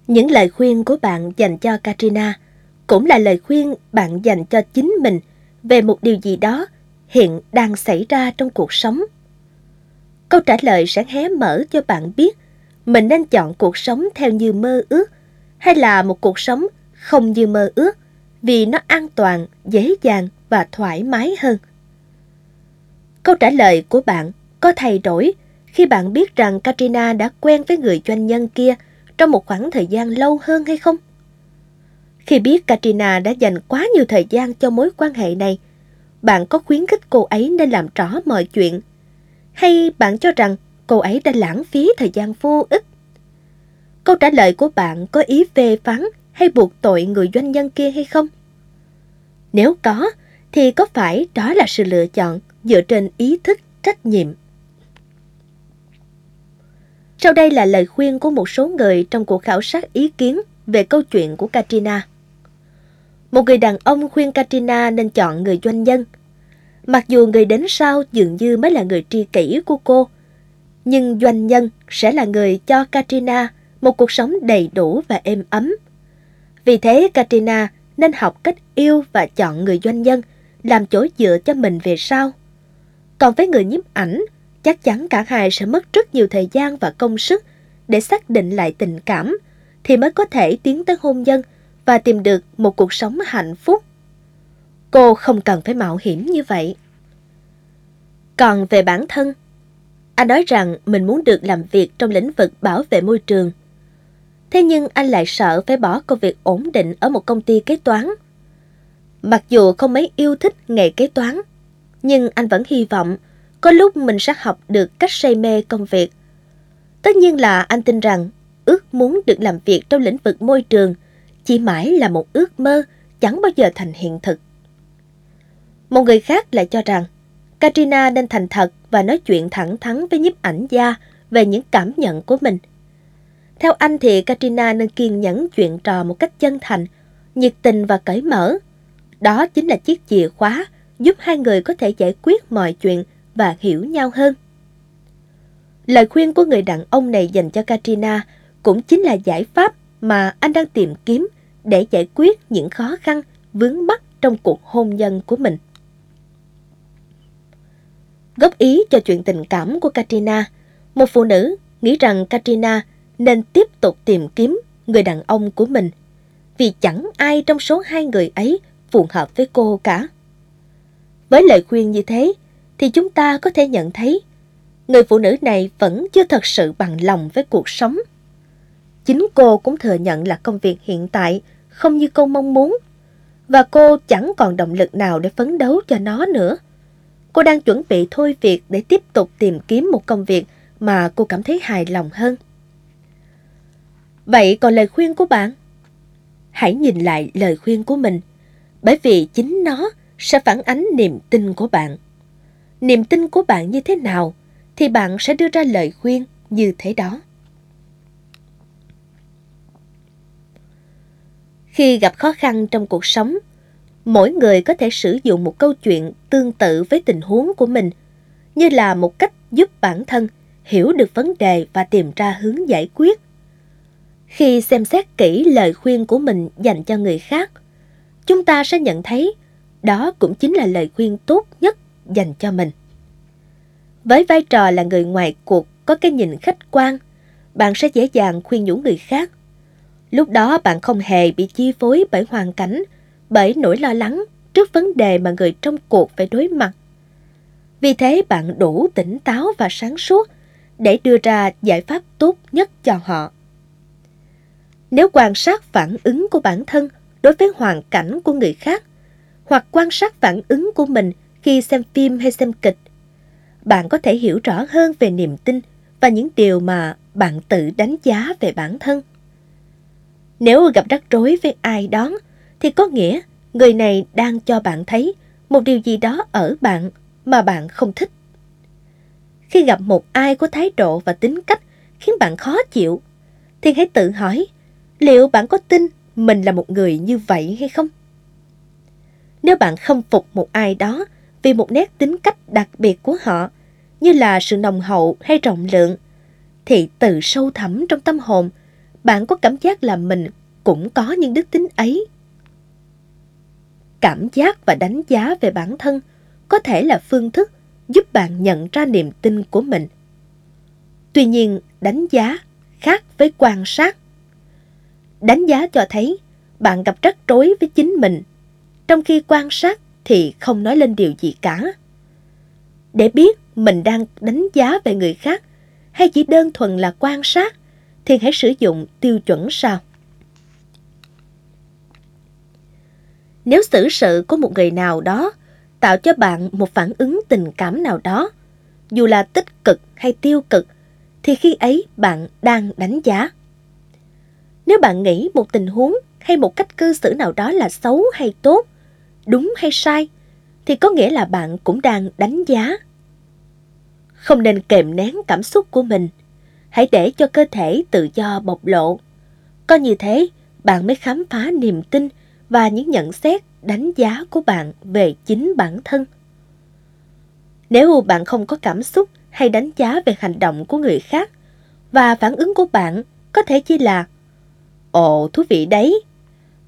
Những lời khuyên của bạn dành cho Katrina cũng là lời khuyên bạn dành cho chính mình về một điều gì đó hiện đang xảy ra trong cuộc sống Câu trả lời sẽ hé mở cho bạn biết mình nên chọn cuộc sống theo như mơ ước hay là một cuộc sống không như mơ ước vì nó an toàn, dễ dàng và thoải mái hơn. Câu trả lời của bạn có thay đổi khi bạn biết rằng Katrina đã quen với người doanh nhân kia trong một khoảng thời gian lâu hơn hay không? Khi biết Katrina đã dành quá nhiều thời gian cho mối quan hệ này, bạn có khuyến khích cô ấy nên làm rõ mọi chuyện hay bạn cho rằng cô ấy đã lãng phí thời gian vô ích? Câu trả lời của bạn có ý phê phán hay buộc tội người doanh nhân kia hay không? Nếu có, thì có phải đó là sự lựa chọn dựa trên ý thức trách nhiệm? Sau đây là lời khuyên của một số người trong cuộc khảo sát ý kiến về câu chuyện của Katrina. Một người đàn ông khuyên Katrina nên chọn người doanh nhân. Mặc dù người đến sau dường như mới là người tri kỷ của cô, nhưng doanh nhân sẽ là người cho Katrina một cuộc sống đầy đủ và êm ấm. Vì thế Katrina nên học cách yêu và chọn người doanh nhân làm chỗ dựa cho mình về sau. Còn với người nhiếp ảnh, chắc chắn cả hai sẽ mất rất nhiều thời gian và công sức để xác định lại tình cảm thì mới có thể tiến tới hôn nhân và tìm được một cuộc sống hạnh phúc. Cô không cần phải mạo hiểm như vậy. Còn về bản thân, anh nói rằng mình muốn được làm việc trong lĩnh vực bảo vệ môi trường. Thế nhưng anh lại sợ phải bỏ công việc ổn định ở một công ty kế toán. Mặc dù không mấy yêu thích nghề kế toán, nhưng anh vẫn hy vọng có lúc mình sẽ học được cách say mê công việc. Tất nhiên là anh tin rằng ước muốn được làm việc trong lĩnh vực môi trường chỉ mãi là một ước mơ chẳng bao giờ thành hiện thực. Một người khác lại cho rằng Katrina nên thành thật và nói chuyện thẳng thắn với nhiếp ảnh gia về những cảm nhận của mình. Theo anh thì Katrina nên kiên nhẫn chuyện trò một cách chân thành, nhiệt tình và cởi mở. Đó chính là chiếc chìa khóa giúp hai người có thể giải quyết mọi chuyện và hiểu nhau hơn. Lời khuyên của người đàn ông này dành cho Katrina cũng chính là giải pháp mà anh đang tìm kiếm để giải quyết những khó khăn vướng mắc trong cuộc hôn nhân của mình. Góp ý cho chuyện tình cảm của Katrina, một phụ nữ nghĩ rằng Katrina nên tiếp tục tìm kiếm người đàn ông của mình vì chẳng ai trong số hai người ấy phù hợp với cô cả. Với lời khuyên như thế thì chúng ta có thể nhận thấy người phụ nữ này vẫn chưa thật sự bằng lòng với cuộc sống. Chính cô cũng thừa nhận là công việc hiện tại không như cô mong muốn và cô chẳng còn động lực nào để phấn đấu cho nó nữa. Cô đang chuẩn bị thôi việc để tiếp tục tìm kiếm một công việc mà cô cảm thấy hài lòng hơn. Vậy còn lời khuyên của bạn? Hãy nhìn lại lời khuyên của mình, bởi vì chính nó sẽ phản ánh niềm tin của bạn. Niềm tin của bạn như thế nào thì bạn sẽ đưa ra lời khuyên như thế đó. Khi gặp khó khăn trong cuộc sống, mỗi người có thể sử dụng một câu chuyện tương tự với tình huống của mình như là một cách giúp bản thân hiểu được vấn đề và tìm ra hướng giải quyết. Khi xem xét kỹ lời khuyên của mình dành cho người khác, chúng ta sẽ nhận thấy đó cũng chính là lời khuyên tốt nhất dành cho mình. Với vai trò là người ngoài cuộc có cái nhìn khách quan, bạn sẽ dễ dàng khuyên nhủ người khác. Lúc đó bạn không hề bị chi phối bởi hoàn cảnh, bởi nỗi lo lắng trước vấn đề mà người trong cuộc phải đối mặt. Vì thế bạn đủ tỉnh táo và sáng suốt để đưa ra giải pháp tốt nhất cho họ. Nếu quan sát phản ứng của bản thân đối với hoàn cảnh của người khác, hoặc quan sát phản ứng của mình khi xem phim hay xem kịch, bạn có thể hiểu rõ hơn về niềm tin và những điều mà bạn tự đánh giá về bản thân. Nếu gặp rắc rối với ai đó, thì có nghĩa người này đang cho bạn thấy một điều gì đó ở bạn mà bạn không thích. Khi gặp một ai có thái độ và tính cách khiến bạn khó chịu, thì hãy tự hỏi liệu bạn có tin mình là một người như vậy hay không? Nếu bạn không phục một ai đó vì một nét tính cách đặc biệt của họ, như là sự nồng hậu hay rộng lượng, thì từ sâu thẳm trong tâm hồn, bạn có cảm giác là mình cũng có những đức tính ấy. Cảm giác và đánh giá về bản thân có thể là phương thức giúp bạn nhận ra niềm tin của mình. Tuy nhiên, đánh giá khác với quan sát. Đánh giá cho thấy bạn gặp rắc rối với chính mình, trong khi quan sát thì không nói lên điều gì cả. Để biết mình đang đánh giá về người khác hay chỉ đơn thuần là quan sát thì hãy sử dụng tiêu chuẩn sau. Nếu xử sự của một người nào đó tạo cho bạn một phản ứng tình cảm nào đó, dù là tích cực hay tiêu cực, thì khi ấy bạn đang đánh giá. Nếu bạn nghĩ một tình huống hay một cách cư xử nào đó là xấu hay tốt, đúng hay sai, thì có nghĩa là bạn cũng đang đánh giá. Không nên kềm nén cảm xúc của mình. hãy để cho cơ thể tự do bộc lộ. Có như thế, bạn mới khám phá niềm tin và những nhận xét, đánh giá của bạn về chính bản thân. Nếu bạn không có cảm xúc hay đánh giá về hành động của người khác và phản ứng của bạn có thể chỉ là Ồ, thú vị đấy,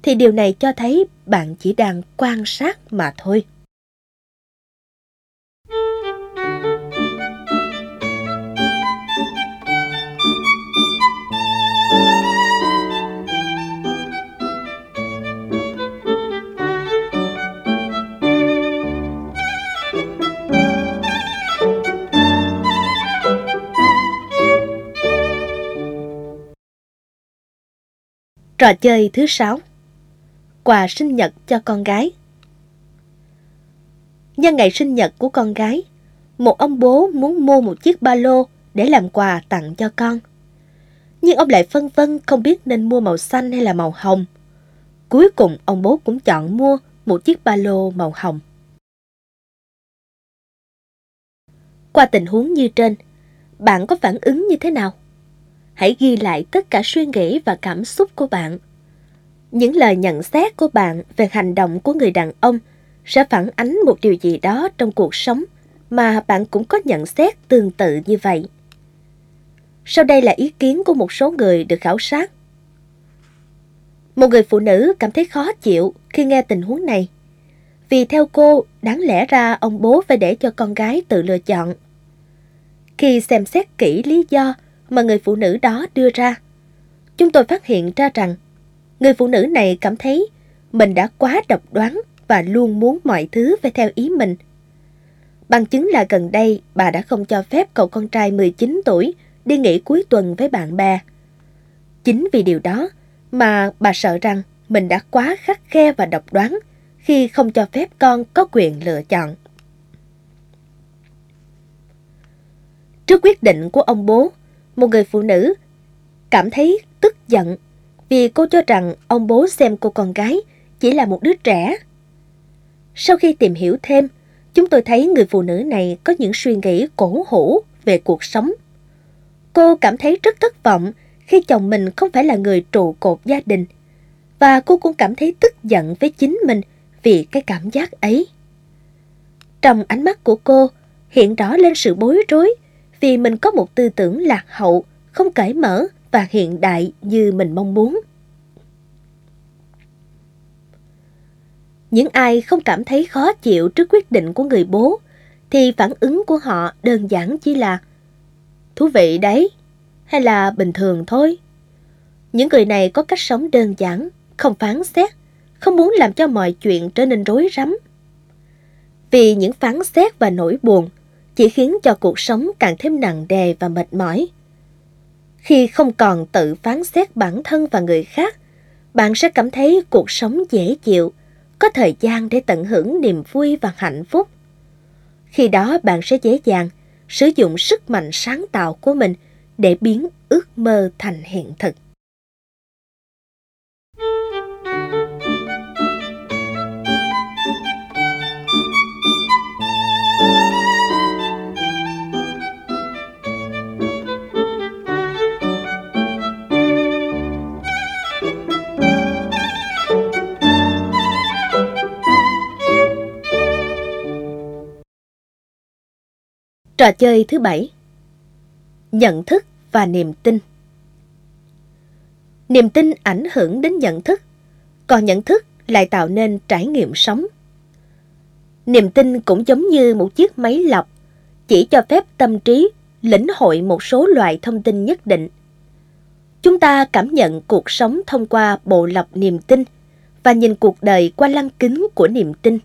thì điều này cho thấy bạn chỉ đang quan sát mà thôi. Trò chơi thứ sáu Quà sinh nhật cho con gái Nhân ngày sinh nhật của con gái, một ông bố muốn mua một chiếc ba lô để làm quà tặng cho con. Nhưng ông lại phân vân không biết nên mua màu xanh hay là màu hồng. Cuối cùng ông bố cũng chọn mua một chiếc ba lô màu hồng. Qua tình huống như trên, bạn có phản ứng như thế nào? Hãy ghi lại tất cả suy nghĩ và cảm xúc của bạn. Những lời nhận xét của bạn về hành động của người đàn ông sẽ phản ánh một điều gì đó trong cuộc sống mà bạn cũng có nhận xét tương tự như vậy. Sau đây là ý kiến của một số người được khảo sát. Một người phụ nữ cảm thấy khó chịu khi nghe tình huống này. Vì theo cô, đáng lẽ ra ông bố phải để cho con gái tự lựa chọn. Khi xem xét kỹ lý do mà người phụ nữ đó đưa ra. Chúng tôi phát hiện ra rằng người phụ nữ này cảm thấy mình đã quá độc đoán và luôn muốn mọi thứ phải theo ý mình. Bằng chứng là gần đây bà đã không cho phép cậu con trai 19 tuổi đi nghỉ cuối tuần với bạn bè. Chính vì điều đó mà bà sợ rằng mình đã quá khắc khe và độc đoán khi không cho phép con có quyền lựa chọn. Trước quyết định của ông bố, một người phụ nữ cảm thấy tức giận vì cô cho rằng ông bố xem cô con gái chỉ là một đứa trẻ. Sau khi tìm hiểu thêm, chúng tôi thấy người phụ nữ này có những suy nghĩ cổ hủ về cuộc sống. Cô cảm thấy rất thất vọng khi chồng mình không phải là người trụ cột gia đình và cô cũng cảm thấy tức giận với chính mình vì cái cảm giác ấy. Trong ánh mắt của cô hiện rõ lên sự bối rối vì mình có một tư tưởng lạc hậu, không cởi mở và hiện đại như mình mong muốn. Những ai không cảm thấy khó chịu trước quyết định của người bố thì phản ứng của họ đơn giản chỉ là thú vị đấy hay là bình thường thôi. Những người này có cách sống đơn giản, không phán xét, không muốn làm cho mọi chuyện trở nên rối rắm. Vì những phán xét và nỗi buồn chỉ khiến cho cuộc sống càng thêm nặng đè và mệt mỏi. Khi không còn tự phán xét bản thân và người khác, bạn sẽ cảm thấy cuộc sống dễ chịu, có thời gian để tận hưởng niềm vui và hạnh phúc. Khi đó bạn sẽ dễ dàng sử dụng sức mạnh sáng tạo của mình để biến ước mơ thành hiện thực. Trò chơi thứ bảy Nhận thức và niềm tin Niềm tin ảnh hưởng đến nhận thức, còn nhận thức lại tạo nên trải nghiệm sống. Niềm tin cũng giống như một chiếc máy lọc, chỉ cho phép tâm trí lĩnh hội một số loại thông tin nhất định. Chúng ta cảm nhận cuộc sống thông qua bộ lọc niềm tin và nhìn cuộc đời qua lăng kính của niềm tin.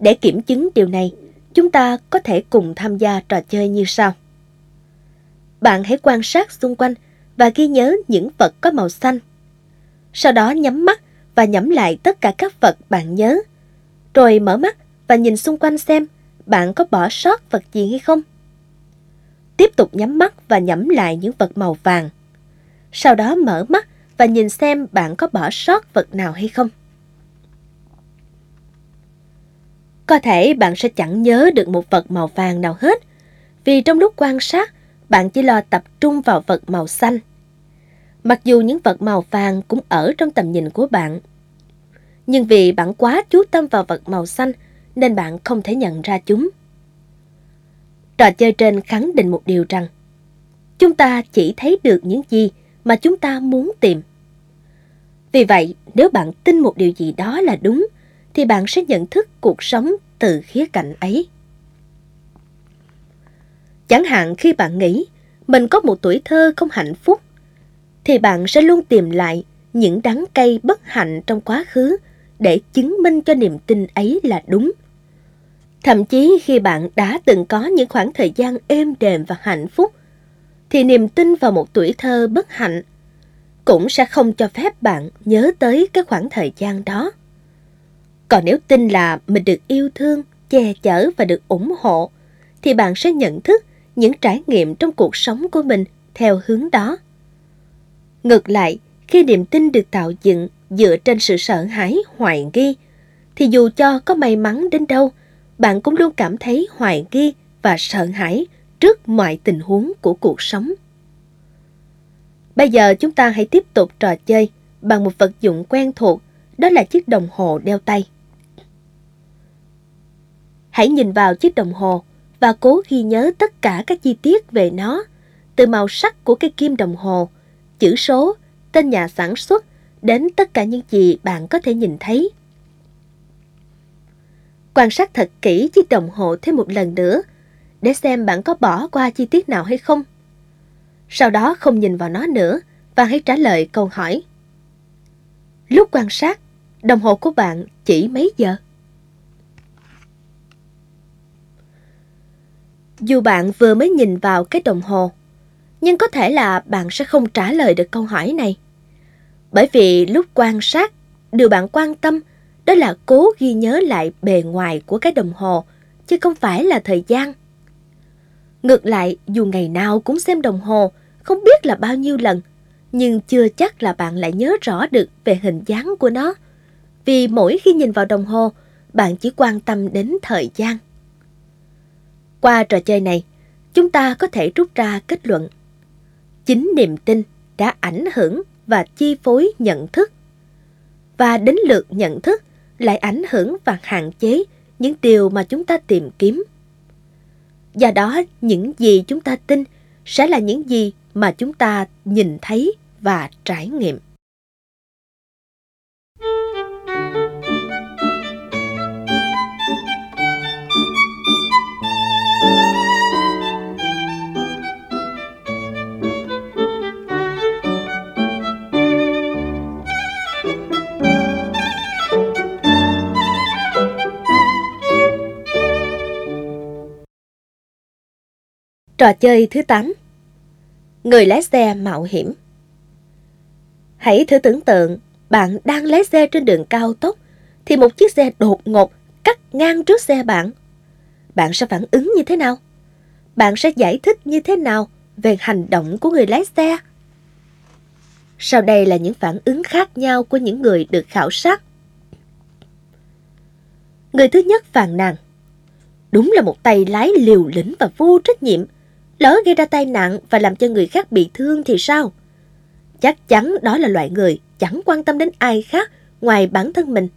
Để kiểm chứng điều này, chúng ta có thể cùng tham gia trò chơi như sau. Bạn hãy quan sát xung quanh và ghi nhớ những vật có màu xanh. Sau đó nhắm mắt và nhẩm lại tất cả các vật bạn nhớ. Rồi mở mắt và nhìn xung quanh xem bạn có bỏ sót vật gì hay không. Tiếp tục nhắm mắt và nhẩm lại những vật màu vàng. Sau đó mở mắt và nhìn xem bạn có bỏ sót vật nào hay không. Có thể bạn sẽ chẳng nhớ được một vật màu vàng nào hết, vì trong lúc quan sát, bạn chỉ lo tập trung vào vật màu xanh. Mặc dù những vật màu vàng cũng ở trong tầm nhìn của bạn. Nhưng vì bạn quá chú tâm vào vật màu xanh nên bạn không thể nhận ra chúng. Trò chơi trên khẳng định một điều rằng chúng ta chỉ thấy được những gì mà chúng ta muốn tìm. Vì vậy, nếu bạn tin một điều gì đó là đúng, thì bạn sẽ nhận thức cuộc sống từ khía cạnh ấy. Chẳng hạn khi bạn nghĩ mình có một tuổi thơ không hạnh phúc, thì bạn sẽ luôn tìm lại những đắng cay bất hạnh trong quá khứ để chứng minh cho niềm tin ấy là đúng. Thậm chí khi bạn đã từng có những khoảng thời gian êm đềm và hạnh phúc, thì niềm tin vào một tuổi thơ bất hạnh cũng sẽ không cho phép bạn nhớ tới cái khoảng thời gian đó. Còn nếu tin là mình được yêu thương, che chở và được ủng hộ, thì bạn sẽ nhận thức những trải nghiệm trong cuộc sống của mình theo hướng đó. Ngược lại, khi niềm tin được tạo dựng dựa trên sự sợ hãi hoài nghi, thì dù cho có may mắn đến đâu, bạn cũng luôn cảm thấy hoài nghi và sợ hãi trước mọi tình huống của cuộc sống. Bây giờ chúng ta hãy tiếp tục trò chơi bằng một vật dụng quen thuộc, đó là chiếc đồng hồ đeo tay. Hãy nhìn vào chiếc đồng hồ và cố ghi nhớ tất cả các chi tiết về nó, từ màu sắc của cái kim đồng hồ, chữ số, tên nhà sản xuất, đến tất cả những gì bạn có thể nhìn thấy. Quan sát thật kỹ chiếc đồng hồ thêm một lần nữa, để xem bạn có bỏ qua chi tiết nào hay không. Sau đó không nhìn vào nó nữa và hãy trả lời câu hỏi. Lúc quan sát, đồng hồ của bạn chỉ mấy giờ? Dù bạn vừa mới nhìn vào cái đồng hồ, nhưng có thể là bạn sẽ không trả lời được câu hỏi này. Bởi vì lúc quan sát, điều bạn quan tâm đó là cố ghi nhớ lại bề ngoài của cái đồng hồ, chứ không phải là thời gian. Ngược lại, dù ngày nào cũng xem đồng hồ, không biết là bao nhiêu lần, nhưng chưa chắc là bạn lại nhớ rõ được về hình dáng của nó. Vì mỗi khi nhìn vào đồng hồ, bạn chỉ quan tâm đến thời gian. Qua trò chơi này, chúng ta có thể rút ra kết luận. Chính niềm tin đã ảnh hưởng và chi phối nhận thức. Và đến lượt nhận thức lại ảnh hưởng và hạn chế những điều mà chúng ta tìm kiếm. Do đó, những gì chúng ta tin sẽ là những gì mà chúng ta nhìn thấy và trải nghiệm. Trò chơi thứ 8 Người lái xe mạo hiểm Hãy thử tưởng tượng, bạn đang lái xe trên đường cao tốc, thì một chiếc xe đột ngột cắt ngang trước xe bạn. Bạn sẽ phản ứng như thế nào? Bạn sẽ giải thích như thế nào về hành động của người lái xe? Sau đây là những phản ứng khác nhau của những người được khảo sát. Người thứ nhất phàn nàn. Đúng là một tay lái liều lĩnh và vô trách nhiệm Lỡ gây ra tai nạn và làm cho người khác bị thương thì sao? Chắc chắn đó là loại người chẳng quan tâm đến ai khác ngoài bản thân mình.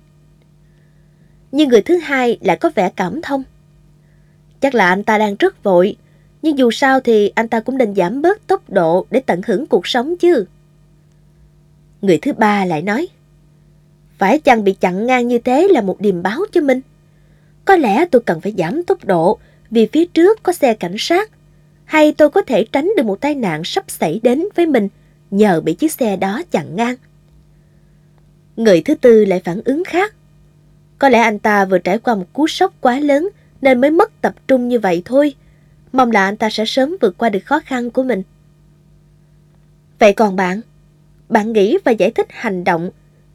Nhưng người thứ hai lại có vẻ cảm thông. Chắc là anh ta đang rất vội, nhưng dù sao thì anh ta cũng nên giảm bớt tốc độ để tận hưởng cuộc sống chứ. Người thứ ba lại nói, phải chăng bị chặn ngang như thế là một điềm báo cho mình? Có lẽ tôi cần phải giảm tốc độ vì phía trước có xe cảnh sát hay tôi có thể tránh được một tai nạn sắp xảy đến với mình nhờ bị chiếc xe đó chặn ngang. Người thứ tư lại phản ứng khác. Có lẽ anh ta vừa trải qua một cú sốc quá lớn nên mới mất tập trung như vậy thôi. Mong là anh ta sẽ sớm vượt qua được khó khăn của mình. Vậy còn bạn? Bạn nghĩ và giải thích hành động,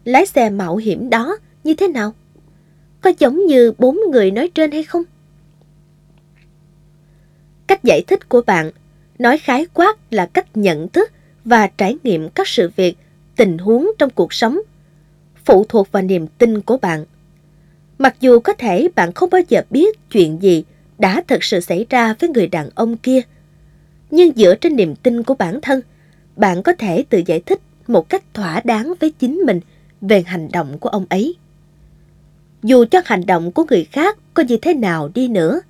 lái xe mạo hiểm đó như thế nào? Có giống như bốn người nói trên hay không? Cách giải thích của bạn nói khái quát là cách nhận thức và trải nghiệm các sự việc, tình huống trong cuộc sống, phụ thuộc vào niềm tin của bạn. Mặc dù có thể bạn không bao giờ biết chuyện gì đã thực sự xảy ra với người đàn ông kia, Nhưng dựa trên niềm tin của bản thân, bạn có thể tự giải thích một cách thỏa đáng với chính mình về hành động của ông ấy. Dù cho hành động của người khác có như thế nào đi nữa,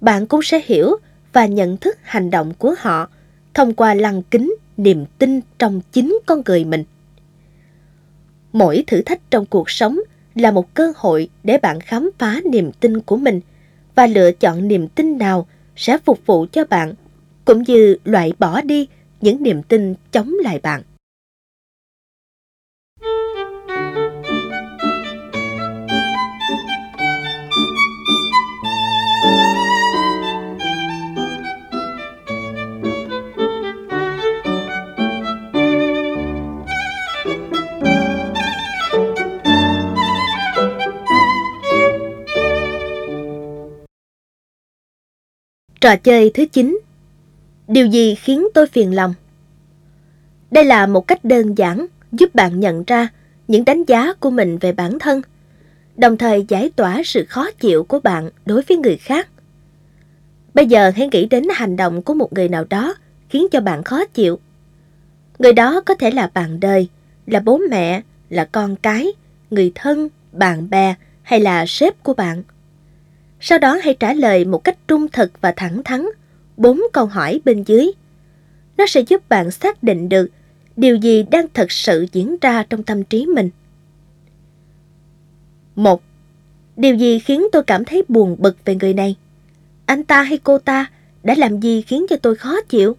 bạn cũng sẽ hiểu và nhận thức hành động của họ thông qua lăng kính niềm tin trong chính con người mình. Mỗi thử thách trong cuộc sống là một cơ hội để bạn khám phá niềm tin của mình và lựa chọn niềm tin nào sẽ phục vụ cho bạn, cũng như loại bỏ đi những niềm tin chống lại bạn. Trò chơi thứ 9 Điều gì khiến tôi phiền lòng? Đây là một cách đơn giản giúp bạn nhận ra những đánh giá của mình về bản thân, đồng thời giải tỏa sự khó chịu của bạn đối với người khác. Bây giờ hãy nghĩ đến hành động của một người nào đó khiến cho bạn khó chịu. Người đó có thể là bạn đời, là bố mẹ, là con cái, người thân, bạn bè hay là sếp của bạn. Sau đó hãy trả lời một cách trung thực và thẳng thắn bốn câu hỏi bên dưới. Nó sẽ giúp bạn xác định được điều gì đang thật sự diễn ra trong tâm trí mình. Một, Điều gì khiến tôi cảm thấy buồn bực về người này? Anh ta hay cô ta đã làm gì khiến cho tôi khó chịu?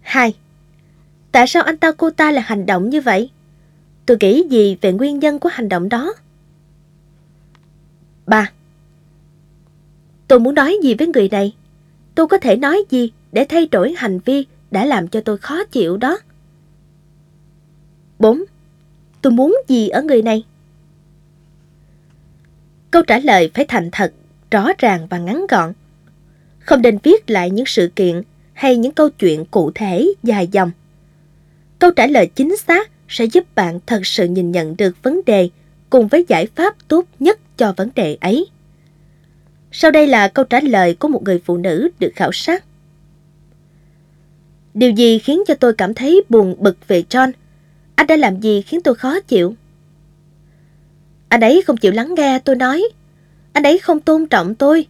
2. Tại sao anh ta cô ta lại hành động như vậy? Tôi nghĩ gì về nguyên nhân của hành động đó? 3. Tôi muốn nói gì với người này? Tôi có thể nói gì để thay đổi hành vi đã làm cho tôi khó chịu đó? 4. Tôi muốn gì ở người này? Câu trả lời phải thành thật, rõ ràng và ngắn gọn. Không nên viết lại những sự kiện hay những câu chuyện cụ thể dài dòng. Câu trả lời chính xác sẽ giúp bạn thật sự nhìn nhận được vấn đề cùng với giải pháp tốt nhất cho vấn đề ấy. Sau đây là câu trả lời của một người phụ nữ được khảo sát. Điều gì khiến cho tôi cảm thấy buồn bực về John? Anh đã làm gì khiến tôi khó chịu? Anh ấy không chịu lắng nghe tôi nói. Anh ấy không tôn trọng tôi.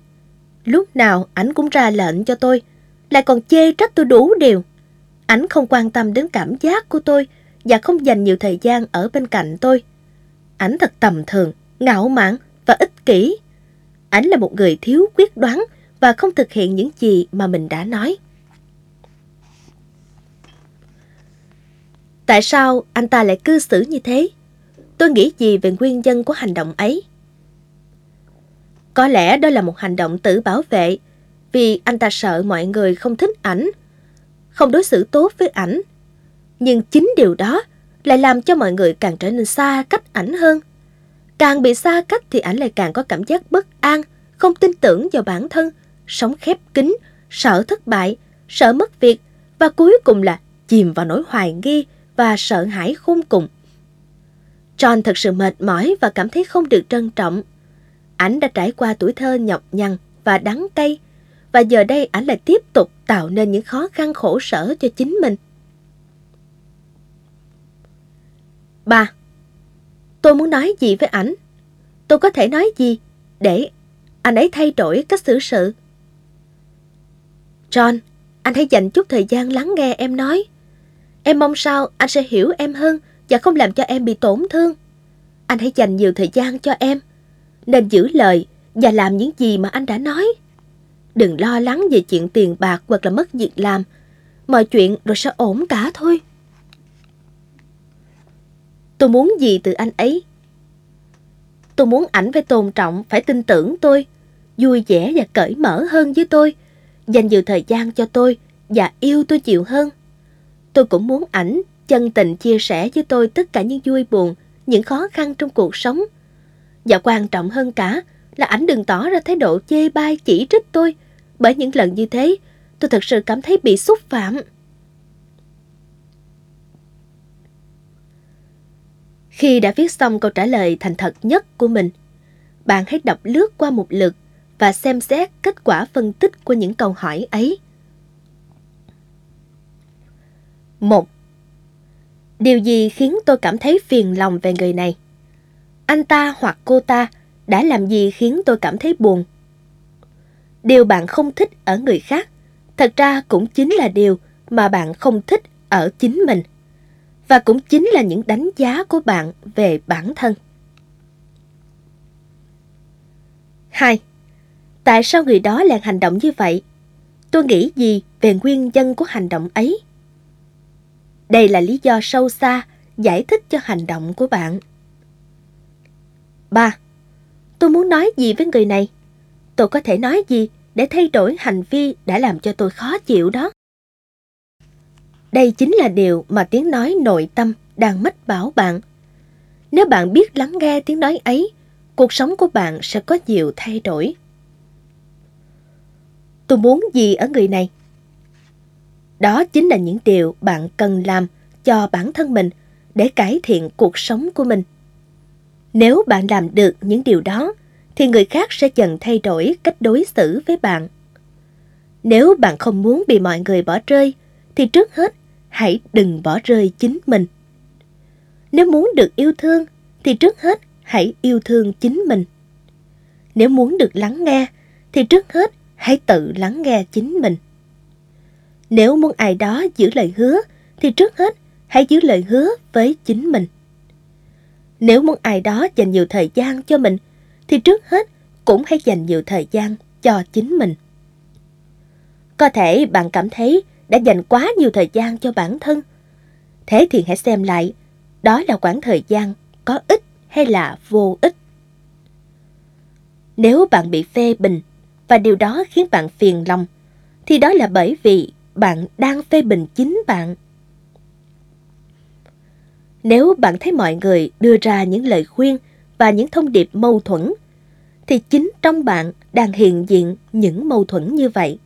Lúc nào ảnh cũng ra lệnh cho tôi, lại còn chê trách tôi đủ điều. Ảnh không quan tâm đến cảm giác của tôi và không dành nhiều thời gian ở bên cạnh tôi. Ảnh thật tầm thường, ngạo mạn và ích kỷ. Ảnh là một người thiếu quyết đoán và không thực hiện những gì mà mình đã nói. Tại sao anh ta lại cư xử như thế? Tôi nghĩ gì về nguyên nhân của hành động ấy? Có lẽ đó là một hành động tự bảo vệ vì anh ta sợ mọi người không thích ảnh, không đối xử tốt với ảnh. Nhưng chính điều đó lại làm cho mọi người càng trở nên xa cách ảnh hơn. Càng bị xa cách thì ảnh lại càng có cảm giác bất an, không tin tưởng vào bản thân, sống khép kín, sợ thất bại, sợ mất việc và cuối cùng là chìm vào nỗi hoài nghi và sợ hãi khôn cùng. John thật sự mệt mỏi và cảm thấy không được trân trọng. Ảnh đã trải qua tuổi thơ nhọc nhằn và đắng cay, và giờ đây ảnh lại tiếp tục tạo nên những khó khăn khổ sở cho chính mình. Ba, Tôi muốn nói gì với ảnh? Tôi có thể nói gì để anh ấy thay đổi cách xử sự? John, anh hãy dành chút thời gian lắng nghe em nói. Em mong sao anh sẽ hiểu em hơn và không làm cho em bị tổn thương. Anh hãy dành nhiều thời gian cho em. Nên giữ lời và làm những gì mà anh đã nói. Đừng lo lắng về chuyện tiền bạc hoặc là mất việc làm. Mọi chuyện rồi sẽ ổn cả thôi. Tôi muốn gì từ anh ấy? Tôi muốn ảnh phải tôn trọng, phải tin tưởng tôi, vui vẻ và cởi mở hơn với tôi, dành nhiều thời gian cho tôi và yêu tôi chịu hơn. Tôi cũng muốn ảnh chân tình chia sẻ với tôi tất cả những vui buồn, những khó khăn trong cuộc sống. Và quan trọng hơn cả là ảnh đừng tỏ ra thái độ chê bai chỉ trích tôi, bởi những lần như thế, tôi thật sự cảm thấy bị xúc phạm. Khi đã viết xong câu trả lời thành thật nhất của mình, bạn hãy đọc lướt qua một lượt và xem xét kết quả phân tích của những câu hỏi ấy. 1. Điều gì khiến tôi cảm thấy phiền lòng về người này? Anh ta hoặc cô ta đã làm gì khiến tôi cảm thấy buồn? Điều bạn không thích ở người khác, thật ra cũng chính là điều mà bạn không thích ở chính mình. Và cũng chính là những đánh giá của bạn về bản thân. 2. Tại sao người đó lại hành động như vậy? Tôi nghĩ gì về nguyên nhân của hành động ấy? Đây là lý do sâu xa giải thích cho hành động của bạn. 3. Tôi muốn nói gì với người này? Tôi có thể nói gì để thay đổi hành vi đã làm cho tôi khó chịu đó? Đây chính là điều mà tiếng nói nội tâm đang mất bảo bạn. Nếu bạn biết lắng nghe tiếng nói ấy, cuộc sống của bạn sẽ có nhiều thay đổi. Tôi muốn gì ở người này? Đó chính là những điều bạn cần làm cho bản thân mình để cải thiện cuộc sống của mình. Nếu bạn làm được những điều đó, thì người khác sẽ dần thay đổi cách đối xử với bạn. Nếu bạn không muốn bị mọi người bỏ rơi, thì trước hết hãy đừng bỏ rơi chính mình. Nếu muốn được yêu thương, thì trước hết hãy yêu thương chính mình. Nếu muốn được lắng nghe, thì trước hết hãy tự lắng nghe chính mình. Nếu muốn ai đó giữ lời hứa, thì trước hết hãy giữ lời hứa với chính mình. Nếu muốn ai đó dành nhiều thời gian cho mình, thì trước hết cũng hãy dành nhiều thời gian cho chính mình. Có thể bạn cảm thấy đã dành quá nhiều thời gian cho bản thân. Thế thì hãy xem lại, đó là khoảng thời gian có ích hay là vô ích. Nếu bạn bị phê bình và điều đó khiến bạn phiền lòng, thì đó là bởi vì bạn đang phê bình chính bạn. Nếu bạn thấy mọi người đưa ra những lời khuyên và những thông điệp mâu thuẫn, thì chính trong bạn đang hiện diện những mâu thuẫn như vậy.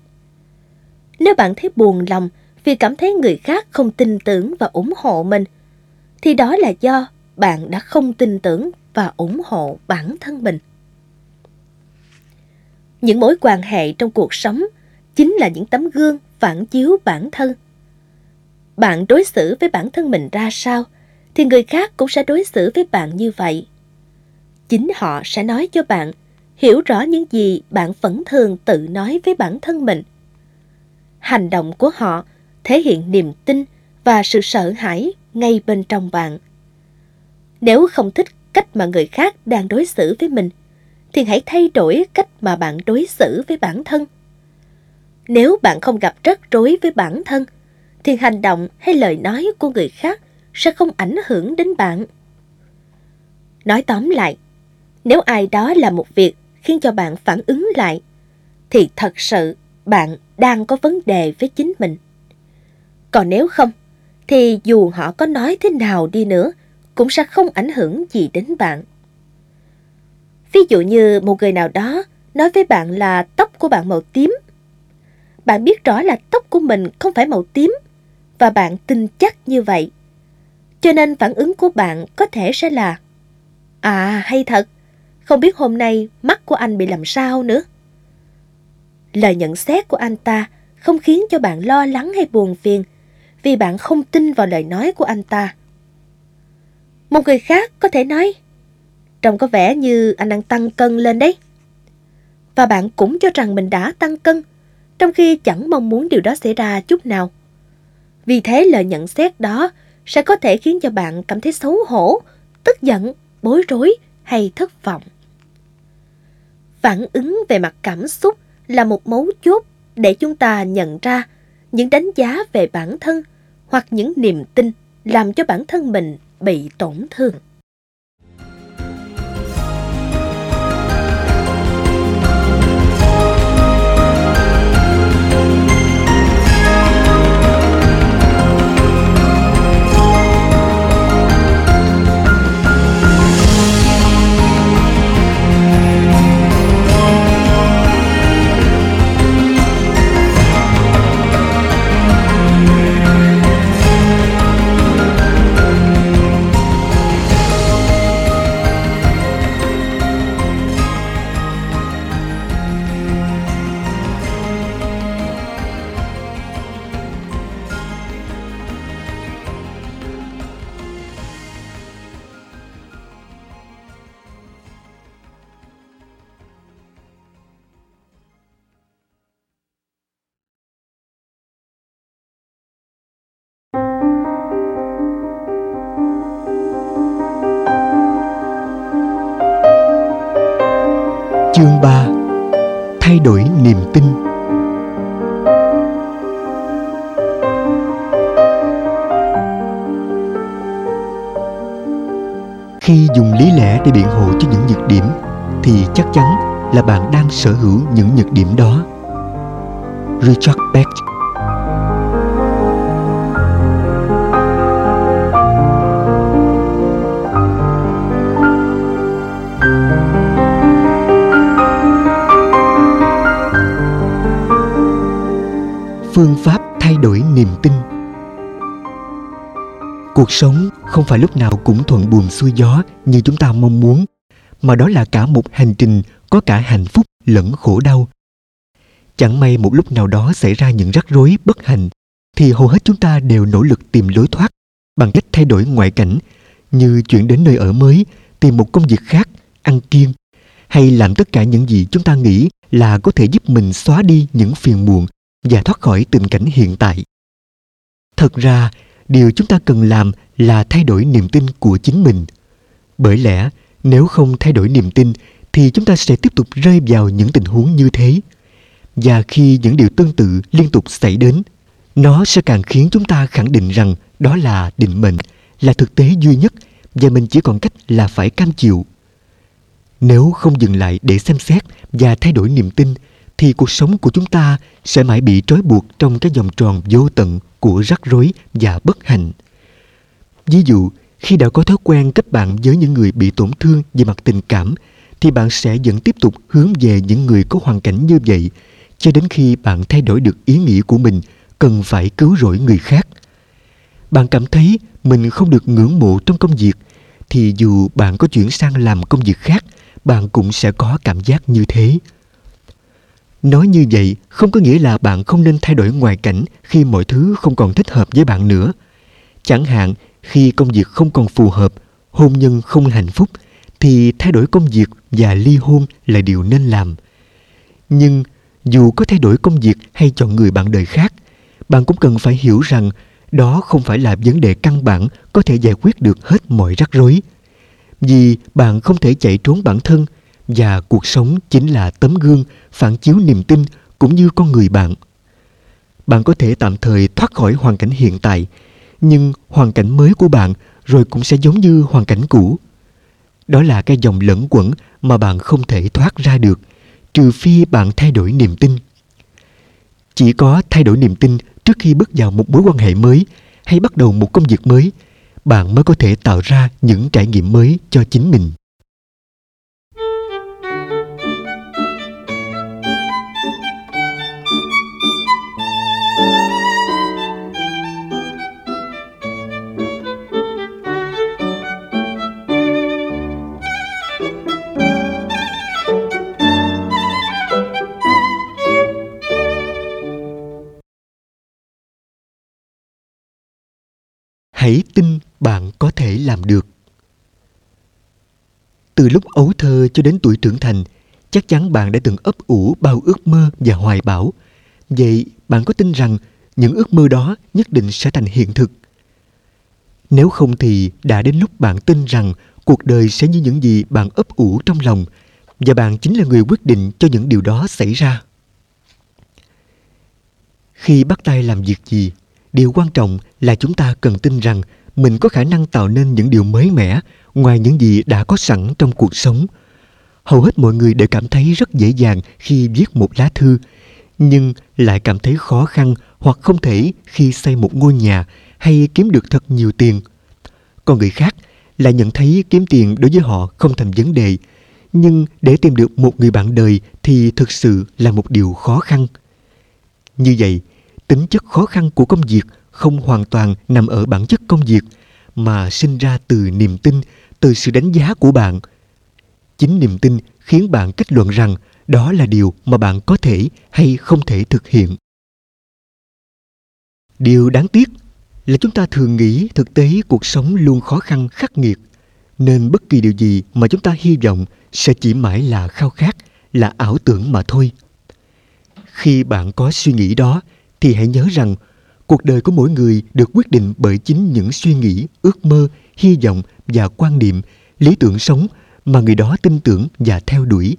Nếu bạn thấy buồn lòng vì cảm thấy người khác không tin tưởng và ủng hộ mình, thì đó là do bạn đã không tin tưởng và ủng hộ bản thân mình. Những mối quan hệ trong cuộc sống chính là những tấm gương phản chiếu bản thân. Bạn đối xử với bản thân mình ra sao, thì người khác cũng sẽ đối xử với bạn như vậy. Chính họ sẽ nói cho bạn hiểu rõ những gì bạn vẫn thường tự nói với bản thân mình. Hành động của họ thể hiện niềm tin và sự sợ hãi ngay bên trong bạn. Nếu không thích cách mà người khác đang đối xử với mình, thì hãy thay đổi cách mà bạn đối xử với bản thân. Nếu bạn không gặp rắc rối với bản thân, thì hành động hay lời nói của người khác sẽ không ảnh hưởng đến bạn. Nói tóm lại, nếu ai đó làm một việc khiến cho bạn phản ứng lại, thì thật sự bạn đang có vấn đề với chính mình. Còn nếu không, thì dù họ có nói thế nào đi nữa, cũng sẽ không ảnh hưởng gì đến bạn. Ví dụ như một người nào đó nói với bạn là tóc của bạn màu tím. Bạn biết rõ là tóc của mình không phải màu tím và bạn tin chắc như vậy. Cho nên phản ứng của bạn có thể sẽ là À hay thật, không biết hôm nay mắt của anh bị làm sao nữa. Lời nhận xét của anh ta không khiến cho bạn lo lắng hay buồn phiền vì bạn không tin vào lời nói của anh ta. Một người khác có thể nói Trông có vẻ như anh đang tăng cân lên đấy. Và bạn cũng cho rằng mình đã tăng cân, trong khi chẳng mong muốn điều đó xảy ra chút nào. Vì thế lời nhận xét đó sẽ có thể khiến cho bạn cảm thấy xấu hổ, tức giận, bối rối hay thất vọng. Phản ứng về mặt cảm xúc là một mấu chốt để chúng ta nhận ra những đánh giá về bản thân hoặc những niềm tin làm cho bản thân mình bị tổn thương. Thay đổi niềm tin. Khi dùng lý lẽ để biện hộ cho những nhược điểm, thì chắc chắn là bạn đang sở hữu những nhược điểm đó. Richard beck phương pháp thay đổi niềm tin. Cuộc sống không phải lúc nào cũng thuận buồm xuôi gió như chúng ta mong muốn, mà đó là cả một hành trình có cả hạnh phúc lẫn khổ đau. Chẳng may một lúc nào đó xảy ra những rắc rối bất hạnh, thì hầu hết chúng ta đều nỗ lực tìm lối thoát bằng cách thay đổi ngoại cảnh, như chuyển đến nơi ở mới, tìm một công việc khác, ăn kiêng, hay làm tất cả những gì chúng ta nghĩ là có thể giúp mình xóa đi những phiền muộn và thoát khỏi tình cảnh hiện tại. Thật ra, điều chúng ta cần làm là thay đổi niềm tin của chính mình. Bởi lẽ, nếu không thay đổi niềm tin, thì chúng ta sẽ tiếp tục rơi vào những tình huống như thế. Và khi những điều tương tự liên tục xảy đến, nó sẽ càng khiến chúng ta khẳng định rằng đó là định mệnh, là thực tế duy nhất, và mình chỉ còn cách là phải cam chịu. Nếu không dừng lại để xem xét và thay đổi niềm tin thì cuộc sống của chúng ta sẽ mãi bị trói buộc trong cái vòng tròn vô tận của rắc rối và bất hạnh. Ví dụ, khi đã có thói quen kết bạn với những người bị tổn thương về mặt tình cảm, thì bạn sẽ vẫn tiếp tục hướng về những người có hoàn cảnh như vậy cho đến khi bạn thay đổi được ý nghĩ của mình cần phải cứu rỗi người khác. Bạn cảm thấy mình không được ngưỡng mộ trong công việc thì dù bạn có chuyển sang làm công việc khác, bạn cũng sẽ có cảm giác như thế nói như vậy, không có nghĩa là bạn không nên thay đổi ngoại cảnh khi mọi thứ không còn thích hợp với bạn nữa. Chẳng hạn, khi công việc không còn phù hợp, hôn nhân không hạnh phúc, thì thay đổi công việc và ly hôn là điều nên làm. Nhưng dù có thay đổi công việc hay chọn người bạn đời khác, bạn cũng cần phải hiểu rằng đó không phải là vấn đề căn bản có thể giải quyết được hết mọi rắc rối. Vì bạn không thể chạy trốn bản thân và cuộc sống chính là tấm gương phản chiếu niềm tin cũng như con người bạn. Bạn có thể tạm thời thoát khỏi hoàn cảnh hiện tại, nhưng hoàn cảnh mới của bạn rồi cũng sẽ giống như hoàn cảnh cũ. Đó là cái dòng lẫn quẩn mà bạn không thể thoát ra được, trừ phi bạn thay đổi niềm tin. Chỉ có thay đổi niềm tin trước khi bước vào một mối quan hệ mới hay bắt đầu một công việc mới, bạn mới có thể tạo ra những trải nghiệm mới cho chính mình. Hãy tin bạn có thể làm được. Từ lúc ấu thơ cho đến tuổi trưởng thành, chắc chắn bạn đã từng ấp ủ bao ước mơ và hoài bão. Vậy bạn có tin rằng những ước mơ đó nhất định sẽ thành hiện thực? Nếu không thì đã đến lúc bạn tin rằng cuộc đời sẽ như những gì bạn ấp ủ trong lòng và bạn chính là người quyết định cho những điều đó xảy ra. Khi bắt tay làm việc gì điều quan trọng là chúng ta cần tin rằng mình có khả năng tạo nên những điều mới mẻ ngoài những gì đã có sẵn trong cuộc sống. Hầu hết mọi người đều cảm thấy rất dễ dàng khi viết một lá thư, nhưng lại cảm thấy khó khăn hoặc không thể khi xây một ngôi nhà hay kiếm được thật nhiều tiền. Còn người khác lại nhận thấy kiếm tiền đối với họ không thành vấn đề, nhưng để tìm được một người bạn đời thì thực sự là một điều khó khăn. Như vậy tính chất khó khăn của công việc không hoàn toàn nằm ở bản chất công việc, mà sinh ra từ niềm tin, từ sự đánh giá của bạn. Chính niềm tin khiến bạn kết luận rằng đó là điều mà bạn có thể hay không thể thực hiện. Điều đáng tiếc là chúng ta thường nghĩ thực tế cuộc sống luôn khó khăn, khắc nghiệt, nên bất kỳ điều gì mà chúng ta hy vọng sẽ chỉ mãi là khao khát, là ảo tưởng mà thôi. Khi bạn có suy nghĩ đó thì hãy nhớ rằng cuộc đời của mỗi người được quyết định bởi chính những suy nghĩ ước mơ hy vọng và quan niệm lý tưởng sống mà người đó tin tưởng và theo đuổi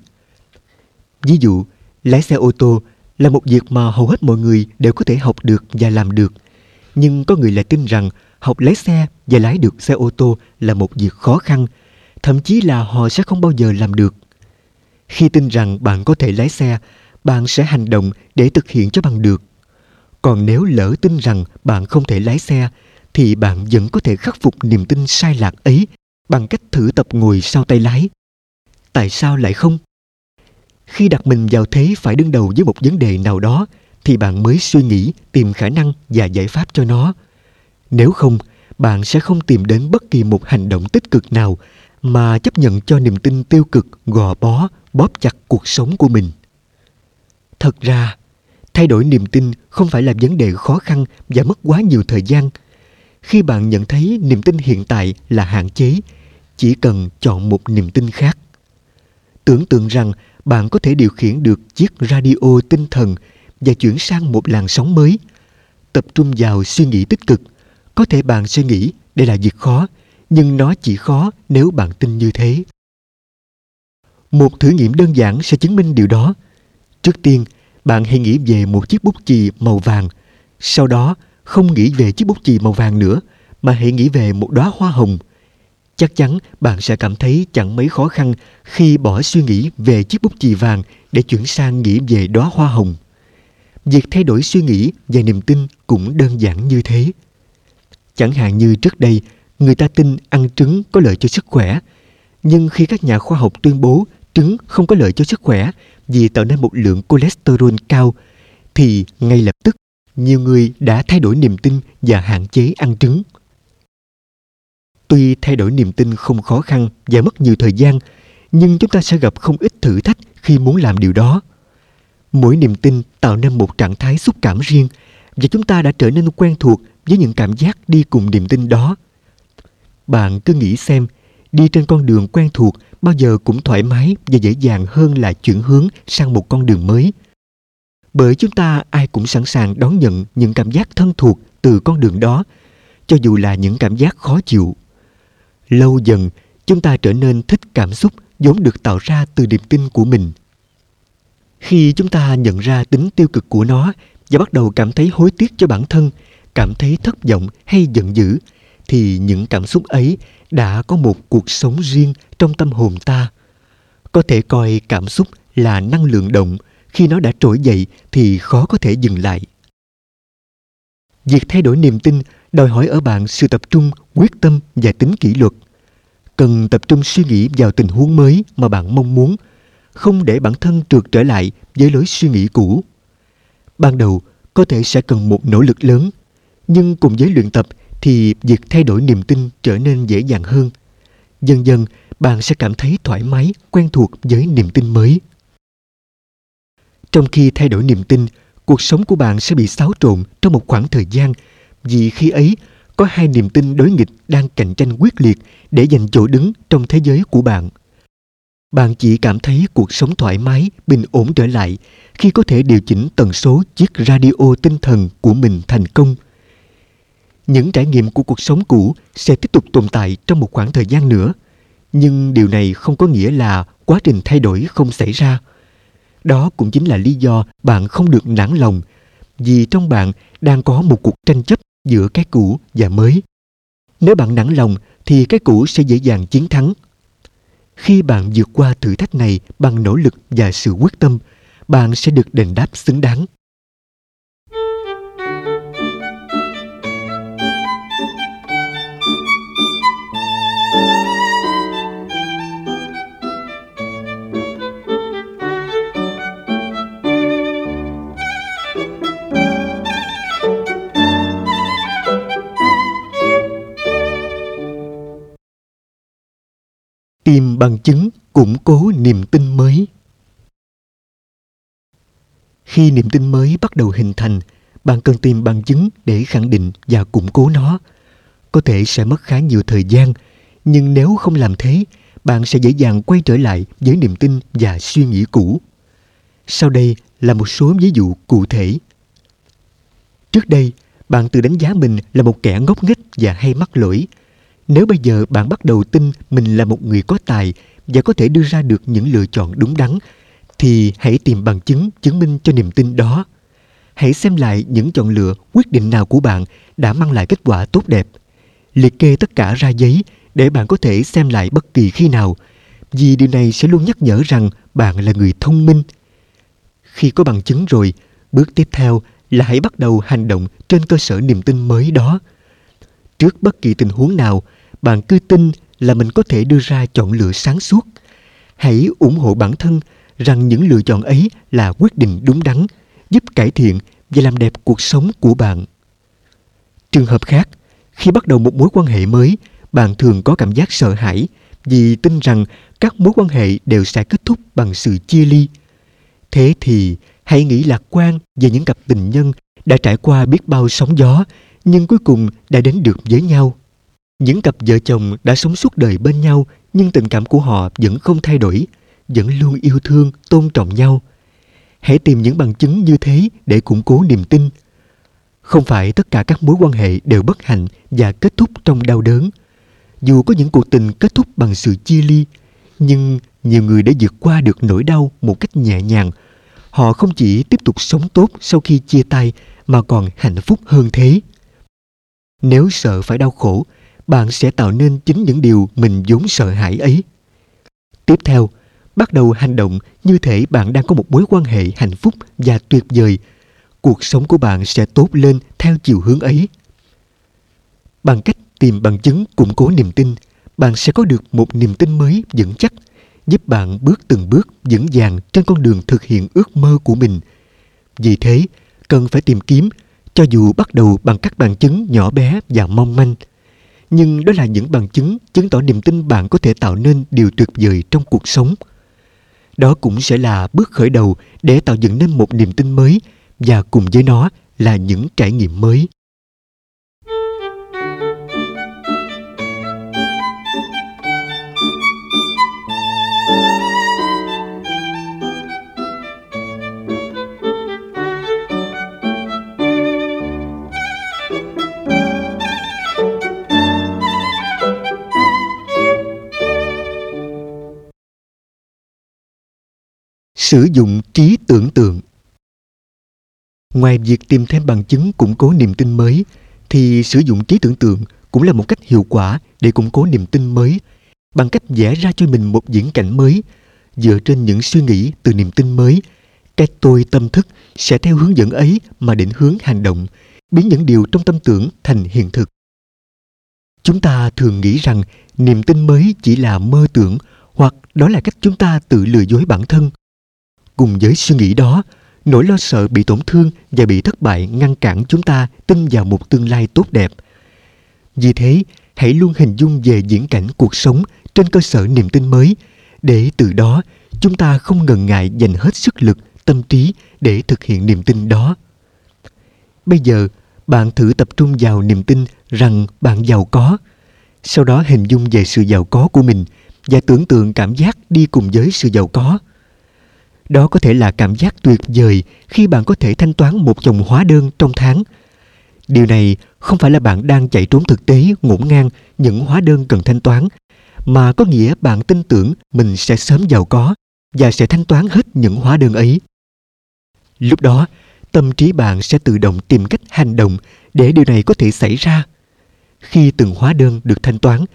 ví dụ Lái xe ô tô là một việc mà hầu hết mọi người đều có thể học được và làm được. Nhưng có người lại tin rằng học lái xe và lái được xe ô tô là một việc khó khăn, thậm chí là họ sẽ không bao giờ làm được. Khi tin rằng bạn có thể lái xe, bạn sẽ hành động để thực hiện cho bằng được. Còn nếu lỡ tin rằng bạn không thể lái xe, thì bạn vẫn có thể khắc phục niềm tin sai lạc ấy bằng cách thử tập ngồi sau tay lái. Tại sao lại không? Khi đặt mình vào thế phải đương đầu với một vấn đề nào đó, thì bạn mới suy nghĩ tìm khả năng và giải pháp cho nó. Nếu không, bạn sẽ không tìm đến bất kỳ một hành động tích cực nào mà chấp nhận cho niềm tin tiêu cực gò bó, bóp chặt cuộc sống của mình. Thật ra, thay đổi niềm tin không phải là vấn đề khó khăn và mất quá nhiều thời gian. Khi bạn nhận thấy niềm tin hiện tại là hạn chế, chỉ cần chọn một niềm tin khác. Tưởng tượng rằng bạn có thể điều khiển được chiếc radio tinh thần và chuyển sang một làn sóng mới. Tập trung vào suy nghĩ tích cực. Có thể bạn sẽ nghĩ đây là việc khó, nhưng nó chỉ khó nếu bạn tin như thế. Một thử nghiệm đơn giản sẽ chứng minh điều đó. Trước tiên, bạn hãy nghĩ về một chiếc bút chì màu vàng. Sau đó, không nghĩ về chiếc bút chì màu vàng nữa, mà hãy nghĩ về một đóa hoa hồng. Chắc chắn bạn sẽ cảm thấy chẳng mấy khó khăn khi bỏ suy nghĩ về chiếc bút chì vàng để chuyển sang nghĩ về đóa hoa hồng. Việc thay đổi suy nghĩ và niềm tin cũng đơn giản như thế. Chẳng hạn như trước đây, người ta tin ăn trứng có lợi cho sức khỏe. Nhưng khi các nhà khoa học tuyên bố trứng không có lợi cho sức khỏe vì tạo nên một lượng cholesterol cao, thì ngay lập tức nhiều người đã thay đổi niềm tin và hạn chế ăn trứng. Tuy thay đổi niềm tin không khó khăn và mất nhiều thời gian, nhưng chúng ta sẽ gặp không ít thử thách khi muốn làm điều đó. Mỗi niềm tin tạo nên một trạng thái xúc cảm riêng và chúng ta đã trở nên quen thuộc với những cảm giác đi cùng niềm tin đó. Bạn cứ nghĩ xem, đi trên con đường quen thuộc bao giờ cũng thoải mái và dễ dàng hơn là chuyển hướng sang một con đường mới. Bởi chúng ta ai cũng sẵn sàng đón nhận những cảm giác thân thuộc từ con đường đó, cho dù là những cảm giác khó chịu. Lâu dần, chúng ta trở nên thích cảm xúc vốn được tạo ra từ niềm tin của mình. Khi chúng ta nhận ra tính tiêu cực của nó và bắt đầu cảm thấy hối tiếc cho bản thân, cảm thấy thất vọng hay giận dữ, thì những cảm xúc ấy đã có một cuộc sống riêng trong tâm hồn ta. Có thể coi cảm xúc là năng lượng động, khi nó đã trỗi dậy thì khó có thể dừng lại. Việc thay đổi niềm tin đòi hỏi ở bạn sự tập trung, quyết tâm và tính kỷ luật. Cần tập trung suy nghĩ vào tình huống mới mà bạn mong muốn, không để bản thân trượt trở lại với lối suy nghĩ cũ. Ban đầu có thể sẽ cần một nỗ lực lớn, nhưng cùng với luyện tập thì việc thay đổi niềm tin trở nên dễ dàng hơn. Dần dần, bạn sẽ cảm thấy thoải mái, quen thuộc với niềm tin mới. Trong khi thay đổi niềm tin, cuộc sống của bạn sẽ bị xáo trộn trong một khoảng thời gian vì khi ấy có hai niềm tin đối nghịch đang cạnh tranh quyết liệt để giành chỗ đứng trong thế giới của bạn. Bạn chỉ cảm thấy cuộc sống thoải mái, bình ổn trở lại khi có thể điều chỉnh tần số chiếc radio tinh thần của mình thành công. Những trải nghiệm của cuộc sống cũ sẽ tiếp tục tồn tại trong một khoảng thời gian nữa, nhưng điều này không có nghĩa là quá trình thay đổi không xảy ra. Đó cũng chính là lý do bạn không được nản lòng, vì trong bạn đang có một cuộc tranh chấp giữa cái cũ và mới. Nếu bạn nản lòng thì cái cũ sẽ dễ dàng chiến thắng. Khi bạn vượt qua thử thách này bằng nỗ lực và sự quyết tâm, bạn sẽ được đền đáp xứng đáng. Tìm bằng chứng củng cố niềm tin mới. Khi niềm tin mới bắt đầu hình thành, bạn cần tìm bằng chứng để khẳng định và củng cố nó. Có thể sẽ mất khá nhiều thời gian, nhưng nếu không làm thế, bạn sẽ dễ dàng quay trở lại với niềm tin và suy nghĩ cũ. Sau đây là một số ví dụ cụ thể. Trước đây, bạn tự đánh giá mình là một kẻ ngốc nghếch và hay mắc lỗi nếu bây giờ bạn bắt đầu tin mình là một người có tài và có thể đưa ra được những lựa chọn đúng đắn, thì hãy tìm bằng chứng chứng minh cho niềm tin đó. Hãy xem lại những chọn lựa quyết định nào của bạn đã mang lại kết quả tốt đẹp. Liệt kê tất cả ra giấy để bạn có thể xem lại bất kỳ khi nào vì điều này sẽ luôn nhắc nhở rằng bạn là người thông minh. Khi có bằng chứng rồi, bước tiếp theo là hãy bắt đầu hành động trên cơ sở niềm tin mới đó. Trước bất kỳ tình huống nào, bạn cứ tin là mình có thể đưa ra chọn lựa sáng suốt. Hãy ủng hộ bản thân rằng những lựa chọn ấy là quyết định đúng đắn, giúp cải thiện và làm đẹp cuộc sống của bạn. Trường hợp khác, khi bắt đầu một mối quan hệ mới, bạn thường có cảm giác sợ hãi vì tin rằng các mối quan hệ đều sẽ kết thúc bằng sự chia ly. Thế thì hãy nghĩ lạc quan về những cặp tình nhân đã trải qua biết bao sóng gió nhưng cuối cùng đã đến được với nhau. Những cặp vợ chồng đã sống suốt đời bên nhau nhưng tình cảm của họ vẫn không thay đổi, vẫn luôn yêu thương, tôn trọng nhau. Hãy tìm những bằng chứng như thế để củng cố niềm tin. Không phải tất cả các mối quan hệ đều bất hạnh và kết thúc trong đau đớn. Dù có những cuộc tình kết thúc bằng sự chia ly, nhưng nhiều người đã vượt qua được nỗi đau một cách nhẹ nhàng. Họ không chỉ tiếp tục sống tốt sau khi chia tay mà còn hạnh phúc hơn thế. Nếu sợ phải đau khổ, bạn sẽ tạo nên chính những điều mình vốn sợ hãi ấy. Tiếp theo, bắt đầu hành động như thể bạn đang có một mối quan hệ hạnh phúc và tuyệt vời. Cuộc sống của bạn sẽ tốt lên theo chiều hướng ấy. Bằng cách tìm bằng chứng củng cố niềm tin, bạn sẽ có được một niềm tin mới vững chắc, giúp bạn bước từng bước vững vàng trên con đường thực hiện ước mơ của mình. Vì thế, cần phải tìm kiếm, cho dù bắt đầu bằng các bằng chứng nhỏ bé và mong manh – nhưng đó là những bằng chứng chứng tỏ niềm tin bạn có thể tạo nên điều tuyệt vời trong cuộc sống. Đó cũng sẽ là bước khởi đầu để tạo dựng nên một niềm tin mới, và cùng với nó là những trải nghiệm mới. Sử dụng trí tưởng tượng. Ngoài việc tìm thêm bằng chứng củng cố niềm tin mới, thì sử dụng trí tưởng tượng cũng là một cách hiệu quả để củng cố niềm tin mới, bằng cách vẽ ra cho mình một diễn cảnh mới, dựa trên những suy nghĩ từ niềm tin mới. Cái tôi tâm thức sẽ theo hướng dẫn ấy mà định hướng hành động, biến những điều trong tâm tưởng thành hiện thực. Chúng ta thường nghĩ rằng niềm tin mới chỉ là mơ tưởng, hoặc đó là cách chúng ta tự lừa dối bản thân. Cùng với suy nghĩ đó, nỗi lo sợ bị tổn thương và bị thất bại ngăn cản chúng ta tin vào một tương lai tốt đẹp. Vì thế, hãy luôn hình dung về diễn cảnh cuộc sống trên cơ sở niềm tin mới, để từ đó chúng ta không ngần ngại dành hết sức lực, tâm trí để thực hiện niềm tin đó. Bây giờ, bạn thử tập trung vào niềm tin rằng bạn giàu có. Sau đó hình dung về sự giàu có của mình và tưởng tượng cảm giác đi cùng với sự giàu có đó có thể là cảm giác tuyệt vời khi bạn có thể thanh toán một dòng hóa đơn trong tháng. Điều này không phải là bạn đang chạy trốn thực tế ngổn ngang những hóa đơn cần thanh toán, mà có nghĩa bạn tin tưởng mình sẽ sớm giàu có và sẽ thanh toán hết những hóa đơn ấy. Lúc đó, tâm trí bạn sẽ tự động tìm cách hành động để điều này có thể xảy ra. Khi từng hóa đơn được thanh toán,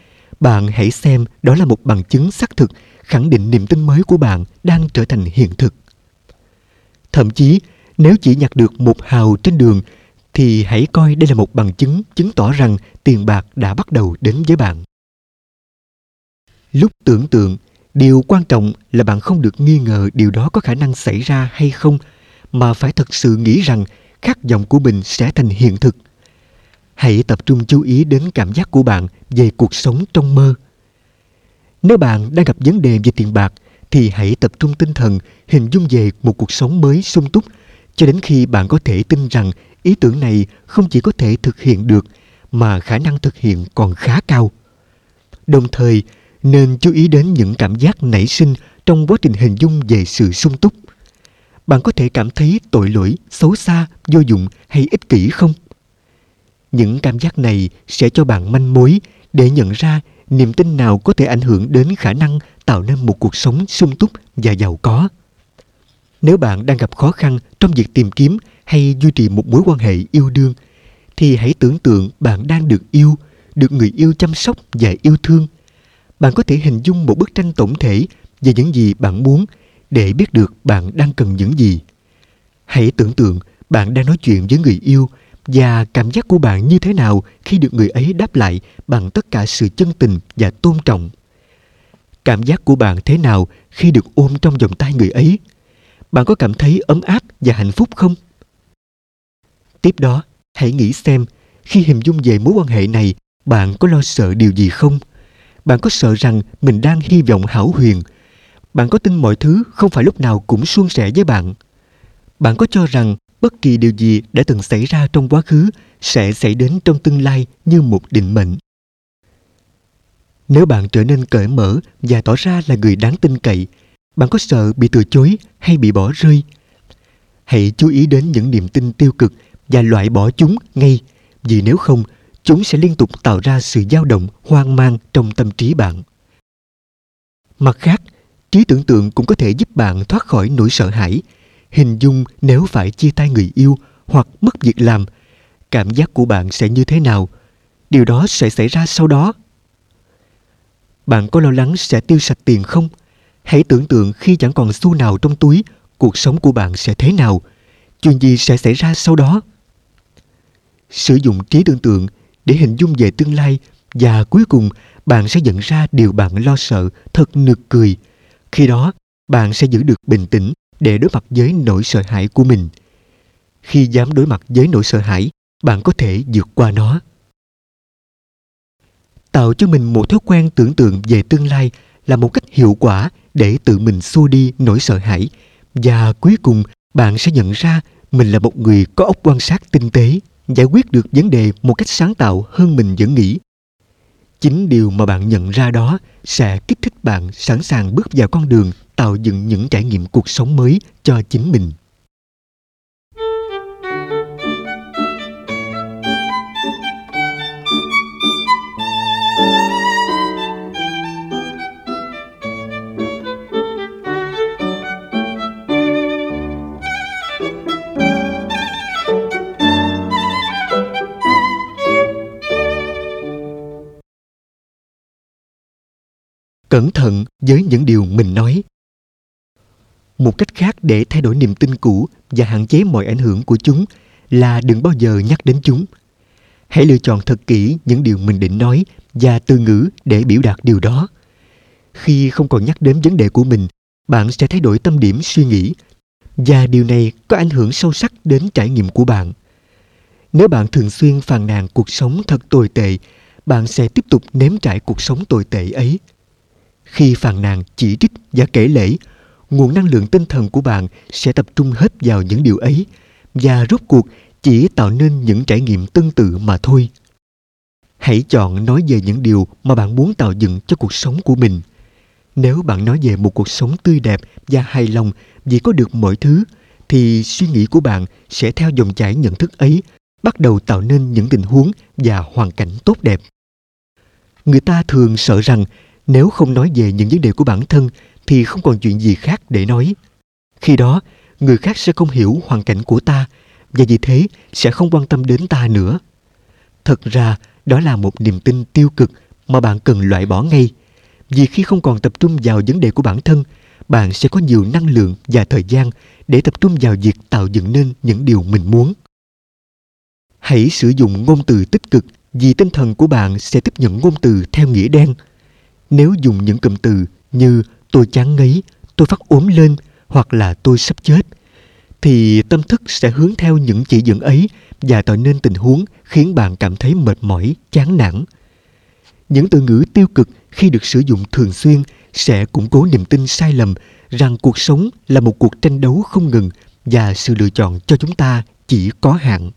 bạn hãy xem đó là một bằng chứng xác thực khẳng định niềm tin mới của bạn đang trở thành hiện thực. Thậm chí, nếu chỉ nhặt được một hào trên đường thì hãy coi đây là một bằng chứng chứng tỏ rằng tiền bạc đã bắt đầu đến với bạn. Lúc tưởng tượng, điều quan trọng là bạn không được nghi ngờ điều đó có khả năng xảy ra hay không, mà phải thật sự nghĩ rằng khát vọng của mình sẽ thành hiện thực. Hãy tập trung chú ý đến cảm giác của bạn về cuộc sống trong mơ. Nếu bạn đang gặp vấn đề về tiền bạc thì hãy tập trung tinh thần hình dung về một cuộc sống mới sung túc cho đến khi bạn có thể tin rằng ý tưởng này không chỉ có thể thực hiện được mà khả năng thực hiện còn khá cao. Đồng thời, nên chú ý đến những cảm giác nảy sinh trong quá trình hình dung về sự sung túc. Bạn có thể cảm thấy tội lỗi, xấu xa, vô dụng hay ích kỷ không? Những cảm giác này sẽ cho bạn manh mối để nhận ra niềm tin nào có thể ảnh hưởng đến khả năng tạo nên một cuộc sống sung túc và giàu có Nếu bạn đang gặp khó khăn trong việc tìm kiếm hay duy trì một mối quan hệ yêu đương, thì hãy tưởng tượng bạn đang được yêu, được người yêu chăm sóc và yêu thương. Bạn có thể hình dung một bức tranh tổng thể về những gì bạn muốn để biết được bạn đang cần những gì. Hãy tưởng tượng bạn đang nói chuyện với người yêu và cảm giác của bạn như thế nào khi được người ấy đáp lại bằng tất cả sự chân tình và tôn trọng? Cảm giác của bạn thế nào khi được ôm trong vòng tay người ấy? Bạn có cảm thấy ấm áp và hạnh phúc không? Tiếp đó, hãy nghĩ xem, khi hình dung về mối quan hệ này, bạn có lo sợ điều gì không? Bạn có sợ rằng mình đang hy vọng hảo huyền? Bạn có tin mọi thứ không phải lúc nào cũng suôn sẻ với bạn? Bạn có cho rằng bất kỳ điều gì đã từng xảy ra trong quá khứ sẽ xảy đến trong tương lai như một định mệnh. Nếu bạn trở nên cởi mở và tỏ ra là người đáng tin cậy, bạn có sợ bị từ chối hay bị bỏ rơi? Hãy chú ý đến những niềm tin tiêu cực và loại bỏ chúng ngay, vì nếu không, chúng sẽ liên tục tạo ra sự dao động hoang mang trong tâm trí bạn. Mặt khác, trí tưởng tượng cũng có thể giúp bạn thoát khỏi nỗi sợ hãi hình dung nếu phải chia tay người yêu hoặc mất việc làm, cảm giác của bạn sẽ như thế nào? Điều đó sẽ xảy ra sau đó. Bạn có lo lắng sẽ tiêu sạch tiền không? Hãy tưởng tượng khi chẳng còn xu nào trong túi, cuộc sống của bạn sẽ thế nào? Chuyện gì sẽ xảy ra sau đó? Sử dụng trí tưởng tượng để hình dung về tương lai và cuối cùng, bạn sẽ nhận ra điều bạn lo sợ, thật nực cười. Khi đó, bạn sẽ giữ được bình tĩnh để đối mặt với nỗi sợ hãi của mình. Khi dám đối mặt với nỗi sợ hãi, bạn có thể vượt qua nó. Tạo cho mình một thói quen tưởng tượng về tương lai là một cách hiệu quả để tự mình xua đi nỗi sợ hãi. Và cuối cùng, bạn sẽ nhận ra mình là một người có óc quan sát tinh tế, giải quyết được vấn đề một cách sáng tạo hơn mình vẫn nghĩ. Chính điều mà bạn nhận ra đó sẽ kích thích bạn sẵn sàng bước vào con đường tạo dựng những trải nghiệm cuộc sống mới cho chính mình. Cẩn thận với những điều mình nói một cách khác để thay đổi niềm tin cũ và hạn chế mọi ảnh hưởng của chúng là đừng bao giờ nhắc đến chúng. Hãy lựa chọn thật kỹ những điều mình định nói và từ ngữ để biểu đạt điều đó. Khi không còn nhắc đến vấn đề của mình, bạn sẽ thay đổi tâm điểm suy nghĩ và điều này có ảnh hưởng sâu sắc đến trải nghiệm của bạn. Nếu bạn thường xuyên phàn nàn cuộc sống thật tồi tệ, bạn sẽ tiếp tục nếm trải cuộc sống tồi tệ ấy. Khi phàn nàn chỉ trích và kể lể nguồn năng lượng tinh thần của bạn sẽ tập trung hết vào những điều ấy và rốt cuộc chỉ tạo nên những trải nghiệm tương tự mà thôi. Hãy chọn nói về những điều mà bạn muốn tạo dựng cho cuộc sống của mình. Nếu bạn nói về một cuộc sống tươi đẹp và hài lòng vì có được mọi thứ, thì suy nghĩ của bạn sẽ theo dòng chảy nhận thức ấy bắt đầu tạo nên những tình huống và hoàn cảnh tốt đẹp. Người ta thường sợ rằng nếu không nói về những vấn đề của bản thân thì không còn chuyện gì khác để nói. Khi đó, người khác sẽ không hiểu hoàn cảnh của ta, và vì thế sẽ không quan tâm đến ta nữa. Thật ra, đó là một niềm tin tiêu cực mà bạn cần loại bỏ ngay. Vì khi không còn tập trung vào vấn đề của bản thân, bạn sẽ có nhiều năng lượng và thời gian để tập trung vào việc tạo dựng nên những điều mình muốn. Hãy sử dụng ngôn từ tích cực, vì tinh thần của bạn sẽ tiếp nhận ngôn từ theo nghĩa đen. Nếu dùng những cụm từ như tôi chán ngấy, tôi phát ốm lên hoặc là tôi sắp chết, thì tâm thức sẽ hướng theo những chỉ dẫn ấy và tạo nên tình huống khiến bạn cảm thấy mệt mỏi, chán nản. Những từ ngữ tiêu cực khi được sử dụng thường xuyên sẽ củng cố niềm tin sai lầm rằng cuộc sống là một cuộc tranh đấu không ngừng và sự lựa chọn cho chúng ta chỉ có hạn.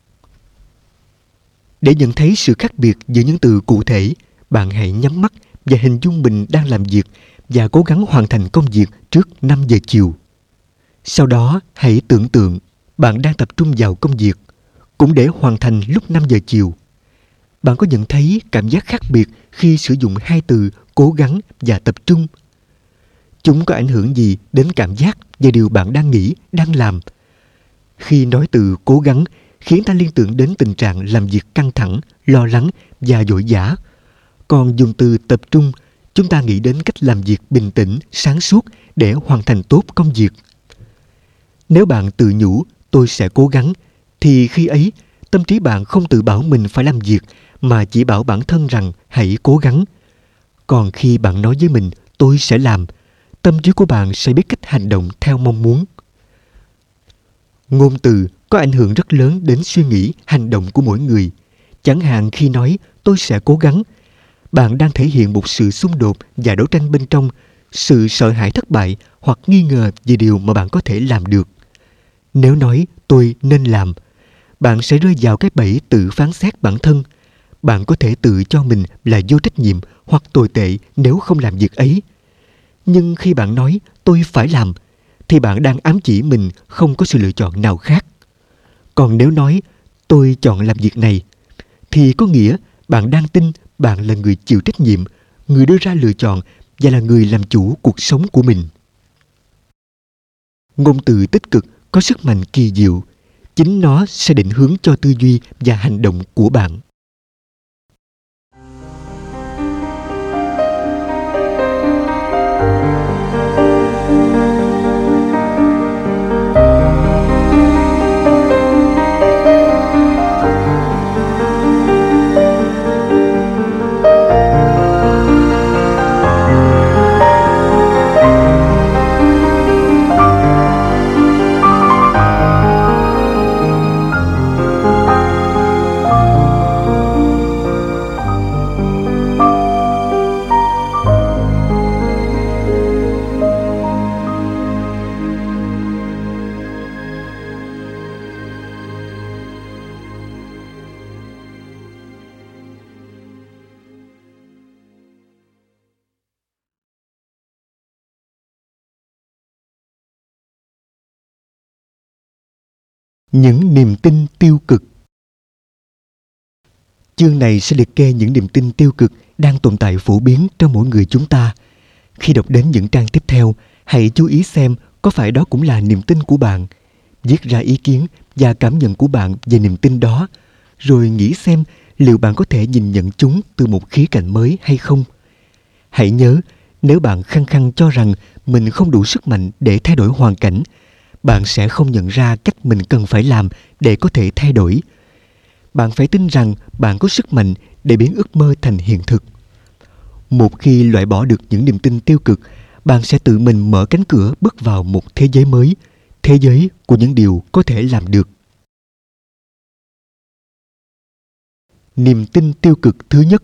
Để nhận thấy sự khác biệt giữa những từ cụ thể, bạn hãy nhắm mắt và hình dung mình đang làm việc và cố gắng hoàn thành công việc trước 5 giờ chiều. Sau đó, hãy tưởng tượng bạn đang tập trung vào công việc, cũng để hoàn thành lúc 5 giờ chiều. Bạn có nhận thấy cảm giác khác biệt khi sử dụng hai từ cố gắng và tập trung? chúng có ảnh hưởng gì đến cảm giác và điều bạn đang nghĩ, đang làm. Khi nói từ cố gắng khiến ta liên tưởng đến tình trạng làm việc căng thẳng, lo lắng và dội dã. Còn dùng từ tập trung, chúng ta nghĩ đến cách làm việc bình tĩnh, sáng suốt để hoàn thành tốt công việc. Nếu bạn tự nhủ tôi sẽ cố gắng, thì khi ấy tâm trí bạn không tự bảo mình phải làm việc mà chỉ bảo bản thân rằng hãy cố gắng. Còn khi bạn nói với mình tôi sẽ làm, tâm trí của bạn sẽ biết cách hành động theo mong muốn. Ngôn từ có ảnh hưởng rất lớn đến suy nghĩ, hành động của mỗi người. Chẳng hạn khi nói tôi sẽ cố gắng, bạn đang thể hiện một sự xung đột và đấu tranh bên trong, sự sợ hãi thất bại hoặc nghi ngờ về điều mà bạn có thể làm được. Nếu nói tôi nên làm, bạn sẽ rơi vào cái bẫy tự phán xét bản thân. Bạn có thể tự cho mình là vô trách nhiệm hoặc tồi tệ nếu không làm việc ấy. Nhưng khi bạn nói tôi phải làm, thì bạn đang ám chỉ mình không có sự lựa chọn nào khác. Còn nếu nói tôi chọn làm việc này, thì có nghĩa bạn đang tin bạn là người chịu trách nhiệm, người đưa ra lựa chọn và là người làm chủ cuộc sống của mình. Ngôn từ tích cực có sức mạnh kỳ diệu chính nó sẽ định hướng cho tư duy và hành động của bạn những niềm tin tiêu cực. Chương này sẽ liệt kê những niềm tin tiêu cực đang tồn tại phổ biến trong mỗi người chúng ta. Khi đọc đến những trang tiếp theo, hãy chú ý xem có phải đó cũng là niềm tin của bạn. Viết ra ý kiến và cảm nhận của bạn về niềm tin đó, rồi nghĩ xem liệu bạn có thể nhìn nhận chúng từ một khía cạnh mới hay không. Hãy nhớ, nếu bạn khăng khăng cho rằng mình không đủ sức mạnh để thay đổi hoàn cảnh bạn sẽ không nhận ra cách mình cần phải làm để có thể thay đổi. Bạn phải tin rằng bạn có sức mạnh để biến ước mơ thành hiện thực. Một khi loại bỏ được những niềm tin tiêu cực, bạn sẽ tự mình mở cánh cửa bước vào một thế giới mới, thế giới của những điều có thể làm được. Niềm tin tiêu cực thứ nhất,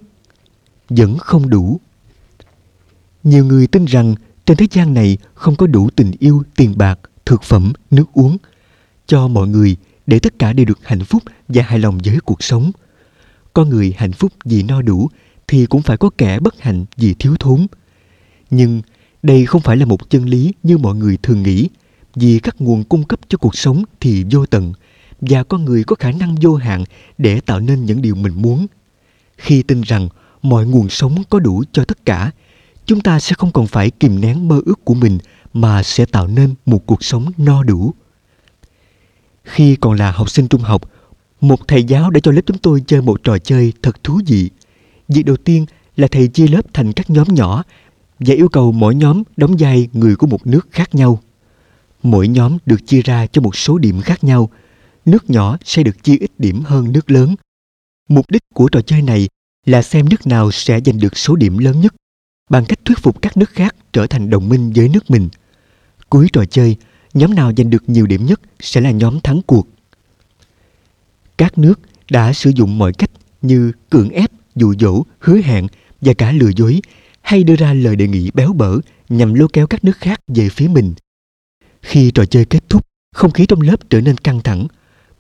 vẫn không đủ. Nhiều người tin rằng trên thế gian này không có đủ tình yêu, tiền bạc thực phẩm, nước uống cho mọi người để tất cả đều được hạnh phúc và hài lòng với cuộc sống. Con người hạnh phúc vì no đủ thì cũng phải có kẻ bất hạnh vì thiếu thốn. Nhưng đây không phải là một chân lý như mọi người thường nghĩ, vì các nguồn cung cấp cho cuộc sống thì vô tận và con người có khả năng vô hạn để tạo nên những điều mình muốn. Khi tin rằng mọi nguồn sống có đủ cho tất cả, chúng ta sẽ không còn phải kìm nén mơ ước của mình mà sẽ tạo nên một cuộc sống no đủ. Khi còn là học sinh trung học, một thầy giáo đã cho lớp chúng tôi chơi một trò chơi thật thú vị. Việc đầu tiên là thầy chia lớp thành các nhóm nhỏ và yêu cầu mỗi nhóm đóng vai người của một nước khác nhau. Mỗi nhóm được chia ra cho một số điểm khác nhau. Nước nhỏ sẽ được chia ít điểm hơn nước lớn. Mục đích của trò chơi này là xem nước nào sẽ giành được số điểm lớn nhất bằng cách thuyết phục các nước khác trở thành đồng minh với nước mình – Cuối trò chơi, nhóm nào giành được nhiều điểm nhất sẽ là nhóm thắng cuộc. Các nước đã sử dụng mọi cách như cưỡng ép, dụ dỗ, hứa hẹn và cả lừa dối hay đưa ra lời đề nghị béo bở nhằm lôi kéo các nước khác về phía mình. Khi trò chơi kết thúc, không khí trong lớp trở nên căng thẳng.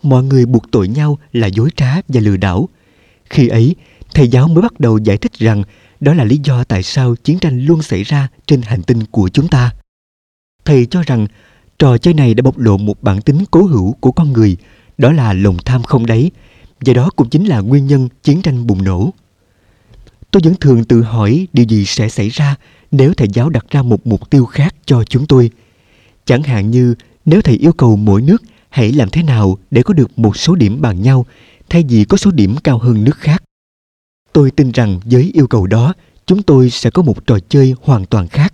Mọi người buộc tội nhau là dối trá và lừa đảo. Khi ấy, thầy giáo mới bắt đầu giải thích rằng đó là lý do tại sao chiến tranh luôn xảy ra trên hành tinh của chúng ta thầy cho rằng trò chơi này đã bộc lộ một bản tính cố hữu của con người, đó là lòng tham không đáy, và đó cũng chính là nguyên nhân chiến tranh bùng nổ. Tôi vẫn thường tự hỏi điều gì sẽ xảy ra nếu thầy giáo đặt ra một mục tiêu khác cho chúng tôi. Chẳng hạn như nếu thầy yêu cầu mỗi nước hãy làm thế nào để có được một số điểm bằng nhau thay vì có số điểm cao hơn nước khác. Tôi tin rằng với yêu cầu đó, chúng tôi sẽ có một trò chơi hoàn toàn khác.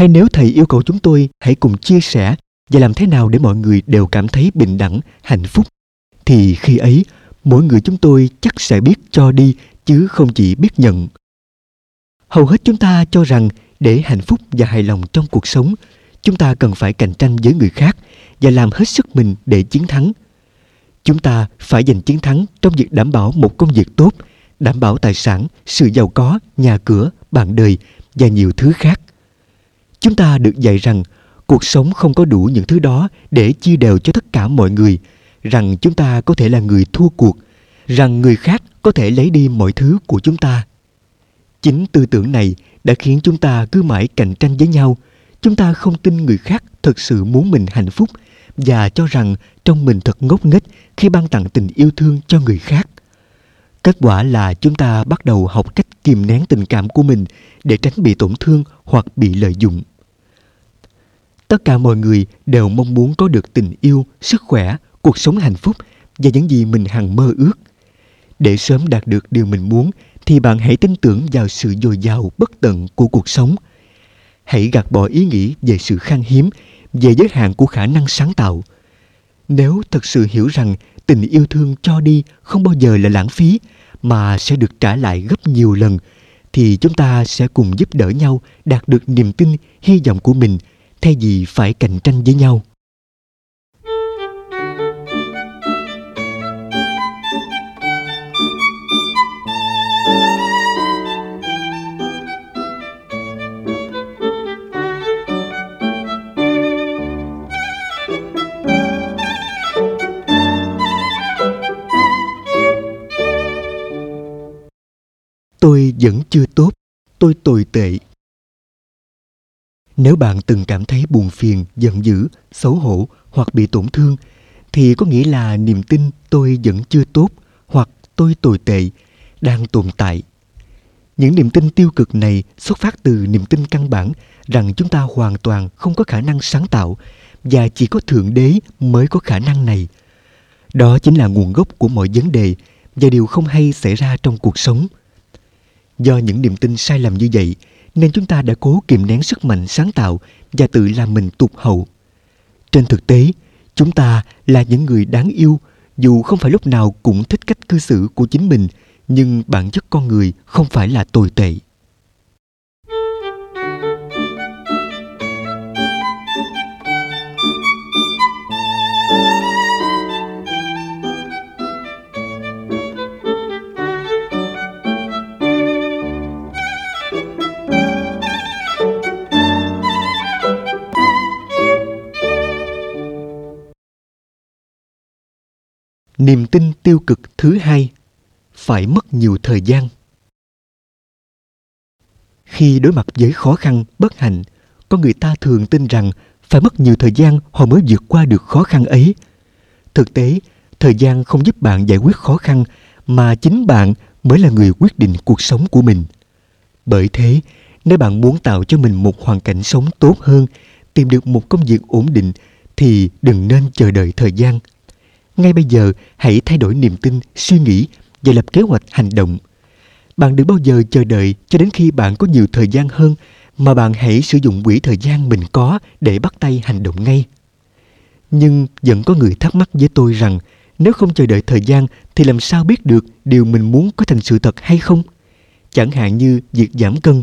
Hay nếu thầy yêu cầu chúng tôi hãy cùng chia sẻ và làm thế nào để mọi người đều cảm thấy bình đẳng, hạnh phúc, thì khi ấy mỗi người chúng tôi chắc sẽ biết cho đi chứ không chỉ biết nhận. Hầu hết chúng ta cho rằng để hạnh phúc và hài lòng trong cuộc sống, chúng ta cần phải cạnh tranh với người khác và làm hết sức mình để chiến thắng. Chúng ta phải giành chiến thắng trong việc đảm bảo một công việc tốt, đảm bảo tài sản, sự giàu có, nhà cửa, bạn đời và nhiều thứ khác. Chúng ta được dạy rằng cuộc sống không có đủ những thứ đó để chia đều cho tất cả mọi người, rằng chúng ta có thể là người thua cuộc, rằng người khác có thể lấy đi mọi thứ của chúng ta. Chính tư tưởng này đã khiến chúng ta cứ mãi cạnh tranh với nhau. Chúng ta không tin người khác thực sự muốn mình hạnh phúc và cho rằng trong mình thật ngốc nghếch khi ban tặng tình yêu thương cho người khác. Kết quả là chúng ta bắt đầu học cách kìm nén tình cảm của mình để tránh bị tổn thương hoặc bị lợi dụng. Tất cả mọi người đều mong muốn có được tình yêu, sức khỏe, cuộc sống hạnh phúc và những gì mình hằng mơ ước. Để sớm đạt được điều mình muốn thì bạn hãy tin tưởng vào sự dồi dào bất tận của cuộc sống. Hãy gạt bỏ ý nghĩ về sự khan hiếm, về giới hạn của khả năng sáng tạo. Nếu thật sự hiểu rằng tình yêu thương cho đi không bao giờ là lãng phí mà sẽ được trả lại gấp nhiều lần thì chúng ta sẽ cùng giúp đỡ nhau đạt được niềm tin hy vọng của mình thay vì phải cạnh tranh với nhau. Tôi vẫn chưa tốt. Tôi tồi tệ nếu bạn từng cảm thấy buồn phiền giận dữ xấu hổ hoặc bị tổn thương thì có nghĩa là niềm tin tôi vẫn chưa tốt hoặc tôi tồi tệ đang tồn tại. Những niềm tin tiêu cực này xuất phát từ niềm tin căn bản rằng chúng ta hoàn toàn không có khả năng sáng tạo và chỉ có thượng đế mới có khả năng này. Đó chính là nguồn gốc của mọi vấn đề và điều không hay xảy ra trong cuộc sống. Do những niềm tin sai lầm như vậy, nên chúng ta đã cố kiềm nén sức mạnh sáng tạo và tự làm mình tụt hậu. Trên thực tế, chúng ta là những người đáng yêu dù không phải lúc nào cũng thích cách cư xử của chính mình, nhưng bản chất con người không phải là tồi tệ. Niềm tin tiêu cực thứ hai, phải mất nhiều thời gian. Khi đối mặt với khó khăn, bất hạnh con người ta thường tin rằng phải mất nhiều thời gian họ mới vượt qua được khó khăn ấy. Thực tế, thời gian không giúp bạn giải quyết khó khăn, mà chính bạn mới là người quyết định cuộc sống của mình. Bởi thế, nếu bạn muốn tạo cho mình một hoàn cảnh sống tốt hơn, tìm được một công việc ổn định, thì đừng nên chờ đợi thời gian ngay bây giờ, hãy thay đổi niềm tin, suy nghĩ và lập kế hoạch hành động. Bạn đừng bao giờ chờ đợi cho đến khi bạn có nhiều thời gian hơn mà bạn hãy sử dụng quỹ thời gian mình có để bắt tay hành động ngay. Nhưng vẫn có người thắc mắc với tôi rằng nếu không chờ đợi thời gian thì làm sao biết được điều mình muốn có thành sự thật hay không? Chẳng hạn như việc giảm cân.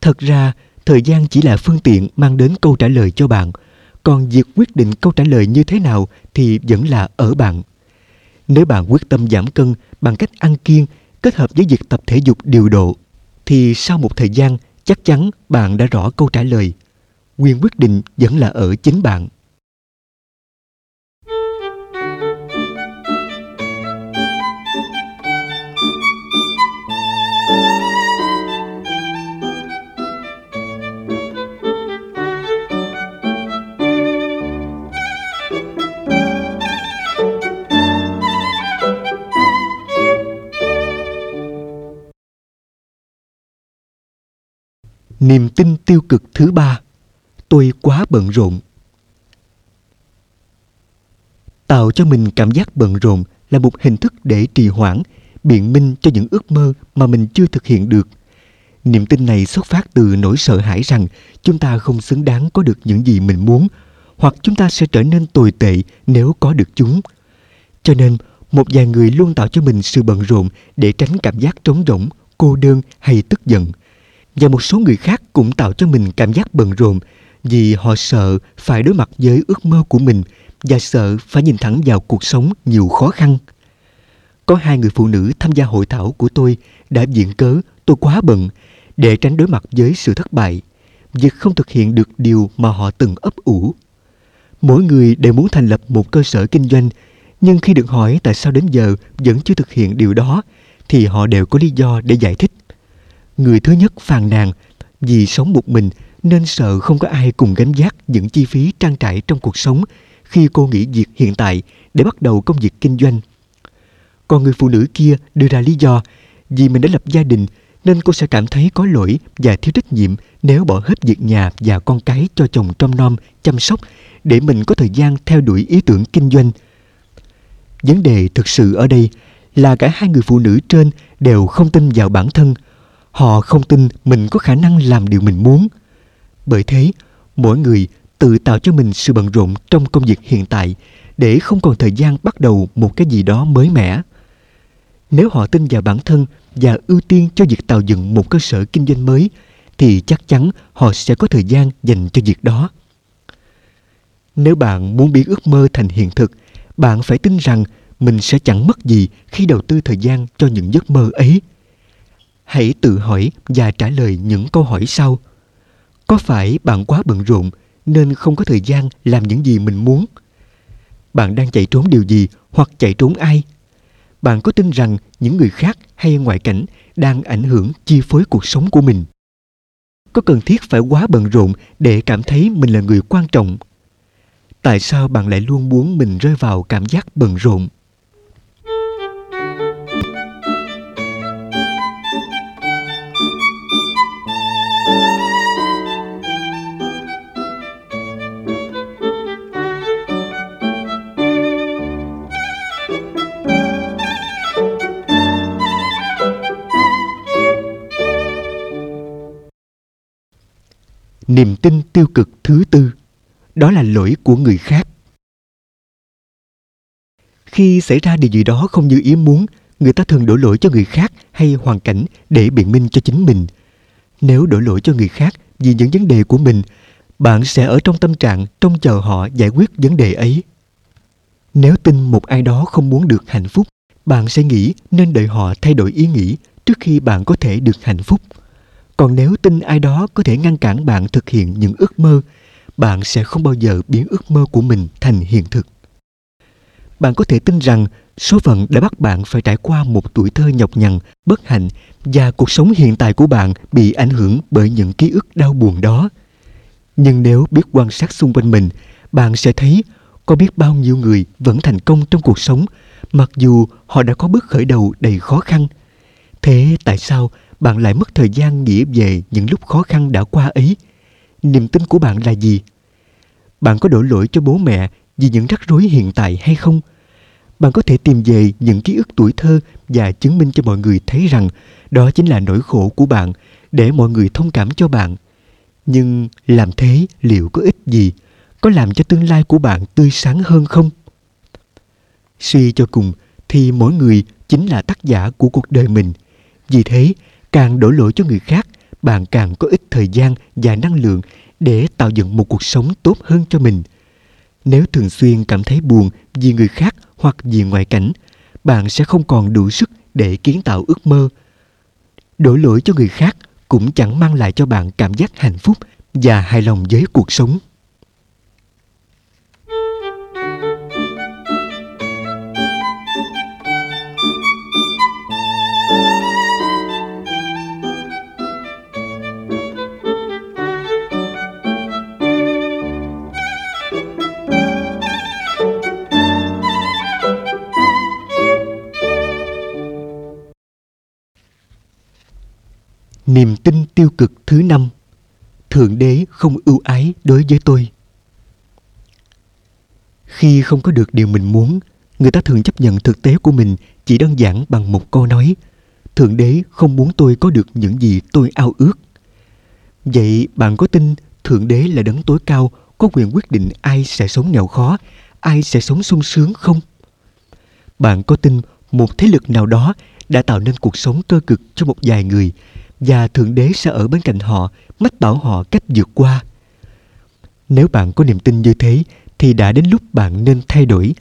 Thật ra, thời gian chỉ là phương tiện mang đến câu trả lời cho bạn – còn việc quyết định câu trả lời như thế nào thì vẫn là ở bạn. Nếu bạn quyết tâm giảm cân bằng cách ăn kiêng kết hợp với việc tập thể dục điều độ, thì sau một thời gian, chắc chắn bạn đã rõ câu trả lời. Quyền quyết định vẫn là ở chính bạn. Niềm tin tiêu cực thứ ba, tôi quá bận rộn. Tạo cho mình cảm giác bận rộn là một hình thức để trì hoãn, biện minh cho những ước mơ mà mình chưa thực hiện được. Niềm tin này xuất phát từ nỗi sợ hãi rằng chúng ta không xứng đáng có được những gì mình muốn, hoặc chúng ta sẽ trở nên tồi tệ nếu có được chúng. Cho nên, một vài người luôn tạo cho mình sự bận rộn để tránh cảm giác trống rỗng, cô đơn hay tức giận. Và một số người khác cũng tạo cho mình cảm giác bận rộn vì họ sợ phải đối mặt với ước mơ của mình và sợ phải nhìn thẳng vào cuộc sống nhiều khó khăn. Có hai người phụ nữ tham gia hội thảo của tôi đã viện cớ tôi quá bận để tránh đối mặt với sự thất bại, việc không thực hiện được điều mà họ từng ấp ủ. Mỗi người đều muốn thành lập một cơ sở kinh doanh, nhưng khi được hỏi tại sao đến giờ vẫn chưa thực hiện điều đó, thì họ đều có lý do để giải thích. Người thứ nhất phàn nàn vì sống một mình nên sợ không có ai cùng gánh vác những chi phí trang trải trong cuộc sống khi cô nghỉ việc hiện tại để bắt đầu công việc kinh doanh. Còn người phụ nữ kia đưa ra lý do vì mình đã lập gia đình nên cô sẽ cảm thấy có lỗi và thiếu trách nhiệm nếu bỏ hết việc nhà và con cái cho chồng trông nom, chăm sóc để mình có thời gian theo đuổi ý tưởng kinh doanh. Vấn đề thực sự ở đây là cả hai người phụ nữ trên đều không tin vào bản thân. Họ không tin mình có khả năng làm điều mình muốn. Bởi thế, mỗi người tự tạo cho mình sự bận rộn trong công việc hiện tại để không còn thời gian bắt đầu một cái gì đó mới mẻ. Nếu họ tin vào bản thân và ưu tiên cho việc tạo dựng một cơ sở kinh doanh mới thì chắc chắn họ sẽ có thời gian dành cho việc đó. Nếu bạn muốn biến ước mơ thành hiện thực, bạn phải tin rằng mình sẽ chẳng mất gì khi đầu tư thời gian cho những giấc mơ ấy. Hãy tự hỏi và trả lời những câu hỏi sau. Có phải bạn quá bận rộn nên không có thời gian làm những gì mình muốn? Bạn đang chạy trốn điều gì hoặc chạy trốn ai? Bạn có tin rằng những người khác hay ngoại cảnh đang ảnh hưởng chi phối cuộc sống của mình? Có cần thiết phải quá bận rộn để cảm thấy mình là người quan trọng? Tại sao bạn lại luôn muốn mình rơi vào cảm giác bận rộn? Niềm tin tiêu cực thứ tư. Đó là lỗi của người khác. Khi xảy ra điều gì đó không như ý muốn, người ta thường đổ lỗi cho người khác hay hoàn cảnh để biện minh cho chính mình. Nếu đổ lỗi cho người khác vì những vấn đề của mình, bạn sẽ ở trong tâm trạng trông chờ họ giải quyết vấn đề ấy. Nếu tin một ai đó không muốn được hạnh phúc, bạn sẽ nghĩ nên đợi họ thay đổi ý nghĩ trước khi bạn có thể được hạnh phúc còn nếu tin ai đó có thể ngăn cản bạn thực hiện những ước mơ, bạn sẽ không bao giờ biến ước mơ của mình thành hiện thực. Bạn có thể tin rằng số phận đã bắt bạn phải trải qua một tuổi thơ nhọc nhằn, bất hạnh và cuộc sống hiện tại của bạn bị ảnh hưởng bởi những ký ức đau buồn đó. Nhưng nếu biết quan sát xung quanh mình, bạn sẽ thấy có biết bao nhiêu người vẫn thành công trong cuộc sống, mặc dù họ đã có bước khởi đầu đầy khó khăn. Thế tại sao bạn lại mất thời gian nghĩ về những lúc khó khăn đã qua ấy. Niềm tin của bạn là gì? Bạn có đổ lỗi cho bố mẹ vì những rắc rối hiện tại hay không? Bạn có thể tìm về những ký ức tuổi thơ và chứng minh cho mọi người thấy rằng đó chính là nỗi khổ của bạn để mọi người thông cảm cho bạn. Nhưng làm thế liệu có ích gì? Có làm cho tương lai của bạn tươi sáng hơn không? Suy cho cùng thì mỗi người chính là tác giả của cuộc đời mình. Vì thế càng đổ lỗi cho người khác, bạn càng có ít thời gian và năng lượng để tạo dựng một cuộc sống tốt hơn cho mình. Nếu thường xuyên cảm thấy buồn vì người khác hoặc vì ngoại cảnh, bạn sẽ không còn đủ sức để kiến tạo ước mơ. Đổ lỗi cho người khác cũng chẳng mang lại cho bạn cảm giác hạnh phúc và hài lòng với cuộc sống. Niềm tin tiêu cực thứ năm, thượng đế không ưu ái đối với tôi. Khi không có được điều mình muốn, người ta thường chấp nhận thực tế của mình chỉ đơn giản bằng một câu nói, thượng đế không muốn tôi có được những gì tôi ao ước. Vậy bạn có tin thượng đế là đấng tối cao, có quyền quyết định ai sẽ sống nghèo khó, ai sẽ sống sung sướng không? Bạn có tin một thế lực nào đó đã tạo nên cuộc sống cơ cực cho một vài người và thượng đế sẽ ở bên cạnh họ, mách bảo họ cách vượt qua. Nếu bạn có niềm tin như thế, thì đã đến lúc bạn nên thay đổi.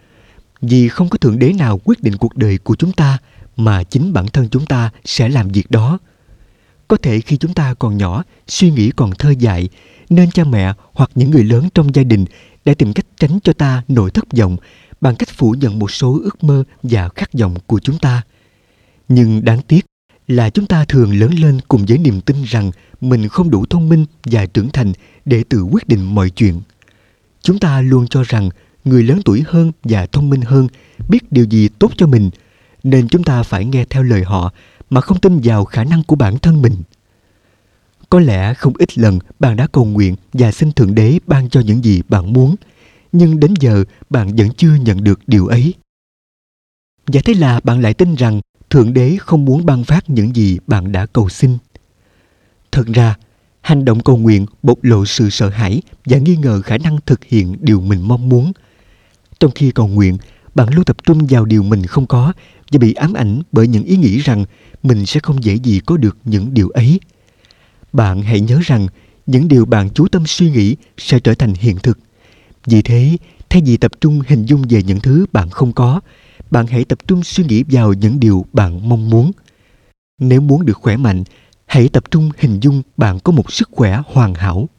Vì không có thượng đế nào quyết định cuộc đời của chúng ta, mà chính bản thân chúng ta sẽ làm việc đó. Có thể khi chúng ta còn nhỏ, suy nghĩ còn thơ dại, nên cha mẹ hoặc những người lớn trong gia đình đã tìm cách tránh cho ta nỗi thất vọng bằng cách phủ nhận một số ước mơ và khát vọng của chúng ta. Nhưng đáng tiếc là chúng ta thường lớn lên cùng với niềm tin rằng mình không đủ thông minh và trưởng thành để tự quyết định mọi chuyện. Chúng ta luôn cho rằng người lớn tuổi hơn và thông minh hơn biết điều gì tốt cho mình, nên chúng ta phải nghe theo lời họ mà không tin vào khả năng của bản thân mình. Có lẽ không ít lần bạn đã cầu nguyện và xin thượng đế ban cho những gì bạn muốn, nhưng đến giờ bạn vẫn chưa nhận được điều ấy. Và thế là bạn lại tin rằng thượng đế không muốn ban phát những gì bạn đã cầu xin. Thật ra, hành động cầu nguyện bộc lộ sự sợ hãi và nghi ngờ khả năng thực hiện điều mình mong muốn. Trong khi cầu nguyện, bạn luôn tập trung vào điều mình không có và bị ám ảnh bởi những ý nghĩ rằng mình sẽ không dễ gì có được những điều ấy. Bạn hãy nhớ rằng những điều bạn chú tâm suy nghĩ sẽ trở thành hiện thực. Vì thế, thay vì tập trung hình dung về những thứ bạn không có bạn hãy tập trung suy nghĩ vào những điều bạn mong muốn. Nếu muốn được khỏe mạnh, hãy tập trung hình dung bạn có một sức khỏe hoàn hảo.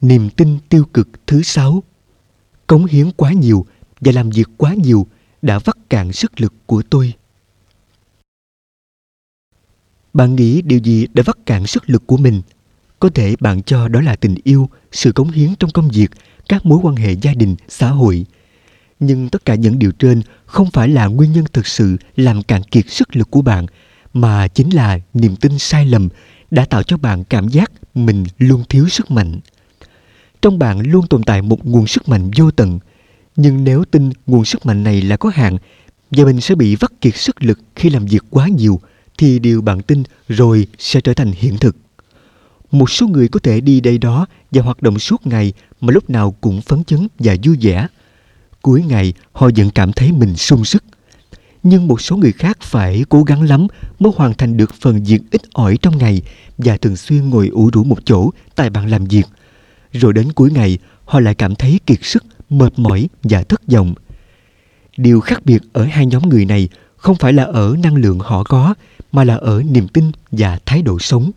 Niềm tin tiêu cực thứ sáu Cống hiến quá nhiều và làm việc quá nhiều đã vắt cạn sức lực của tôi. Bạn nghĩ điều gì đã vắt cạn sức lực của mình? Có thể bạn cho đó là tình yêu, sự cống hiến trong công việc, các mối quan hệ gia đình, xã hội. Nhưng tất cả những điều trên không phải là nguyên nhân thực sự làm cạn kiệt sức lực của bạn, mà chính là niềm tin sai lầm đã tạo cho bạn cảm giác mình luôn thiếu sức mạnh trong bạn luôn tồn tại một nguồn sức mạnh vô tận. Nhưng nếu tin nguồn sức mạnh này là có hạn, và mình sẽ bị vắt kiệt sức lực khi làm việc quá nhiều, thì điều bạn tin rồi sẽ trở thành hiện thực. Một số người có thể đi đây đó và hoạt động suốt ngày mà lúc nào cũng phấn chấn và vui vẻ. Cuối ngày, họ vẫn cảm thấy mình sung sức. Nhưng một số người khác phải cố gắng lắm mới hoàn thành được phần việc ít ỏi trong ngày và thường xuyên ngồi ủ rũ một chỗ tại bàn làm việc rồi đến cuối ngày, họ lại cảm thấy kiệt sức, mệt mỏi và thất vọng. Điều khác biệt ở hai nhóm người này không phải là ở năng lượng họ có, mà là ở niềm tin và thái độ sống.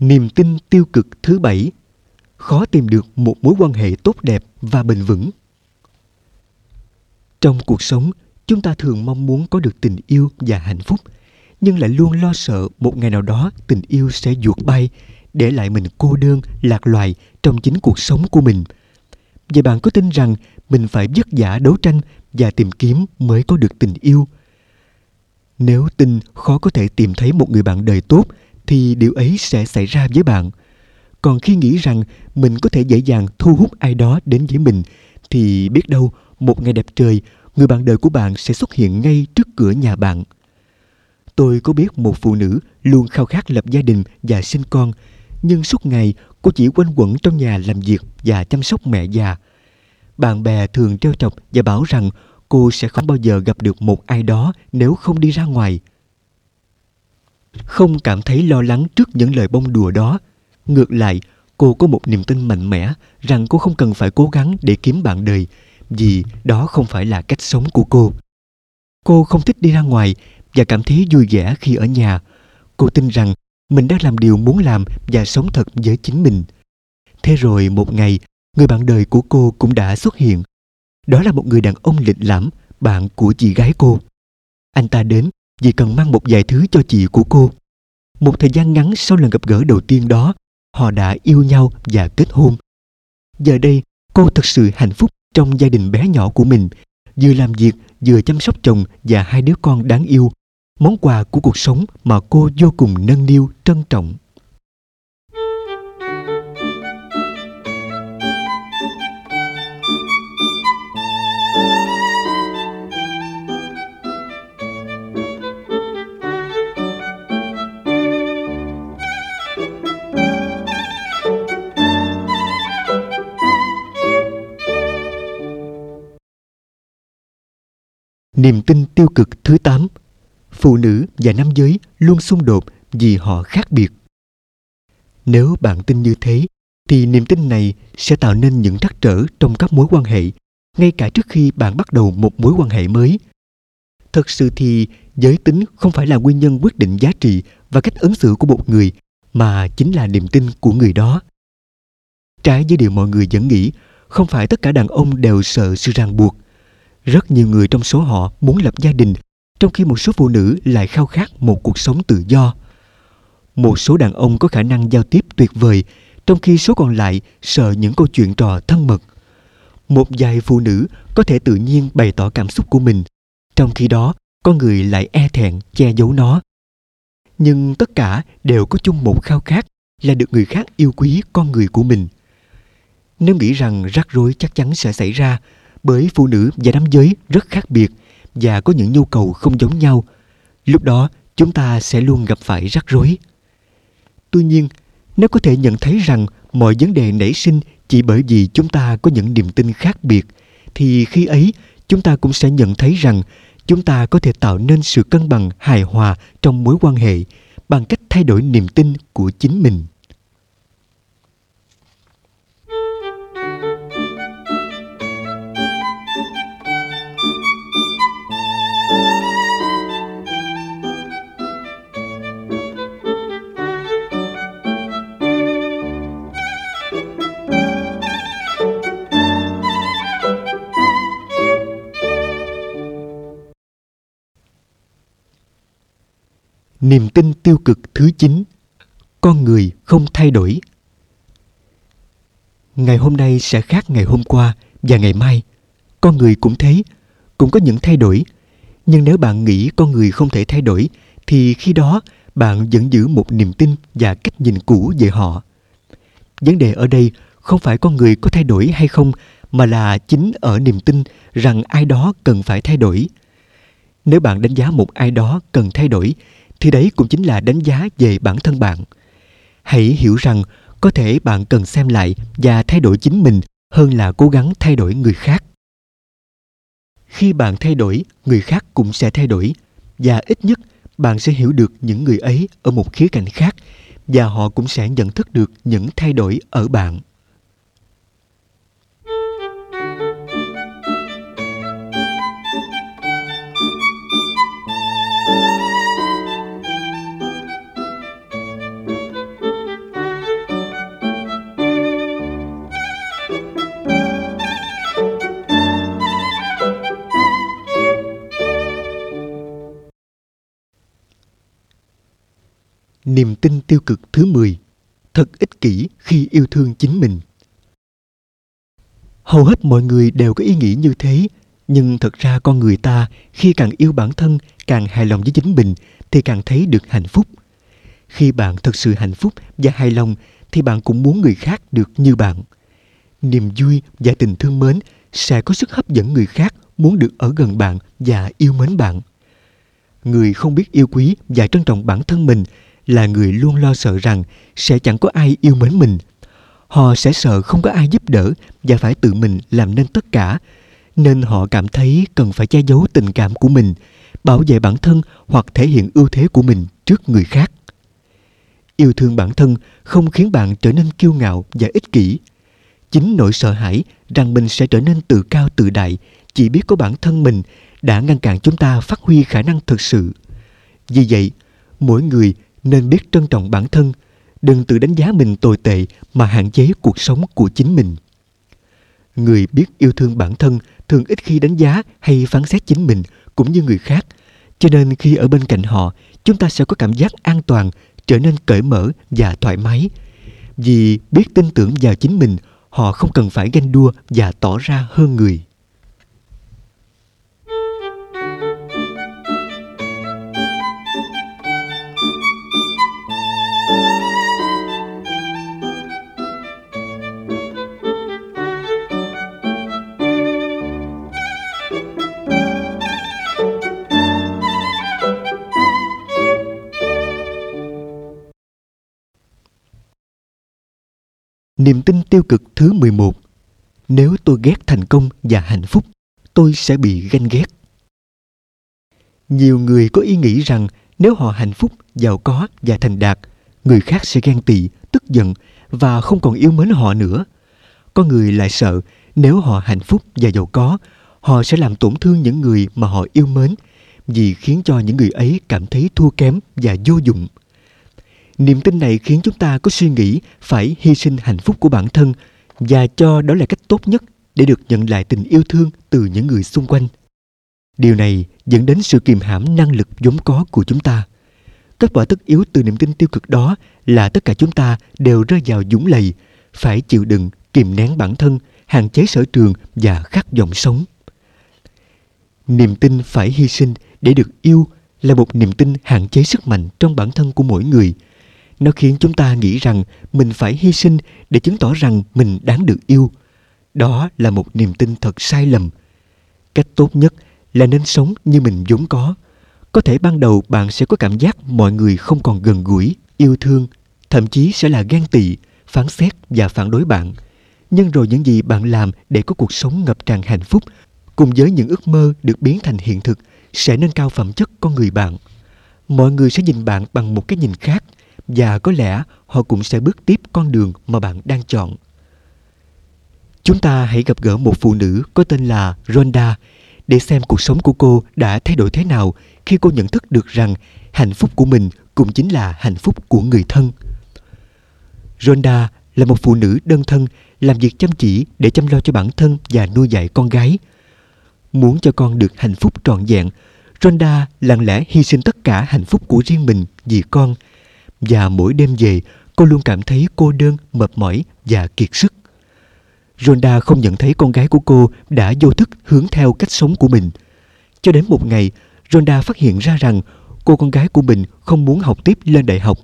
Niềm tin tiêu cực thứ bảy. Khó tìm được một mối quan hệ tốt đẹp và bền vững. Trong cuộc sống, chúng ta thường mong muốn có được tình yêu và hạnh phúc, nhưng lại luôn lo sợ một ngày nào đó tình yêu sẽ ruột bay, để lại mình cô đơn, lạc loài trong chính cuộc sống của mình. Vậy bạn có tin rằng mình phải vất vả đấu tranh và tìm kiếm mới có được tình yêu? Nếu tin, khó có thể tìm thấy một người bạn đời tốt thì điều ấy sẽ xảy ra với bạn. Còn khi nghĩ rằng mình có thể dễ dàng thu hút ai đó đến với mình, thì biết đâu một ngày đẹp trời, người bạn đời của bạn sẽ xuất hiện ngay trước cửa nhà bạn. Tôi có biết một phụ nữ luôn khao khát lập gia đình và sinh con, nhưng suốt ngày cô chỉ quanh quẩn trong nhà làm việc và chăm sóc mẹ già. Bạn bè thường trêu chọc và bảo rằng cô sẽ không bao giờ gặp được một ai đó nếu không đi ra ngoài không cảm thấy lo lắng trước những lời bông đùa đó. Ngược lại, cô có một niềm tin mạnh mẽ rằng cô không cần phải cố gắng để kiếm bạn đời, vì đó không phải là cách sống của cô. Cô không thích đi ra ngoài và cảm thấy vui vẻ khi ở nhà. Cô tin rằng mình đang làm điều muốn làm và sống thật với chính mình. Thế rồi một ngày, người bạn đời của cô cũng đã xuất hiện. Đó là một người đàn ông lịch lãm, bạn của chị gái cô. Anh ta đến vì cần mang một vài thứ cho chị của cô. Một thời gian ngắn sau lần gặp gỡ đầu tiên đó, họ đã yêu nhau và kết hôn. Giờ đây, cô thật sự hạnh phúc trong gia đình bé nhỏ của mình, vừa làm việc, vừa chăm sóc chồng và hai đứa con đáng yêu. Món quà của cuộc sống mà cô vô cùng nâng niu, trân trọng. Niềm tin tiêu cực thứ 8 Phụ nữ và nam giới luôn xung đột vì họ khác biệt. Nếu bạn tin như thế, thì niềm tin này sẽ tạo nên những trắc trở trong các mối quan hệ, ngay cả trước khi bạn bắt đầu một mối quan hệ mới. Thật sự thì giới tính không phải là nguyên nhân quyết định giá trị và cách ứng xử của một người, mà chính là niềm tin của người đó. Trái với điều mọi người vẫn nghĩ, không phải tất cả đàn ông đều sợ sự ràng buộc – rất nhiều người trong số họ muốn lập gia đình, trong khi một số phụ nữ lại khao khát một cuộc sống tự do. Một số đàn ông có khả năng giao tiếp tuyệt vời, trong khi số còn lại sợ những câu chuyện trò thân mật. Một vài phụ nữ có thể tự nhiên bày tỏ cảm xúc của mình, trong khi đó con người lại e thẹn che giấu nó. Nhưng tất cả đều có chung một khao khát là được người khác yêu quý con người của mình. Nếu nghĩ rằng rắc rối chắc chắn sẽ xảy ra, bởi phụ nữ và nam giới rất khác biệt và có những nhu cầu không giống nhau. Lúc đó, chúng ta sẽ luôn gặp phải rắc rối. Tuy nhiên, nếu có thể nhận thấy rằng mọi vấn đề nảy sinh chỉ bởi vì chúng ta có những niềm tin khác biệt, thì khi ấy, chúng ta cũng sẽ nhận thấy rằng chúng ta có thể tạo nên sự cân bằng hài hòa trong mối quan hệ bằng cách thay đổi niềm tin của chính mình. Niềm tin tiêu cực thứ 9 Con người không thay đổi Ngày hôm nay sẽ khác ngày hôm qua và ngày mai. Con người cũng thế, cũng có những thay đổi. Nhưng nếu bạn nghĩ con người không thể thay đổi, thì khi đó bạn vẫn giữ một niềm tin và cách nhìn cũ về họ. Vấn đề ở đây không phải con người có thay đổi hay không, mà là chính ở niềm tin rằng ai đó cần phải thay đổi. Nếu bạn đánh giá một ai đó cần thay đổi, thì đấy cũng chính là đánh giá về bản thân bạn. Hãy hiểu rằng có thể bạn cần xem lại và thay đổi chính mình hơn là cố gắng thay đổi người khác. Khi bạn thay đổi, người khác cũng sẽ thay đổi và ít nhất bạn sẽ hiểu được những người ấy ở một khía cạnh khác và họ cũng sẽ nhận thức được những thay đổi ở bạn. Niềm tin tiêu cực thứ 10 Thật ích kỷ khi yêu thương chính mình Hầu hết mọi người đều có ý nghĩ như thế Nhưng thật ra con người ta khi càng yêu bản thân, càng hài lòng với chính mình thì càng thấy được hạnh phúc. Khi bạn thật sự hạnh phúc và hài lòng thì bạn cũng muốn người khác được như bạn. Niềm vui và tình thương mến sẽ có sức hấp dẫn người khác muốn được ở gần bạn và yêu mến bạn. Người không biết yêu quý và trân trọng bản thân mình là người luôn lo sợ rằng sẽ chẳng có ai yêu mến mình. Họ sẽ sợ không có ai giúp đỡ và phải tự mình làm nên tất cả, nên họ cảm thấy cần phải che giấu tình cảm của mình, bảo vệ bản thân hoặc thể hiện ưu thế của mình trước người khác. Yêu thương bản thân không khiến bạn trở nên kiêu ngạo và ích kỷ. Chính nỗi sợ hãi rằng mình sẽ trở nên tự cao tự đại chỉ biết có bản thân mình đã ngăn cản chúng ta phát huy khả năng thực sự. Vì vậy, mỗi người nên biết trân trọng bản thân, đừng tự đánh giá mình tồi tệ mà hạn chế cuộc sống của chính mình. Người biết yêu thương bản thân thường ít khi đánh giá hay phán xét chính mình cũng như người khác, cho nên khi ở bên cạnh họ, chúng ta sẽ có cảm giác an toàn, trở nên cởi mở và thoải mái. Vì biết tin tưởng vào chính mình, họ không cần phải ganh đua và tỏ ra hơn người. Niềm tin tiêu cực thứ 11 Nếu tôi ghét thành công và hạnh phúc, tôi sẽ bị ganh ghét. Nhiều người có ý nghĩ rằng nếu họ hạnh phúc, giàu có và thành đạt, người khác sẽ ghen tị, tức giận và không còn yêu mến họ nữa. Có người lại sợ nếu họ hạnh phúc và giàu có, họ sẽ làm tổn thương những người mà họ yêu mến vì khiến cho những người ấy cảm thấy thua kém và vô dụng niềm tin này khiến chúng ta có suy nghĩ phải hy sinh hạnh phúc của bản thân và cho đó là cách tốt nhất để được nhận lại tình yêu thương từ những người xung quanh. Điều này dẫn đến sự kiềm hãm năng lực vốn có của chúng ta. Kết quả tất yếu từ niềm tin tiêu cực đó là tất cả chúng ta đều rơi vào dũng lầy, phải chịu đựng, kìm nén bản thân, hạn chế sở trường và khát vọng sống. Niềm tin phải hy sinh để được yêu là một niềm tin hạn chế sức mạnh trong bản thân của mỗi người nó khiến chúng ta nghĩ rằng mình phải hy sinh để chứng tỏ rằng mình đáng được yêu. Đó là một niềm tin thật sai lầm. Cách tốt nhất là nên sống như mình vốn có. Có thể ban đầu bạn sẽ có cảm giác mọi người không còn gần gũi, yêu thương, thậm chí sẽ là ghen tị, phán xét và phản đối bạn. Nhưng rồi những gì bạn làm để có cuộc sống ngập tràn hạnh phúc cùng với những ước mơ được biến thành hiện thực sẽ nâng cao phẩm chất con người bạn. Mọi người sẽ nhìn bạn bằng một cái nhìn khác và có lẽ họ cũng sẽ bước tiếp con đường mà bạn đang chọn. Chúng ta hãy gặp gỡ một phụ nữ có tên là Rhonda để xem cuộc sống của cô đã thay đổi thế nào khi cô nhận thức được rằng hạnh phúc của mình cũng chính là hạnh phúc của người thân. Rhonda là một phụ nữ đơn thân làm việc chăm chỉ để chăm lo cho bản thân và nuôi dạy con gái. Muốn cho con được hạnh phúc trọn vẹn, Rhonda lặng lẽ hy sinh tất cả hạnh phúc của riêng mình vì con – và mỗi đêm về cô luôn cảm thấy cô đơn, mệt mỏi và kiệt sức. Rhonda không nhận thấy con gái của cô đã vô thức hướng theo cách sống của mình. Cho đến một ngày, Rhonda phát hiện ra rằng cô con gái của mình không muốn học tiếp lên đại học.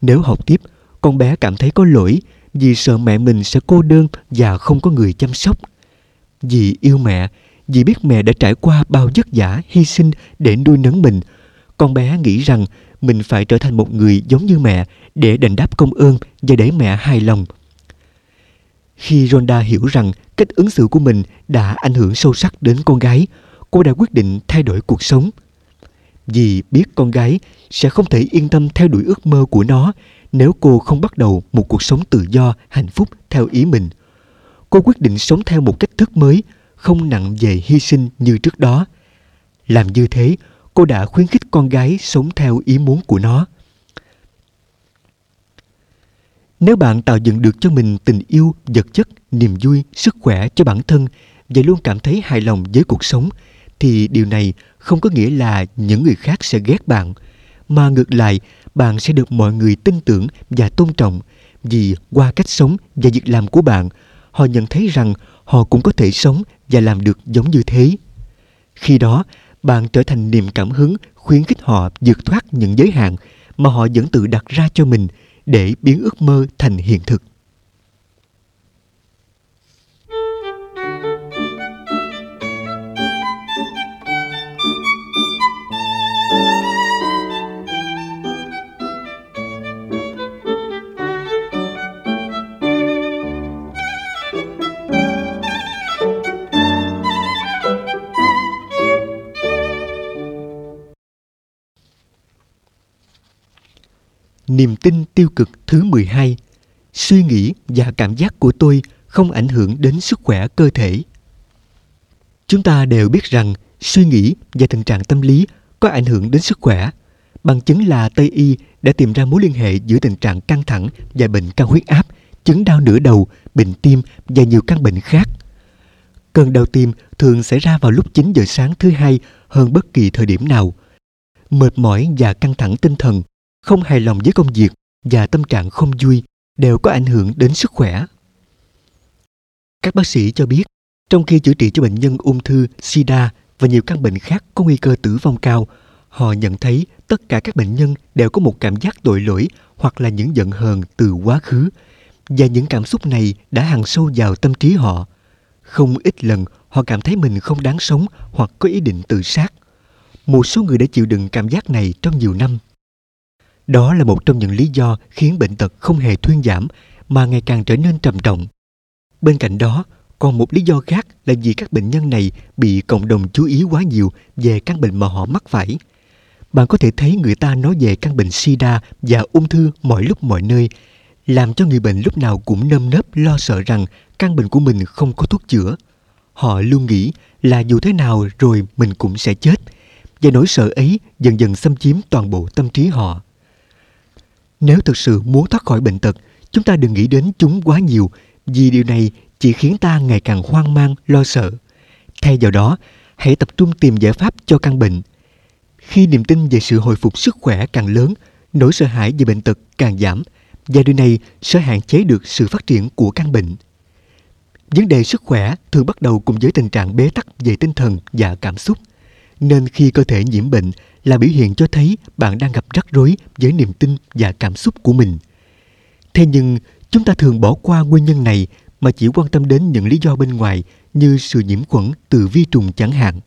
Nếu học tiếp, con bé cảm thấy có lỗi vì sợ mẹ mình sẽ cô đơn và không có người chăm sóc. Vì yêu mẹ, vì biết mẹ đã trải qua bao vất vả, hy sinh để nuôi nấng mình, con bé nghĩ rằng mình phải trở thành một người giống như mẹ để đền đáp công ơn và để mẹ hài lòng. Khi Rhonda hiểu rằng cách ứng xử của mình đã ảnh hưởng sâu sắc đến con gái, cô đã quyết định thay đổi cuộc sống. Vì biết con gái sẽ không thể yên tâm theo đuổi ước mơ của nó nếu cô không bắt đầu một cuộc sống tự do, hạnh phúc theo ý mình. Cô quyết định sống theo một cách thức mới, không nặng về hy sinh như trước đó. Làm như thế, cô đã khuyến khích con gái sống theo ý muốn của nó. Nếu bạn tạo dựng được cho mình tình yêu, vật chất, niềm vui, sức khỏe cho bản thân và luôn cảm thấy hài lòng với cuộc sống, thì điều này không có nghĩa là những người khác sẽ ghét bạn, mà ngược lại, bạn sẽ được mọi người tin tưởng và tôn trọng vì qua cách sống và việc làm của bạn, họ nhận thấy rằng họ cũng có thể sống và làm được giống như thế. Khi đó bạn trở thành niềm cảm hứng, khuyến khích họ vượt thoát những giới hạn mà họ vẫn tự đặt ra cho mình để biến ước mơ thành hiện thực. Niềm tin tiêu cực thứ 12. Suy nghĩ và cảm giác của tôi không ảnh hưởng đến sức khỏe cơ thể. Chúng ta đều biết rằng suy nghĩ và tình trạng tâm lý có ảnh hưởng đến sức khỏe. Bằng chứng là Tây Y đã tìm ra mối liên hệ giữa tình trạng căng thẳng và bệnh cao huyết áp, chứng đau nửa đầu, bệnh tim và nhiều căn bệnh khác. Cơn đau tim thường xảy ra vào lúc 9 giờ sáng thứ hai hơn bất kỳ thời điểm nào. Mệt mỏi và căng thẳng tinh thần, không hài lòng với công việc và tâm trạng không vui đều có ảnh hưởng đến sức khỏe. Các bác sĩ cho biết, trong khi chữa trị cho bệnh nhân ung thư, sida và nhiều căn bệnh khác có nguy cơ tử vong cao, họ nhận thấy tất cả các bệnh nhân đều có một cảm giác tội lỗi hoặc là những giận hờn từ quá khứ và những cảm xúc này đã hằn sâu vào tâm trí họ. Không ít lần họ cảm thấy mình không đáng sống hoặc có ý định tự sát. Một số người đã chịu đựng cảm giác này trong nhiều năm đó là một trong những lý do khiến bệnh tật không hề thuyên giảm, mà ngày càng trở nên trầm trọng bên cạnh đó, còn một lý do khác là vì các bệnh nhân này bị cộng đồng chú ý quá nhiều về căn bệnh mà họ mắc phải bạn có thể thấy người ta nói về căn bệnh sida và ung thư mọi lúc mọi nơi, làm cho người bệnh lúc nào cũng nơm nớp lo sợ rằng căn bệnh của mình không có thuốc chữa. Họ luôn nghĩ là dù thế nào rồi mình cũng sẽ chết, và nỗi sợ ấy dần dần xâm chiếm toàn bộ tâm trí họ. Nếu thực sự muốn thoát khỏi bệnh tật, chúng ta đừng nghĩ đến chúng quá nhiều vì điều này chỉ khiến ta ngày càng hoang mang, lo sợ. Thay vào đó, hãy tập trung tìm giải pháp cho căn bệnh. Khi niềm tin về sự hồi phục sức khỏe càng lớn, nỗi sợ hãi về bệnh tật càng giảm và điều này sẽ hạn chế được sự phát triển của căn bệnh. Vấn đề sức khỏe thường bắt đầu cùng với tình trạng bế tắc về tinh thần và cảm xúc. Nên khi cơ thể nhiễm bệnh là biểu hiện cho thấy bạn đang gặp rắc rối với niềm tin và cảm xúc của mình. Thế nhưng, chúng ta thường bỏ qua nguyên nhân này mà chỉ quan tâm đến những lý do bên ngoài như sự nhiễm khuẩn từ vi trùng chẳng hạn.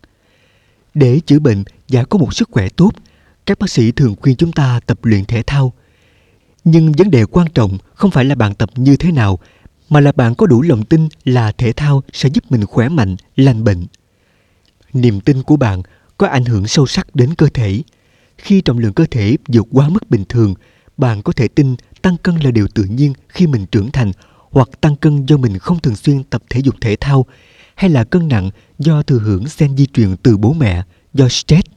Để chữa bệnh và có một sức khỏe tốt, các bác sĩ thường khuyên chúng ta tập luyện thể thao. Nhưng vấn đề quan trọng không phải là bạn tập như thế nào mà là bạn có đủ lòng tin là thể thao sẽ giúp mình khỏe mạnh, lành bệnh. Niềm tin của bạn có ảnh hưởng sâu sắc đến cơ thể. Khi trọng lượng cơ thể vượt quá mức bình thường, bạn có thể tin tăng cân là điều tự nhiên khi mình trưởng thành hoặc tăng cân do mình không thường xuyên tập thể dục thể thao hay là cân nặng do thừa hưởng gen di truyền từ bố mẹ do stress.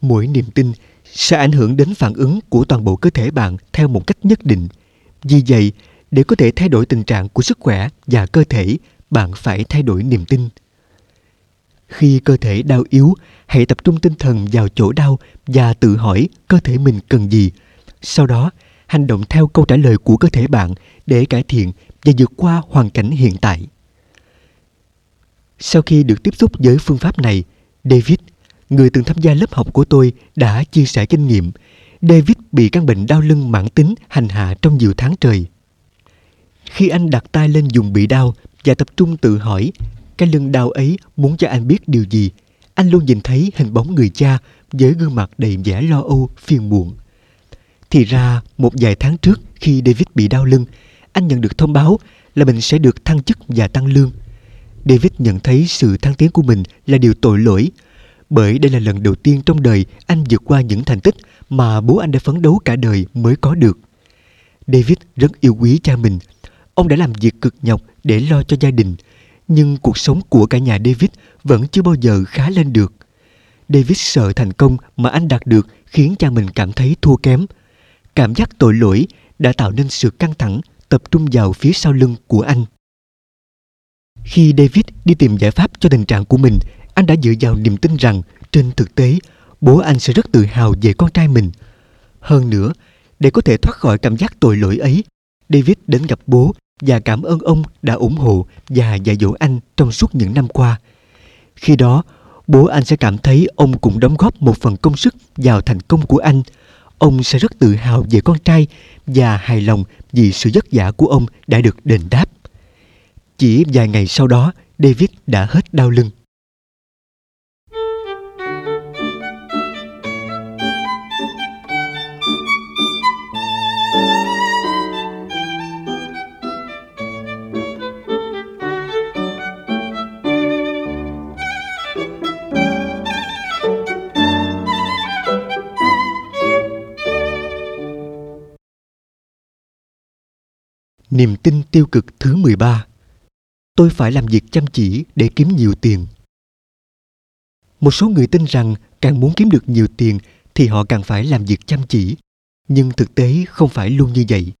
Mỗi niềm tin sẽ ảnh hưởng đến phản ứng của toàn bộ cơ thể bạn theo một cách nhất định. Vì vậy, để có thể thay đổi tình trạng của sức khỏe và cơ thể bạn phải thay đổi niềm tin khi cơ thể đau yếu, hãy tập trung tinh thần vào chỗ đau và tự hỏi cơ thể mình cần gì. Sau đó, hành động theo câu trả lời của cơ thể bạn để cải thiện và vượt qua hoàn cảnh hiện tại. Sau khi được tiếp xúc với phương pháp này, david, người từng tham gia lớp học của tôi, đã chia sẻ kinh nghiệm. David bị căn bệnh đau lưng mãn tính hành hạ trong nhiều tháng trời. Khi anh đặt tay lên dùng bị đau và tập trung tự hỏi cái lưng đau ấy muốn cho anh biết điều gì, anh luôn nhìn thấy hình bóng người cha với gương mặt đầy vẻ lo âu, phiền muộn. Thì ra, một vài tháng trước khi David bị đau lưng, anh nhận được thông báo là mình sẽ được thăng chức và tăng lương. David nhận thấy sự thăng tiến của mình là điều tội lỗi, bởi đây là lần đầu tiên trong đời anh vượt qua những thành tích mà bố anh đã phấn đấu cả đời mới có được. David rất yêu quý cha mình Ông đã làm việc cực nhọc để lo cho gia đình, nhưng cuộc sống của cả nhà David vẫn chưa bao giờ khá lên được. David sợ thành công mà anh đạt được khiến cha mình cảm thấy thua kém. Cảm giác tội lỗi đã tạo nên sự căng thẳng tập trung vào phía sau lưng của anh. Khi David đi tìm giải pháp cho tình trạng của mình, anh đã dựa vào niềm tin rằng trên thực tế, bố anh sẽ rất tự hào về con trai mình. Hơn nữa, để có thể thoát khỏi cảm giác tội lỗi ấy, David đến gặp bố và cảm ơn ông đã ủng hộ và dạy dỗ anh trong suốt những năm qua. Khi đó, bố anh sẽ cảm thấy ông cũng đóng góp một phần công sức vào thành công của anh. Ông sẽ rất tự hào về con trai và hài lòng vì sự vất vả của ông đã được đền đáp. Chỉ vài ngày sau đó, David đã hết đau lưng. Niềm tin tiêu cực thứ 13 Tôi phải làm việc chăm chỉ để kiếm nhiều tiền. Một số người tin rằng càng muốn kiếm được nhiều tiền thì họ càng phải làm việc chăm chỉ. Nhưng thực tế không phải luôn như vậy.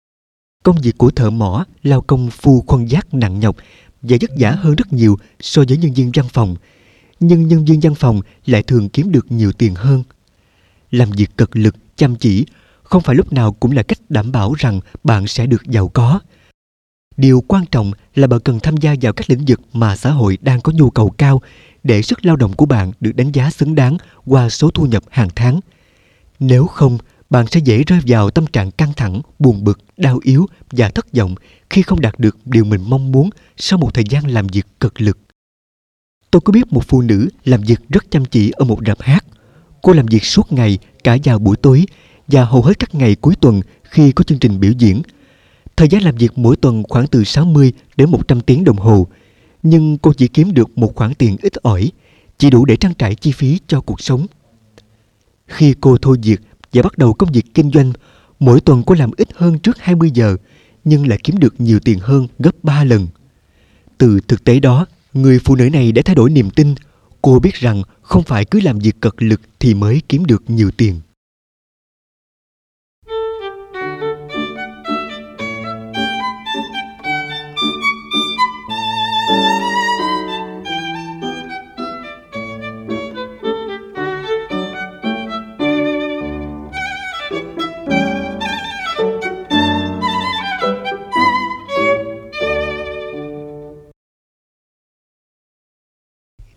Công việc của thợ mỏ, lao công phu khuân giác nặng nhọc và vất vả hơn rất nhiều so với nhân viên văn phòng. Nhưng nhân viên văn phòng lại thường kiếm được nhiều tiền hơn. Làm việc cật lực, chăm chỉ không phải lúc nào cũng là cách đảm bảo rằng bạn sẽ được giàu có. Điều quan trọng là bạn cần tham gia vào các lĩnh vực mà xã hội đang có nhu cầu cao để sức lao động của bạn được đánh giá xứng đáng qua số thu nhập hàng tháng. Nếu không, bạn sẽ dễ rơi vào tâm trạng căng thẳng, buồn bực, đau yếu và thất vọng khi không đạt được điều mình mong muốn sau một thời gian làm việc cực lực. Tôi có biết một phụ nữ làm việc rất chăm chỉ ở một rạp hát. Cô làm việc suốt ngày, cả vào buổi tối và hầu hết các ngày cuối tuần khi có chương trình biểu diễn. Thời gian làm việc mỗi tuần khoảng từ 60 đến 100 tiếng đồng hồ, nhưng cô chỉ kiếm được một khoản tiền ít ỏi, chỉ đủ để trang trải chi phí cho cuộc sống. Khi cô thôi việc và bắt đầu công việc kinh doanh, mỗi tuần cô làm ít hơn trước 20 giờ, nhưng lại kiếm được nhiều tiền hơn gấp 3 lần. Từ thực tế đó, người phụ nữ này đã thay đổi niềm tin. Cô biết rằng không phải cứ làm việc cật lực thì mới kiếm được nhiều tiền.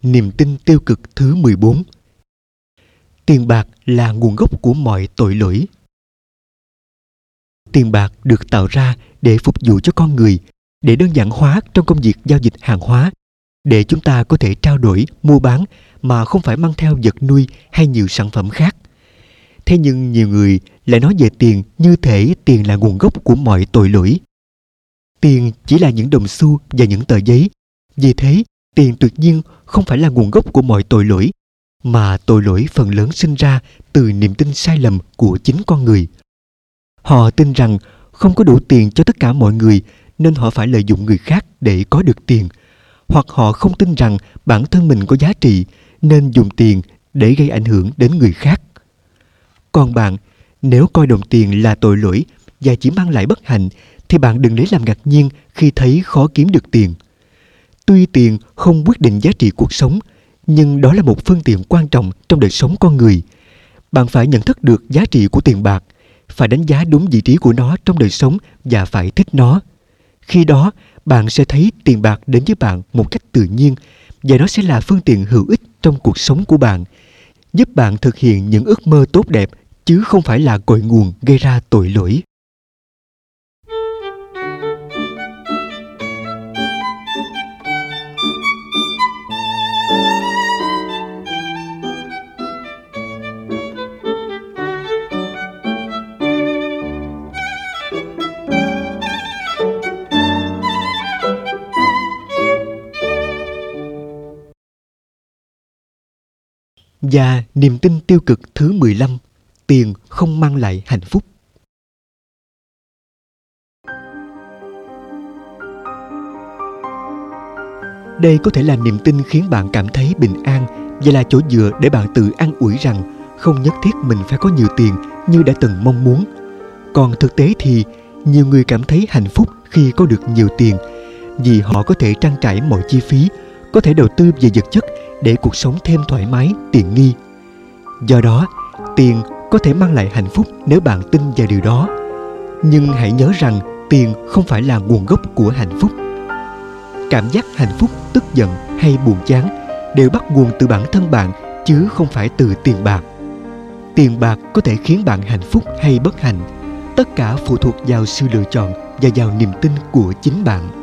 Niềm tin tiêu cực thứ 14 Tiền bạc là nguồn gốc của mọi tội lỗi. Tiền bạc được tạo ra để phục vụ cho con người, để đơn giản hóa trong công việc giao dịch hàng hóa, để chúng ta có thể trao đổi, mua bán mà không phải mang theo vật nuôi hay nhiều sản phẩm khác. Thế nhưng nhiều người lại nói về tiền như thể tiền là nguồn gốc của mọi tội lỗi. Tiền chỉ là những đồng xu và những tờ giấy. Vì thế, tiền tuyệt nhiên không phải là nguồn gốc của mọi tội lỗi, mà tội lỗi phần lớn sinh ra từ niềm tin sai lầm của chính con người. Họ tin rằng không có đủ tiền cho tất cả mọi người, nên họ phải lợi dụng người khác để có được tiền. Hoặc họ không tin rằng bản thân mình có giá trị, nên dùng tiền để gây ảnh hưởng đến người khác. Còn bạn, nếu coi đồng tiền là tội lỗi và chỉ mang lại bất hạnh, thì bạn đừng lấy làm ngạc nhiên khi thấy khó kiếm được tiền. Tuy tiền không quyết định giá trị cuộc sống, nhưng đó là một phương tiện quan trọng trong đời sống con người. Bạn phải nhận thức được giá trị của tiền bạc, phải đánh giá đúng vị trí của nó trong đời sống và phải thích nó. Khi đó, bạn sẽ thấy tiền bạc đến với bạn một cách tự nhiên và nó sẽ là phương tiện hữu ích trong cuộc sống của bạn, giúp bạn thực hiện những ước mơ tốt đẹp chứ không phải là cội nguồn gây ra tội lỗi. Và niềm tin tiêu cực thứ 15, tiền không mang lại hạnh phúc. Đây có thể là niềm tin khiến bạn cảm thấy bình an và là chỗ dựa để bạn tự an ủi rằng không nhất thiết mình phải có nhiều tiền như đã từng mong muốn. Còn thực tế thì nhiều người cảm thấy hạnh phúc khi có được nhiều tiền vì họ có thể trang trải mọi chi phí, có thể đầu tư về vật chất để cuộc sống thêm thoải mái, tiện nghi. Do đó, tiền có thể mang lại hạnh phúc nếu bạn tin vào điều đó. Nhưng hãy nhớ rằng tiền không phải là nguồn gốc của hạnh phúc. Cảm giác hạnh phúc, tức giận hay buồn chán đều bắt nguồn từ bản thân bạn chứ không phải từ tiền bạc. Tiền bạc có thể khiến bạn hạnh phúc hay bất hạnh. Tất cả phụ thuộc vào sự lựa chọn và vào niềm tin của chính bạn.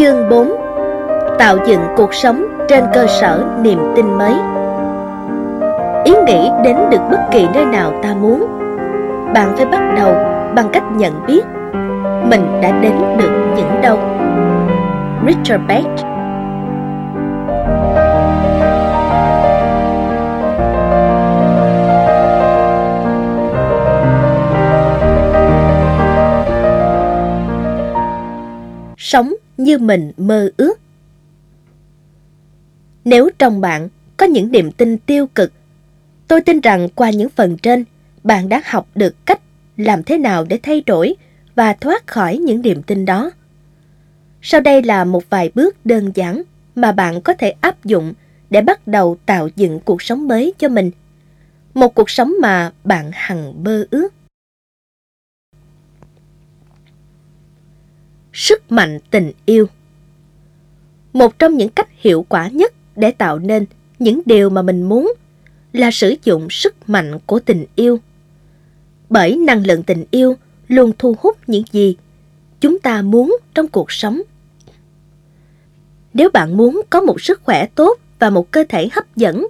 Chương 4 Tạo dựng cuộc sống trên cơ sở niềm tin mới. Ý nghĩ đến được bất kỳ nơi nào ta muốn, Bạn phải bắt đầu bằng cách nhận biết Mình đã đến được những đâu. Richard Bach. Sống như mình mơ ước. Nếu trong bạn có những niềm tin tiêu cực, tôi tin rằng qua những phần trên, bạn đã học được cách làm thế nào để thay đổi và thoát khỏi những niềm tin đó. Sau đây là một vài bước đơn giản mà bạn có thể áp dụng để bắt đầu tạo dựng cuộc sống mới cho mình. Một cuộc sống mà bạn hằng mơ ước. Sức mạnh tình yêu một trong những cách hiệu quả nhất để tạo nên những điều mà mình muốn là sử dụng sức mạnh của tình yêu. Bởi năng lượng tình yêu luôn thu hút những gì chúng ta muốn trong cuộc sống. Nếu bạn muốn có một sức khỏe tốt và một cơ thể hấp dẫn,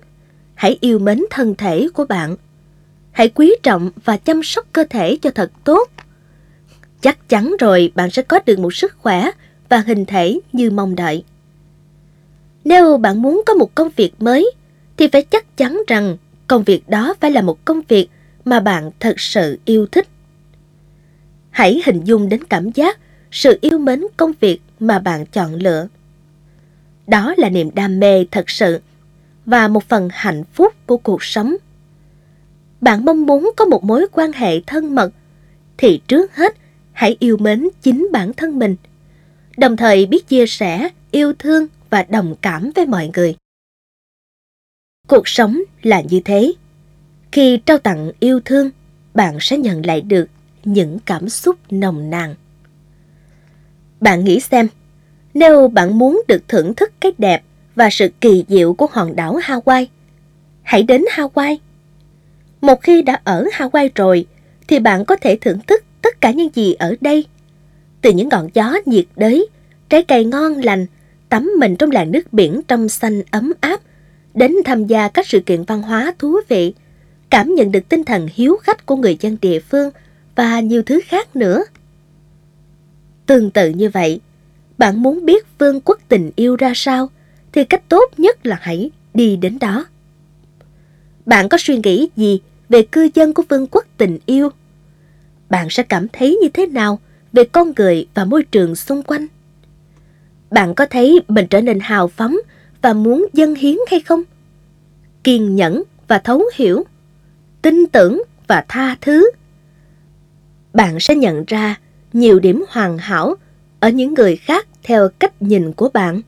hãy yêu mến thân thể của bạn. Hãy quý trọng và chăm sóc cơ thể cho thật tốt. Chắc chắn rồi bạn sẽ có được một sức khỏe và hình thể như mong đợi. Nếu bạn muốn có một công việc mới, thì phải chắc chắn rằng công việc đó phải là một công việc mà bạn thật sự yêu thích. Hãy hình dung đến cảm giác sự yêu mến công việc mà bạn chọn lựa. Đó là niềm đam mê thật sự và một phần hạnh phúc của cuộc sống. Bạn mong muốn có một mối quan hệ thân mật thì trước hết hãy yêu mến chính bản thân mình, đồng thời biết chia sẻ, yêu thương và đồng cảm với mọi người. Cuộc sống là như thế. Khi trao tặng yêu thương, bạn sẽ nhận lại được những cảm xúc nồng nàn. Bạn nghĩ xem, nếu bạn muốn được thưởng thức cái đẹp và sự kỳ diệu của hòn đảo Hawaii, hãy đến Hawaii. Một khi đã ở Hawaii rồi, thì bạn có thể thưởng thức cả những gì ở đây. Từ những ngọn gió nhiệt đới, trái cây ngon lành tắm mình trong làn nước biển trong xanh ấm áp, đến tham gia các sự kiện văn hóa thú vị, cảm nhận được tinh thần hiếu khách của người dân địa phương và nhiều thứ khác nữa. Tương tự như vậy, bạn muốn biết vương quốc tình yêu ra sao, thì cách tốt nhất là hãy đi đến đó. Bạn có suy nghĩ gì về cư dân của vương quốc tình yêu? Bạn sẽ cảm thấy như thế nào về con người và môi trường xung quanh? Bạn có thấy mình trở nên hào phóng và muốn dâng hiến hay không? Kiên nhẫn và thấu hiểu, tin tưởng và tha thứ. Bạn sẽ nhận ra nhiều điểm hoàn hảo ở những người khác theo cách nhìn của bạn.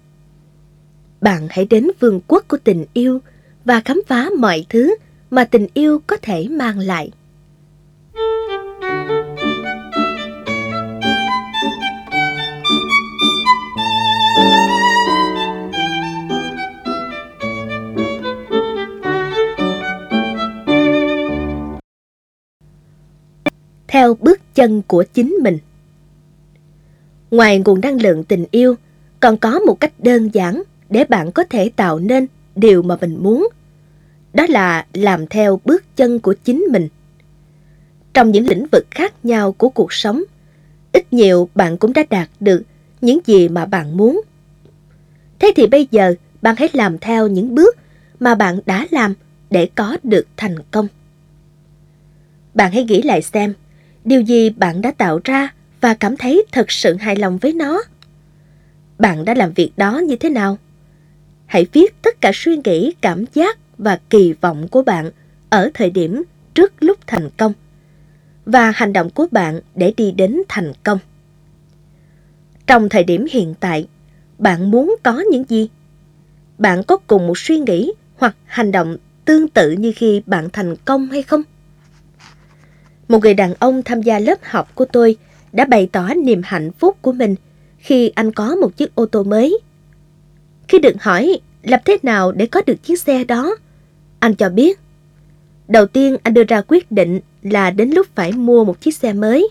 Bạn hãy đến vương quốc của tình yêu và khám phá mọi thứ mà tình yêu có thể mang lại. Theo bước chân của chính mình. Ngoài nguồn năng lượng tình yêu, còn có một cách đơn giản để bạn có thể tạo nên điều mà mình muốn. Đó là làm theo bước chân của chính mình. Trong những lĩnh vực khác nhau của cuộc sống, ít nhiều bạn cũng đã đạt được những gì mà bạn muốn. Thế thì bây giờ bạn hãy làm theo những bước mà bạn đã làm để có được thành công. Bạn hãy nghĩ lại xem, điều gì bạn đã tạo ra và cảm thấy thật sự hài lòng với nó. Bạn đã làm việc đó như thế nào? Hãy viết tất cả suy nghĩ, cảm giác và kỳ vọng của bạn ở thời điểm trước lúc thành công và hành động của bạn để đi đến thành công. Trong thời điểm hiện tại, bạn muốn có những gì? Bạn có cùng một suy nghĩ hoặc hành động tương tự như khi bạn thành công hay không? một người đàn ông tham gia lớp học của tôi đã bày tỏ niềm hạnh phúc của mình khi anh có một chiếc ô tô mới. Khi được hỏi làm thế nào để có được chiếc xe đó, anh cho biết. Đầu tiên anh đưa ra quyết định là đến lúc phải mua một chiếc xe mới.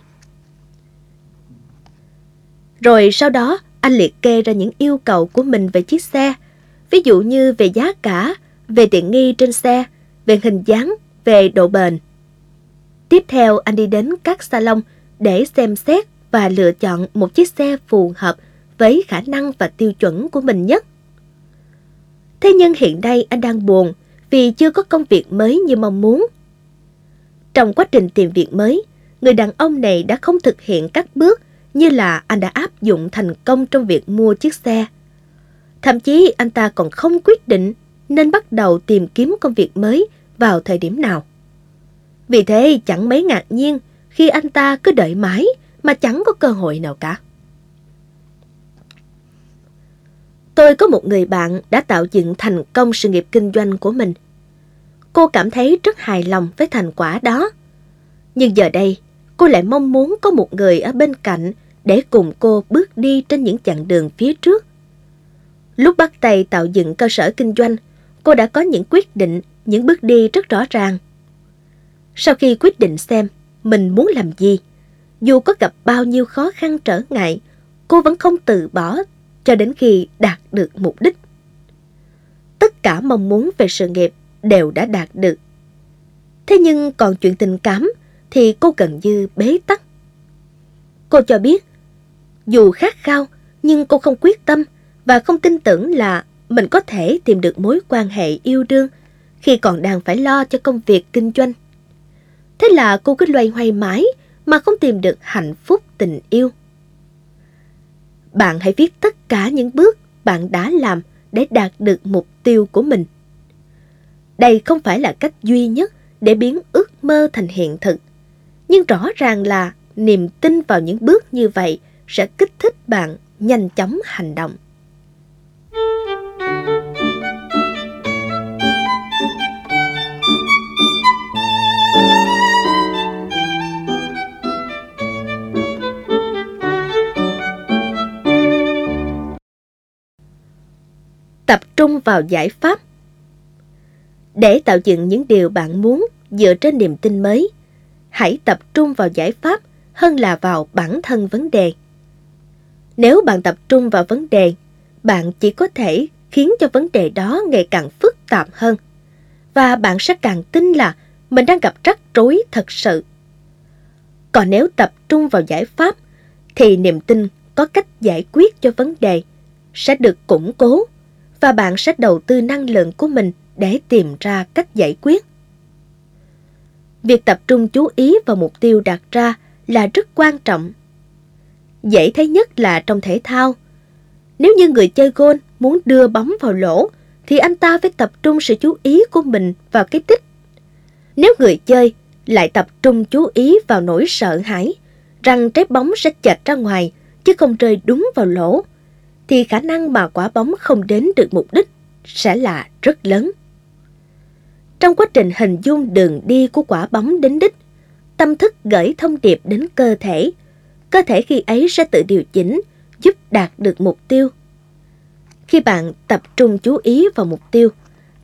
Rồi sau đó anh liệt kê ra những yêu cầu của mình về chiếc xe, ví dụ như về giá cả, về tiện nghi trên xe, về hình dáng, về độ bền. Tiếp theo anh đi đến các salon để xem xét và lựa chọn một chiếc xe phù hợp với khả năng và tiêu chuẩn của mình nhất. Thế nhưng hiện nay anh đang buồn vì chưa có công việc mới như mong muốn. Trong quá trình tìm việc mới, người đàn ông này đã không thực hiện các bước như là anh đã áp dụng thành công trong việc mua chiếc xe. Thậm chí anh ta còn không quyết định nên bắt đầu tìm kiếm công việc mới vào thời điểm nào. Vì thế chẳng mấy ngạc nhiên khi anh ta cứ đợi mãi mà chẳng có cơ hội nào cả. Tôi có một người bạn đã tạo dựng thành công sự nghiệp kinh doanh của mình. Cô cảm thấy rất hài lòng với thành quả đó. Nhưng giờ đây, cô lại mong muốn có một người ở bên cạnh để cùng cô bước đi trên những chặng đường phía trước. Lúc bắt tay tạo dựng cơ sở kinh doanh, cô đã có những quyết định, những bước đi rất rõ ràng. Sau khi quyết định xem mình muốn làm gì, dù có gặp bao nhiêu khó khăn trở ngại, cô vẫn không từ bỏ cho đến khi đạt được mục đích. Tất cả mong muốn về sự nghiệp đều đã đạt được. Thế nhưng còn chuyện tình cảm thì cô gần như bế tắc. Cô cho biết, dù khát khao, nhưng cô không quyết tâm và không tin tưởng là mình có thể tìm được mối quan hệ yêu đương khi còn đang phải lo cho công việc kinh doanh. Thế là cô cứ loay hoay mãi mà không tìm được hạnh phúc tình yêu. Bạn hãy viết tất cả những bước bạn đã làm để đạt được mục tiêu của mình. Đây không phải là cách duy nhất để biến ước mơ thành hiện thực. Nhưng rõ ràng là niềm tin vào những bước như vậy sẽ kích thích bạn nhanh chóng hành động. tập trung vào giải pháp. Để tạo dựng những điều bạn muốn dựa trên niềm tin mới, hãy tập trung vào giải pháp hơn là vào bản thân vấn đề. Nếu bạn tập trung vào vấn đề, bạn chỉ có thể khiến cho vấn đề đó ngày càng phức tạp hơn. Và bạn sẽ càng tin là mình đang gặp rắc rối thật sự. Còn nếu tập trung vào giải pháp, thì niềm tin có cách giải quyết cho vấn đề sẽ được củng cố và bạn sẽ đầu tư năng lượng của mình để tìm ra cách giải quyết. Việc tập trung chú ý vào mục tiêu đặt ra là rất quan trọng. Dễ thấy nhất là trong thể thao. Nếu như người chơi gôn muốn đưa bóng vào lỗ, thì anh ta phải tập trung sự chú ý của mình vào cái tích. Nếu người chơi lại tập trung chú ý vào nỗi sợ hãi, rằng trái bóng sẽ chạch ra ngoài, chứ không rơi đúng vào lỗ, thì khả năng mà quả bóng không đến được mục đích sẽ là rất lớn. Trong quá trình hình dung đường đi của quả bóng đến đích, tâm thức gửi thông điệp đến cơ thể. Cơ thể khi ấy sẽ tự điều chỉnh, giúp đạt được mục tiêu. Khi bạn tập trung chú ý vào mục tiêu,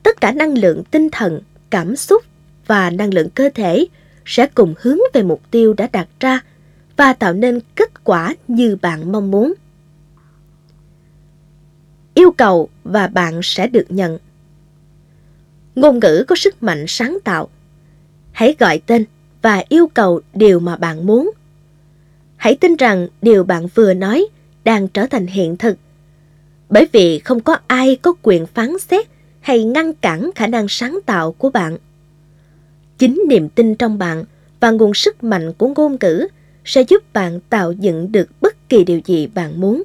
tất cả năng lượng tinh thần, cảm xúc và năng lượng cơ thể sẽ cùng hướng về mục tiêu đã đặt ra và tạo nên kết quả như bạn mong muốn yêu cầu và bạn sẽ được nhận. Ngôn ngữ có sức mạnh sáng tạo. Hãy gọi tên và yêu cầu điều mà bạn muốn. Hãy tin rằng điều bạn vừa nói đang trở thành hiện thực. Bởi vì không có ai có quyền phán xét hay ngăn cản khả năng sáng tạo của bạn. Chính niềm tin trong bạn và nguồn sức mạnh của ngôn ngữ sẽ giúp bạn tạo dựng được bất kỳ điều gì bạn muốn.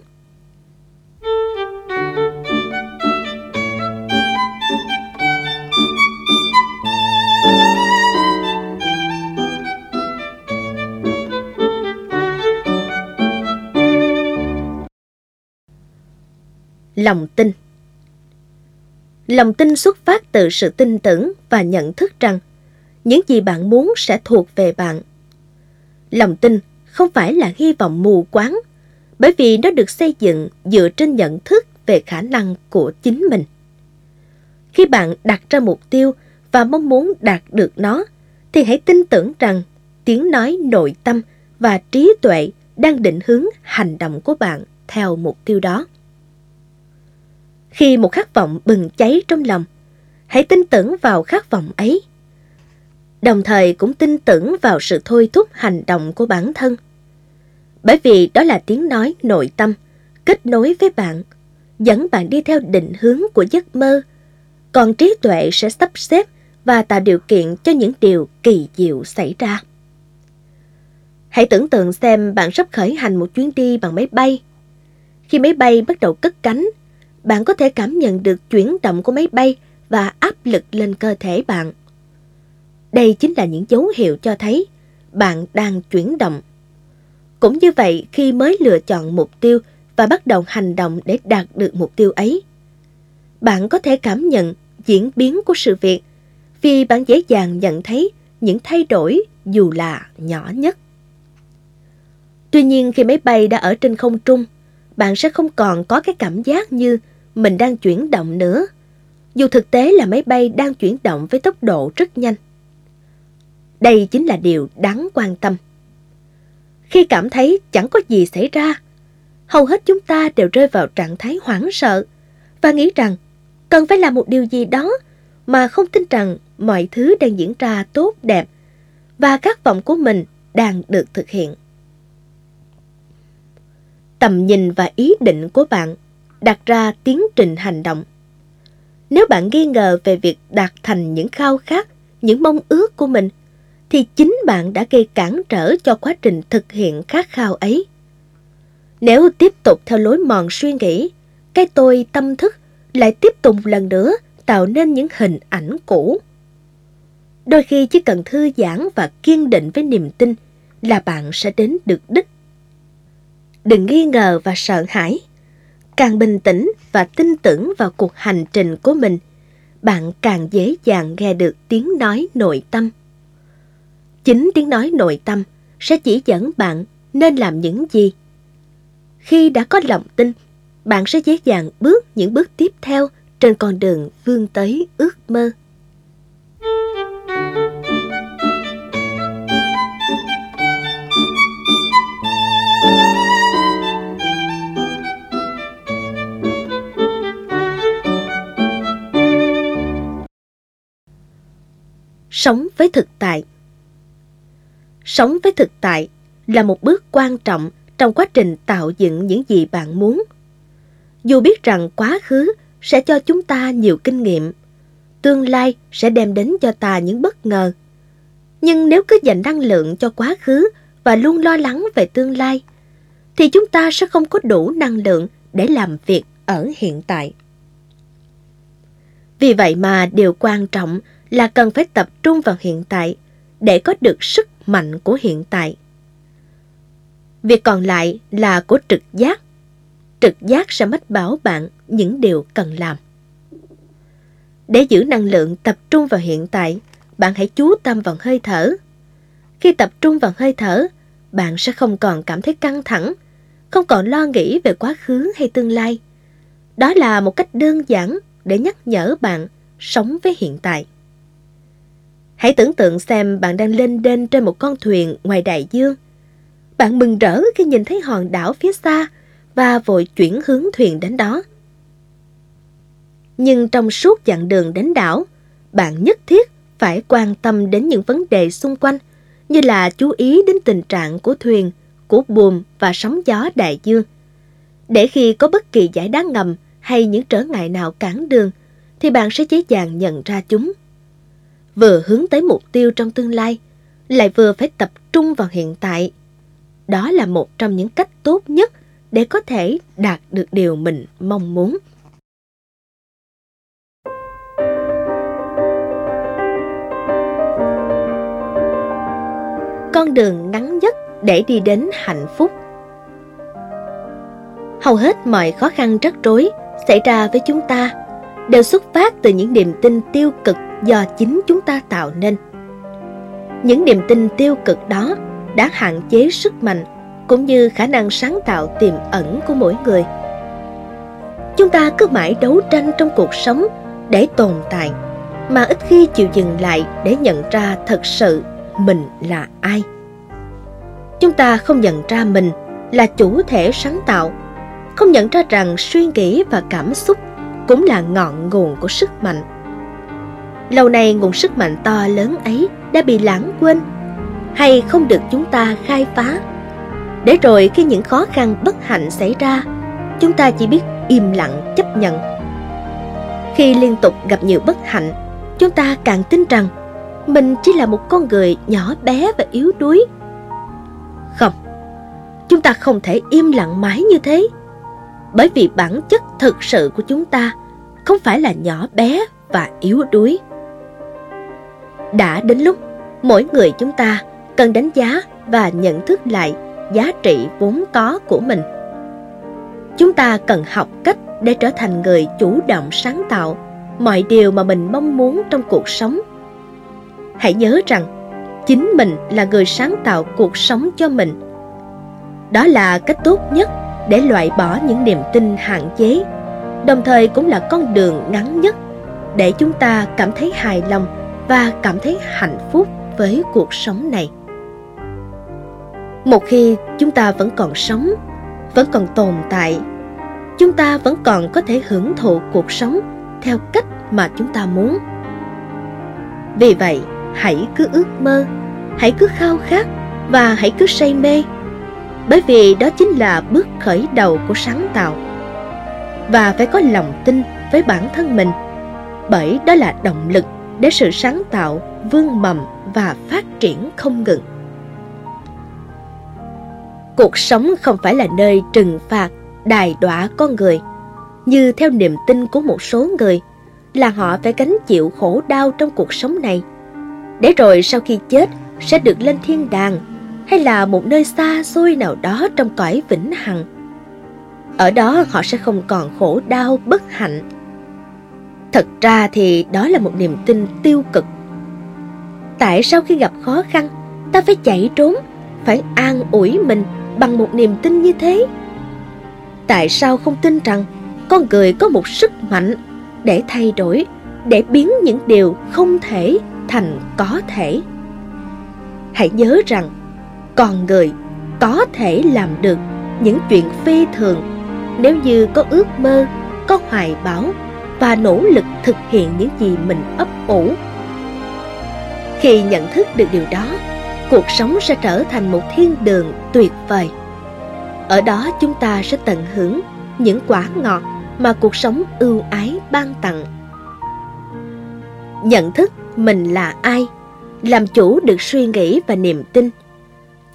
Lòng tin Lòng tin xuất phát từ sự tin tưởng và nhận thức rằng những gì bạn muốn sẽ thuộc về bạn. Lòng tin không phải là hy vọng mù quáng, bởi vì nó được xây dựng dựa trên nhận thức về khả năng của chính mình. Khi bạn đặt ra mục tiêu và mong muốn đạt được nó, thì hãy tin tưởng rằng tiếng nói nội tâm và trí tuệ đang định hướng hành động của bạn theo mục tiêu đó. Khi một khát vọng bừng cháy trong lòng, hãy tin tưởng vào khát vọng ấy. Đồng thời cũng tin tưởng vào sự thôi thúc hành động của bản thân. Bởi vì đó là tiếng nói nội tâm, kết nối với bạn, dẫn bạn đi theo định hướng của giấc mơ. Còn trí tuệ sẽ sắp xếp và tạo điều kiện cho những điều kỳ diệu xảy ra. Hãy tưởng tượng xem bạn sắp khởi hành một chuyến đi bằng máy bay. Khi máy bay bắt đầu cất cánh, bạn có thể cảm nhận được chuyển động của máy bay và áp lực lên cơ thể bạn. Đây chính là những dấu hiệu cho thấy bạn đang chuyển động. Cũng như vậy khi mới lựa chọn mục tiêu và bắt đầu hành động để đạt được mục tiêu ấy. Bạn có thể cảm nhận diễn biến của sự việc vì bạn dễ dàng nhận thấy những thay đổi dù là nhỏ nhất. Tuy nhiên khi máy bay đã ở trên không trung, bạn sẽ không còn có cái cảm giác như mình đang chuyển động nữa. Dù thực tế là máy bay đang chuyển động với tốc độ rất nhanh. Đây chính là điều đáng quan tâm. Khi cảm thấy chẳng có gì xảy ra, hầu hết chúng ta đều rơi vào trạng thái hoảng sợ và nghĩ rằng cần phải làm một điều gì đó mà không tin rằng mọi thứ đang diễn ra tốt đẹp và các vọng của mình đang được thực hiện. Tầm nhìn và ý định của bạn đặt ra tiến trình hành động. Nếu bạn nghi ngờ về việc đạt thành những khao khát, những mong ước của mình, thì chính bạn đã gây cản trở cho quá trình thực hiện khát khao ấy. Nếu tiếp tục theo lối mòn suy nghĩ, cái tôi tâm thức lại tiếp tục lần nữa tạo nên những hình ảnh cũ. Đôi khi chỉ cần thư giãn và kiên định với niềm tin là bạn sẽ đến được đích. Đừng nghi ngờ và sợ hãi. Càng bình tĩnh và tin tưởng vào cuộc hành trình của mình, bạn càng dễ dàng nghe được tiếng nói nội tâm. Chính tiếng nói nội tâm sẽ chỉ dẫn bạn nên làm những gì. Khi đã có lòng tin, bạn sẽ dễ dàng bước những bước tiếp theo trên con đường vươn tới ước mơ. Sống với thực tại Sống với thực tại là một bước quan trọng trong quá trình tạo dựng những gì bạn muốn. Dù biết rằng quá khứ sẽ cho chúng ta nhiều kinh nghiệm, tương lai sẽ đem đến cho ta những bất ngờ. Nhưng nếu cứ dành năng lượng cho quá khứ và luôn lo lắng về tương lai, thì chúng ta sẽ không có đủ năng lượng để làm việc ở hiện tại. Vì vậy mà điều quan trọng là cần phải tập trung vào hiện tại để có được sức mạnh của hiện tại. Việc còn lại là của trực giác. Trực giác sẽ mách bảo bạn những điều cần làm. Để giữ năng lượng tập trung vào hiện tại, bạn hãy chú tâm vào hơi thở. Khi tập trung vào hơi thở, bạn sẽ không còn cảm thấy căng thẳng, không còn lo nghĩ về quá khứ hay tương lai. Đó là một cách đơn giản để nhắc nhở bạn sống với hiện tại. Hãy tưởng tượng xem bạn đang lên đên trên một con thuyền ngoài đại dương. Bạn mừng rỡ khi nhìn thấy hòn đảo phía xa và vội chuyển hướng thuyền đến đó. Nhưng trong suốt chặng đường đến đảo, bạn nhất thiết phải quan tâm đến những vấn đề xung quanh như là chú ý đến tình trạng của thuyền, của buồm và sóng gió đại dương. Để khi có bất kỳ giải đá ngầm hay những trở ngại nào cản đường, thì bạn sẽ dễ dàng nhận ra chúng vừa hướng tới mục tiêu trong tương lai, lại vừa phải tập trung vào hiện tại. Đó là một trong những cách tốt nhất để có thể đạt được điều mình mong muốn. Con đường ngắn nhất để đi đến hạnh phúc Hầu hết mọi khó khăn rắc rối xảy ra với chúng ta đều xuất phát từ những niềm tin tiêu cực do chính chúng ta tạo nên. Những niềm tin tiêu cực đó đã hạn chế sức mạnh cũng như khả năng sáng tạo tiềm ẩn của mỗi người. Chúng ta cứ mãi đấu tranh trong cuộc sống để tồn tại, mà ít khi chịu dừng lại để nhận ra thật sự mình là ai. Chúng ta không nhận ra mình là chủ thể sáng tạo, không nhận ra rằng suy nghĩ và cảm xúc cũng là ngọn nguồn của sức mạnh. Lâu nay nguồn sức mạnh to lớn ấy đã bị lãng quên hay không được chúng ta khai phá. Để rồi khi những khó khăn bất hạnh xảy ra, chúng ta chỉ biết im lặng chấp nhận. Khi liên tục gặp nhiều bất hạnh, chúng ta càng tin rằng mình chỉ là một con người nhỏ bé và yếu đuối. Không, chúng ta không thể im lặng mãi như thế. Bởi vì bản chất thực sự của chúng ta không phải là nhỏ bé và yếu đuối. Đã đến lúc mỗi người chúng ta cần đánh giá và nhận thức lại giá trị vốn có của mình. Chúng ta cần học cách để trở thành người chủ động sáng tạo mọi điều mà mình mong muốn trong cuộc sống. Hãy nhớ rằng chính mình là người sáng tạo cuộc sống cho mình. Đó là cách tốt nhất để loại bỏ những niềm tin hạn chế, đồng thời cũng là con đường ngắn nhất để chúng ta cảm thấy hài lòng và cảm thấy hạnh phúc với cuộc sống này. Một khi chúng ta vẫn còn sống, vẫn còn tồn tại, chúng ta vẫn còn có thể hưởng thụ cuộc sống theo cách mà chúng ta muốn. Vì vậy, hãy cứ ước mơ, hãy cứ khao khát và hãy cứ say mê. Bởi vì đó chính là bước khởi đầu của sáng tạo. Và phải có lòng tin với bản thân mình, bởi đó là động lực để sự sáng tạo vươn mầm và phát triển không ngừng. Cuộc sống không phải là nơi trừng phạt, đài đọa con người, như theo niềm tin của một số người là họ phải gánh chịu khổ đau trong cuộc sống này, để rồi sau khi chết sẽ được lên thiên đàng hay là một nơi xa xôi nào đó trong cõi vĩnh hằng. Ở đó họ sẽ không còn khổ đau bất hạnh. Thật ra thì đó là một niềm tin tiêu cực. Tại sao khi gặp khó khăn, ta phải chạy trốn, phải an ủi mình bằng một niềm tin như thế? Tại sao không tin rằng con người có một sức mạnh để thay đổi, để biến những điều không thể thành có thể? Hãy nhớ rằng con người có thể làm được những chuyện phi thường nếu như có ước mơ, có hoài bão và nỗ lực thực hiện những gì mình ấp ủ. Khi nhận thức được điều đó, cuộc sống sẽ trở thành một thiên đường tuyệt vời. Ở đó chúng ta sẽ tận hưởng những quả ngọt mà cuộc sống ưu ái ban tặng. Nhận thức mình là ai, làm chủ được suy nghĩ và niềm tin,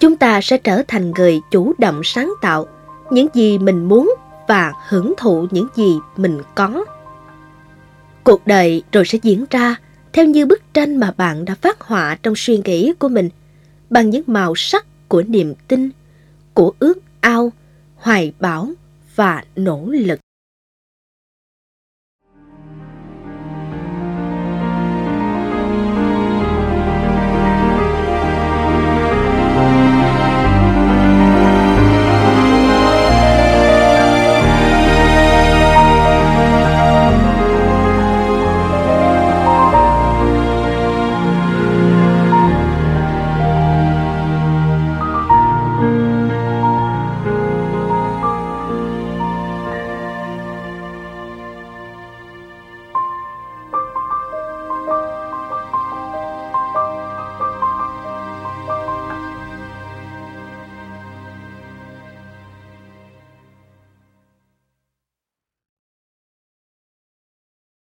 chúng ta sẽ trở thành người chủ động sáng tạo những gì mình muốn và hưởng thụ những gì mình có. Cuộc đời rồi sẽ diễn ra theo như bức tranh mà bạn đã phát họa trong suy nghĩ của mình bằng những màu sắc của niềm tin, của ước ao, hoài bão và nỗ lực.